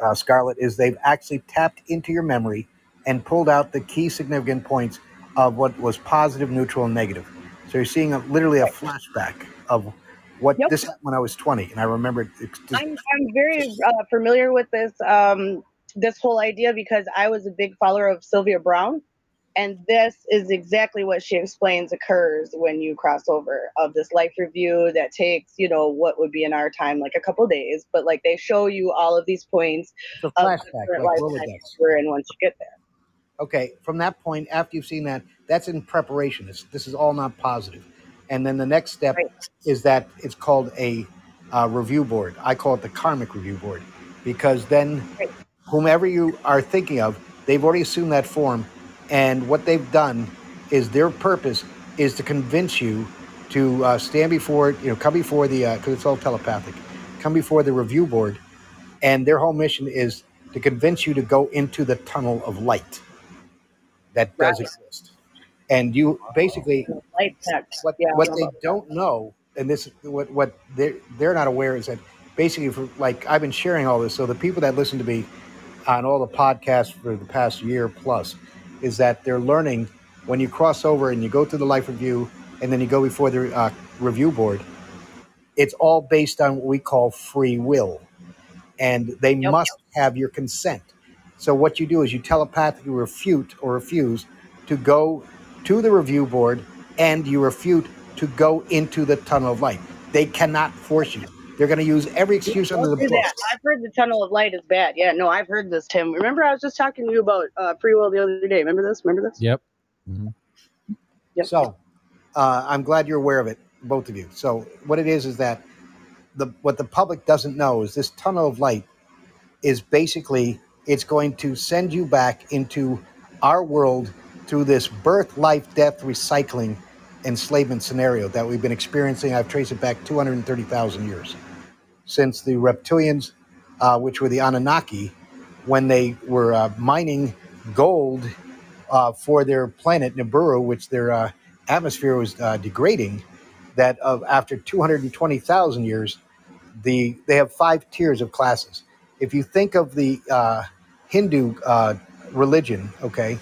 uh, scarlett is they've actually tapped into your memory and pulled out the key significant points of what was positive neutral and negative so you're seeing a, literally a flashback of what Yep. this happened when i was 20 and i remember it just, I'm I'm very uh, familiar with this um, this whole idea because I was a big follower of Sylvia Browne, And this is exactly what she explains occurs when you cross over of this life review that takes, you know, what would be in our time like a couple days, but like they show you all of these points It's a flashback, like we're in once you get there. Okay, from that point, after you've seen that, that's in preparation. It's, this is all not positive. And then the next step Right. is that it's called a uh, review board. I call it the karmic review board because then Right. whomever you are thinking of, they've already assumed that form. And what they've done is their purpose is to convince you to uh, stand before, it, you know, come before the, because it's all telepathic, come before the review board. And their whole mission is to convince you to go into the tunnel of light that does Right. exist. And you basically Light text. what yeah. what they don't know, and this what what they're they're not aware is that basically for like I've been sharing all this, so the people that listen to me on all the podcasts for the past year plus is that they're learning when you cross over and you go to the life review and then you go before the uh, review board. It's all based on what we call free will, and they Yep. must have your consent. So what you do is you telepathically refute or refuse to go to the review board and you refute to go into the tunnel of light. They cannot force you. They're going to use every excuse under the Don't do book. that. I've heard the tunnel of light is bad. Yeah, no, I've heard this, Tim. Remember, I was just talking to you about uh, free will the other day. Remember this? Remember this? Yep. Yep. So uh, I'm glad you're aware of it, both of you. So what it is is that the what the public doesn't know is this tunnel of light is basically it's going to send you back into our world through this birth, life, death, recycling, enslavement scenario that we've been experiencing. I've traced it back 230,000 years since the reptilians, uh, which were the Anunnaki, when they were uh, mining gold uh, for their planet Nibiru, which their uh, atmosphere was uh, degrading. That of after 220,000 years, the they have five tiers of classes. If you think of the uh, Hindu uh, religion, okay,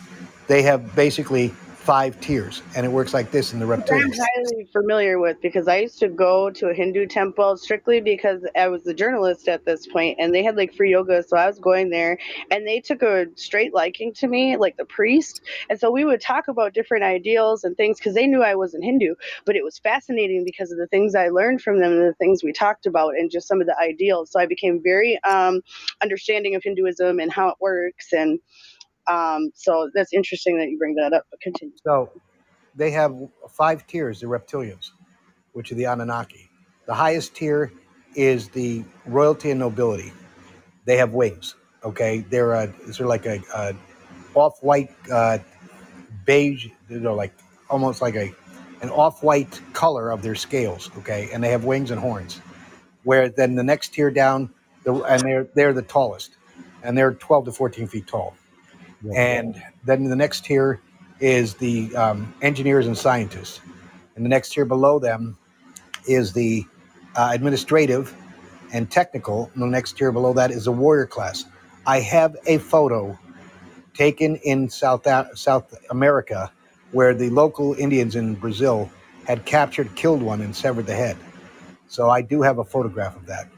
they have basically five tiers, and it works like this in the I'm highly familiar with because I used to go to a Hindu temple strictly because I was a journalist at this point and they had like free yoga. So I was going there and they took a straight liking to me, like the priest. And so we would talk about different ideals and things because they knew I wasn't Hindu. But it was fascinating because of the things I learned from them and the things we talked about and just some of the ideals. So I became very um, understanding of Hinduism and how it works. And um, so that's interesting that you bring that up. But continue. So they have five tiers, the reptilians, which are the Anunnaki. The highest tier is the royalty and nobility. They have wings. Okay, they're a, they're like a, a off-white uh, beige, you know, like almost like a an off-white color of their scales. Okay, and they have wings and horns. Where then the next tier down, the, and they're they're the tallest, and they're 12 to 14 feet tall. And then the next tier is the um, engineers and scientists. And the next tier below them is the uh, administrative and technical. And the next tier below that is the warrior class. I have a photo taken in South, South America where the local Indians in Brazil had captured, killed one, and severed the head. So I do have a photograph of that.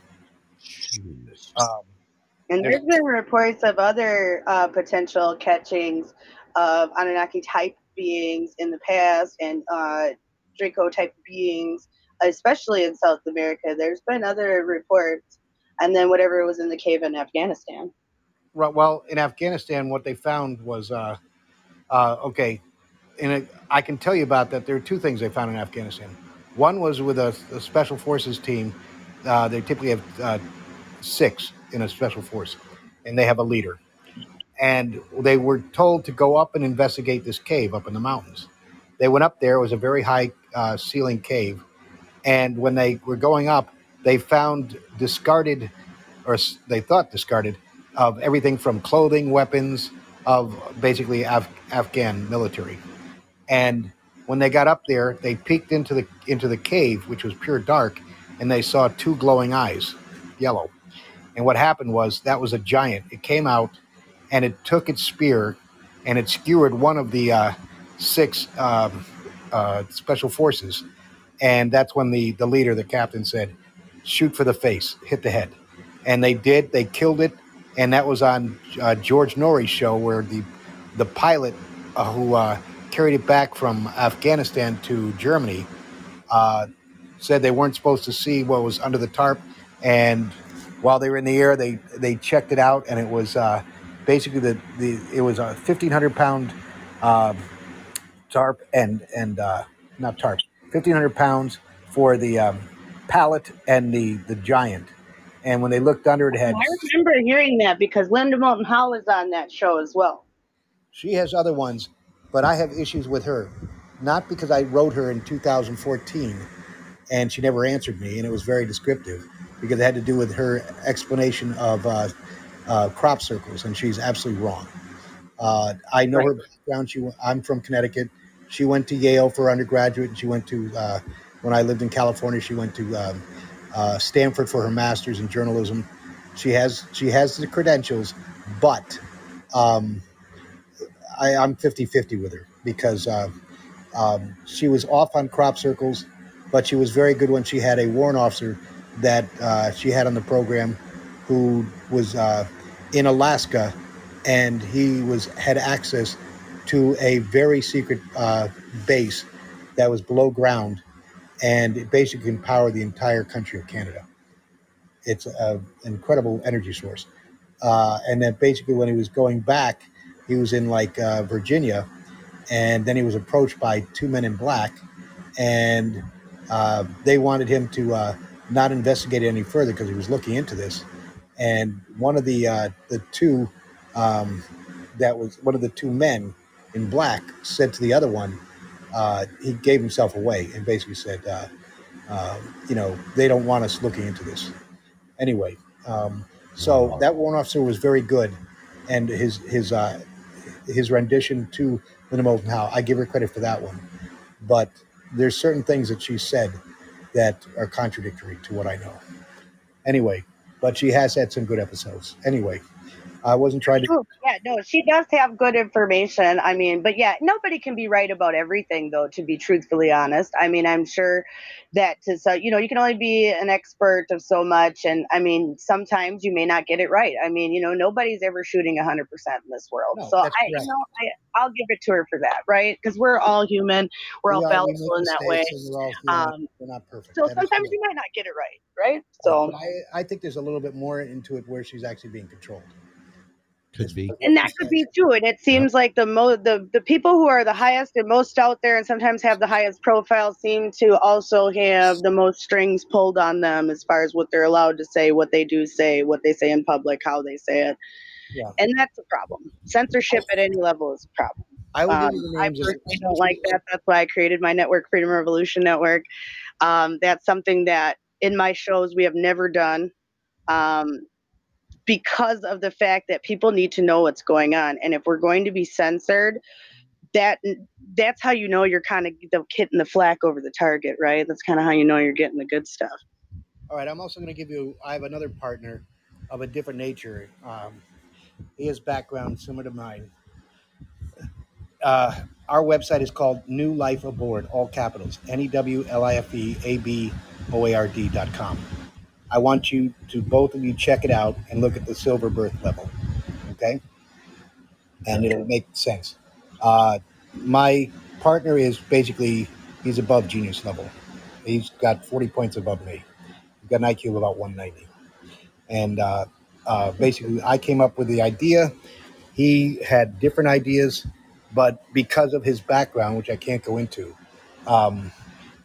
Um, And there's been reports of other uh, potential catchings of Anunnaki type beings in the past and uh, Draco type beings, especially in South America. There's been other reports, and then whatever was in the cave in Afghanistan. Right, well, in Afghanistan, what they found was uh, uh, okay. And I can tell you about that. There are two things they found in Afghanistan. One was with a, a special forces team. Uh, they typically have uh, six in a special force, and they have a leader. And they were told to go up and investigate this cave up in the mountains. They went up there. It was a very high uh, ceiling cave, and when they were going up, they found discarded, or they thought discarded, of everything from clothing, weapons, of basically Af- Afghan military. And when they got up there, they peeked into the into the cave, which was pure dark, and they saw two glowing eyes, yellow. And what happened was that was a giant. It came out, and it took its spear, and it skewered one of the uh, six um, uh, special forces. And that's when the the leader, the captain, said, "Shoot for the face, hit the head." And they did. They killed it, and that was on uh, George Noory's show, where the the pilot uh, who uh, carried it back from Afghanistan to Germany uh, said they weren't supposed to see what was under the tarp, and while they were in the air, they they checked it out, and it was uh, basically the, the it was a fifteen hundred pound uh, tarp and and uh, not tarp, fifteen hundred pounds for the um, pallet and the the giant. And when they looked under, it had I remember hearing that because Linda Moulton Howe was on that show as well. She has other ones, but I have issues with her. Not because I wrote her in 2014 and she never answered me, and it was very descriptive because it had to do with her explanation of uh, uh, crop circles, and she's absolutely wrong. Uh, I know Right. her background. She, I'm from Connecticut. She went to Yale for undergraduate, and she went to uh, when I lived in California. She went to um, uh, Stanford for her master's in journalism. She has she has the credentials, but um, I, I'm 50-50 with her because uh, um, she was off on crop circles, but she was very good when she had a warrant officer that uh, she had on the program who was uh, in Alaska, and he was had access to a very secret uh, base that was below ground, and it basically can power the entire country of Canada. It's an incredible energy source. Uh, and then basically, when he was going back, he was in like uh, Virginia, and then he was approached by two men in black, and uh, they wanted him to not investigate any further because he was looking into this. And one of the uh, the two um, that was one of the two men in black said to the other one, uh, he gave himself away and basically said, uh, uh, you know, they don't want us looking into this. Anyway, um, so that one officer was very good, and his his uh, his rendition to Linda Moulton Howe, I give her credit for that one. But there's certain things that she said that are contradictory to what I know. Anyway, but she has had some good episodes. Anyway, I wasn't trying to. Oh, yeah, no, she does have good information. I mean, but yeah, nobody can be right about everything, though. To be truthfully honest, I mean, I'm sure that to so you know you can only be an expert of so much, and I mean, sometimes you may not get it right. I mean, you know, nobody's ever shooting 100 percent in this world. No, so I, that's you know, I, I'll give it to her for that, right? Because we're all human, we're all we we fallible in that way. all. Um, we're not perfect. so That sometimes you might not get it right, right? So. I, I think there's a little bit more into it where she's actually being controlled. Could be. and that could be too and it seems like the mo the, the people who are the highest and most out there and sometimes have the highest profile seem to also have the most strings pulled on them as far as what they're allowed to say what they do say what they say in public how they say it Yeah. and that's a problem censorship at any level is a problem I um, give you the I of- personally don't like that. That's why I created my network, Freedom Revolution Network. Um, that's something that in my shows we have never done um, because of the fact that people need to know what's going on. And if we're going to be censored, that that's how you know you're kind of the hitting the flack over the target, right? That's kind of how you know you're getting the good stuff. All right, I'm also going to give you. I have another partner of a different nature. Um, he has background similar to mine. Uh, our website is called New Life Aboard, all capitals, N E W L I F E A B O A R D dot com. I want you to both of you check it out and look at the silver berth level, okay? And it'll make sense. Uh, my partner is basically he's above genius level. He's got 40 points above me. He's got an IQ of about 190. And uh, uh, basically, I came up with the idea. He had different ideas, but because of his background, which I can't go into, um,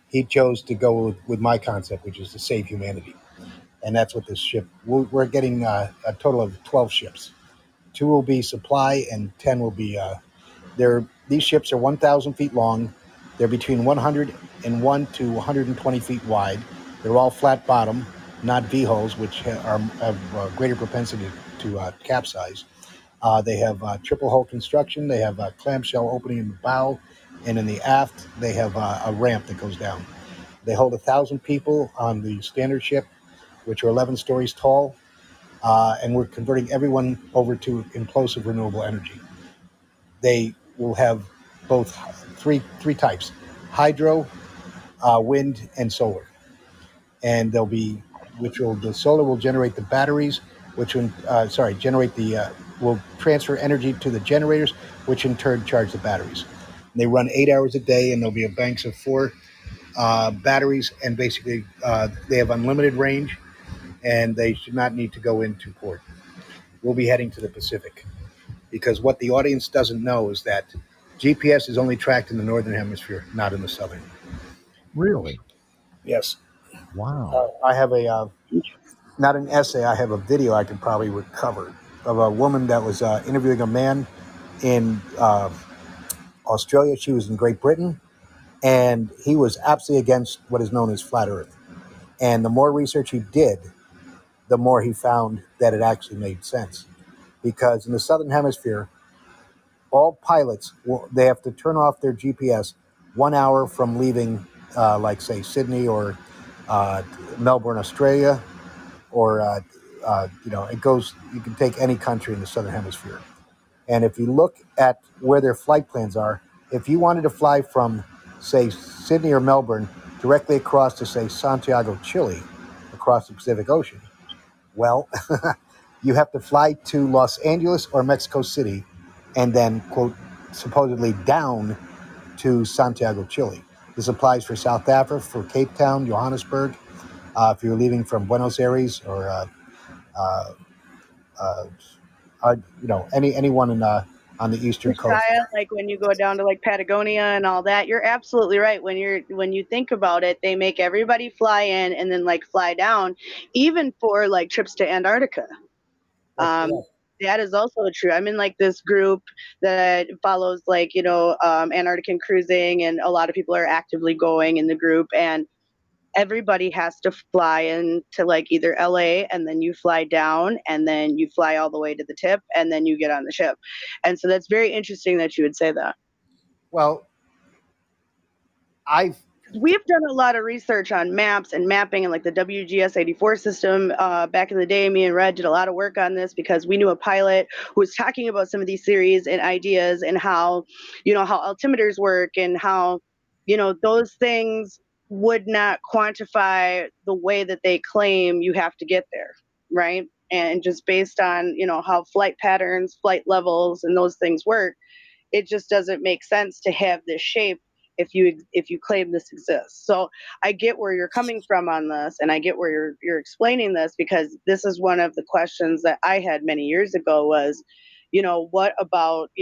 he chose to go with, with my concept, which is to save humanity. And that's what this ship, we're, we're getting uh, a total of 12 ships. Two will be supply, and 10 will be. Uh, they're, these ships are 1,000 feet long. They're between 101 to 120 feet wide. They're all flat bottom, not V hulls, which are, have uh, greater propensity to uh, capsize. Uh, they have uh, triple hull construction. They have a clamshell opening in the bow, and in the aft they have uh, a ramp that goes down. They hold a thousand people on the standard ship, which are 11 stories tall, uh, and we're converting everyone over to implosive renewable energy. They will have both three three types: hydro, uh, wind, and solar. And they'll be, which will the solar will generate the batteries, which will uh, sorry generate the uh, will transfer energy to the generators, which in turn charge the batteries. They run eight hours a day, and there'll be a banks of four uh, batteries, and basically uh, they have unlimited range, and they should not need to go into port. We'll be heading to the Pacific because what the audience doesn't know is that GPS is only tracked in the northern hemisphere, not in the southern. Really? Yes, Wow. uh, I have a uh, not an essay. I have a video I could probably recover of a woman that was uh, interviewing a man in uh, Australia. She was in Great Britain, and he was absolutely against what is known as flat Earth. And the more research he did, the more he found that it actually made sense. Because in the southern hemisphere, all pilots will, they have to turn off their GPS one hour from leaving, uh, like say Sydney or uh, Melbourne, Australia, or uh, uh, you know, it goes. You can take any country in the southern hemisphere, and if you look at where their flight plans are, if you wanted to fly from, say, Sydney or Melbourne directly across to say Santiago, Chile, across the Pacific Ocean, well, *laughs* you have to fly to Los Angeles or Mexico City, and then quote supposedly down to Santiago, Chile. This applies for South Africa, for Cape Town, Johannesburg. Uh, if you're leaving from Buenos Aires or uh, uh, uh, you know any anyone in uh, on the eastern coast. Like when you go down to like Patagonia and all that, you're absolutely right. When you're when you think about it, they make everybody fly in and then like fly down, even for like trips to Antarctica. Um, correct. that is also true. I'm in like this group that follows like you know um, Antarctic cruising, and a lot of people are actively going in the group, and everybody has to fly into like either LA and then you fly down and then you fly all the way to the tip and then you get on the ship. And so that's very interesting that you would say that. Well, I've We've done a lot of research on maps and mapping and like the WGS 84 system. Uh, back in the day, me and Red did a lot of work on this because we knew a pilot who was talking about some of these theories and ideas and how, you know, how altimeters work and how, you know, those things would not quantify the way that they claim you have to get there, right? And just based on, you know, how flight patterns, flight levels, and those things work, it just doesn't make sense to have this shape if you if you claim this exists. So I get where you're coming from on this, and I get where you're you're explaining this because this is one of the questions that I had many years ago was, you know, what about you know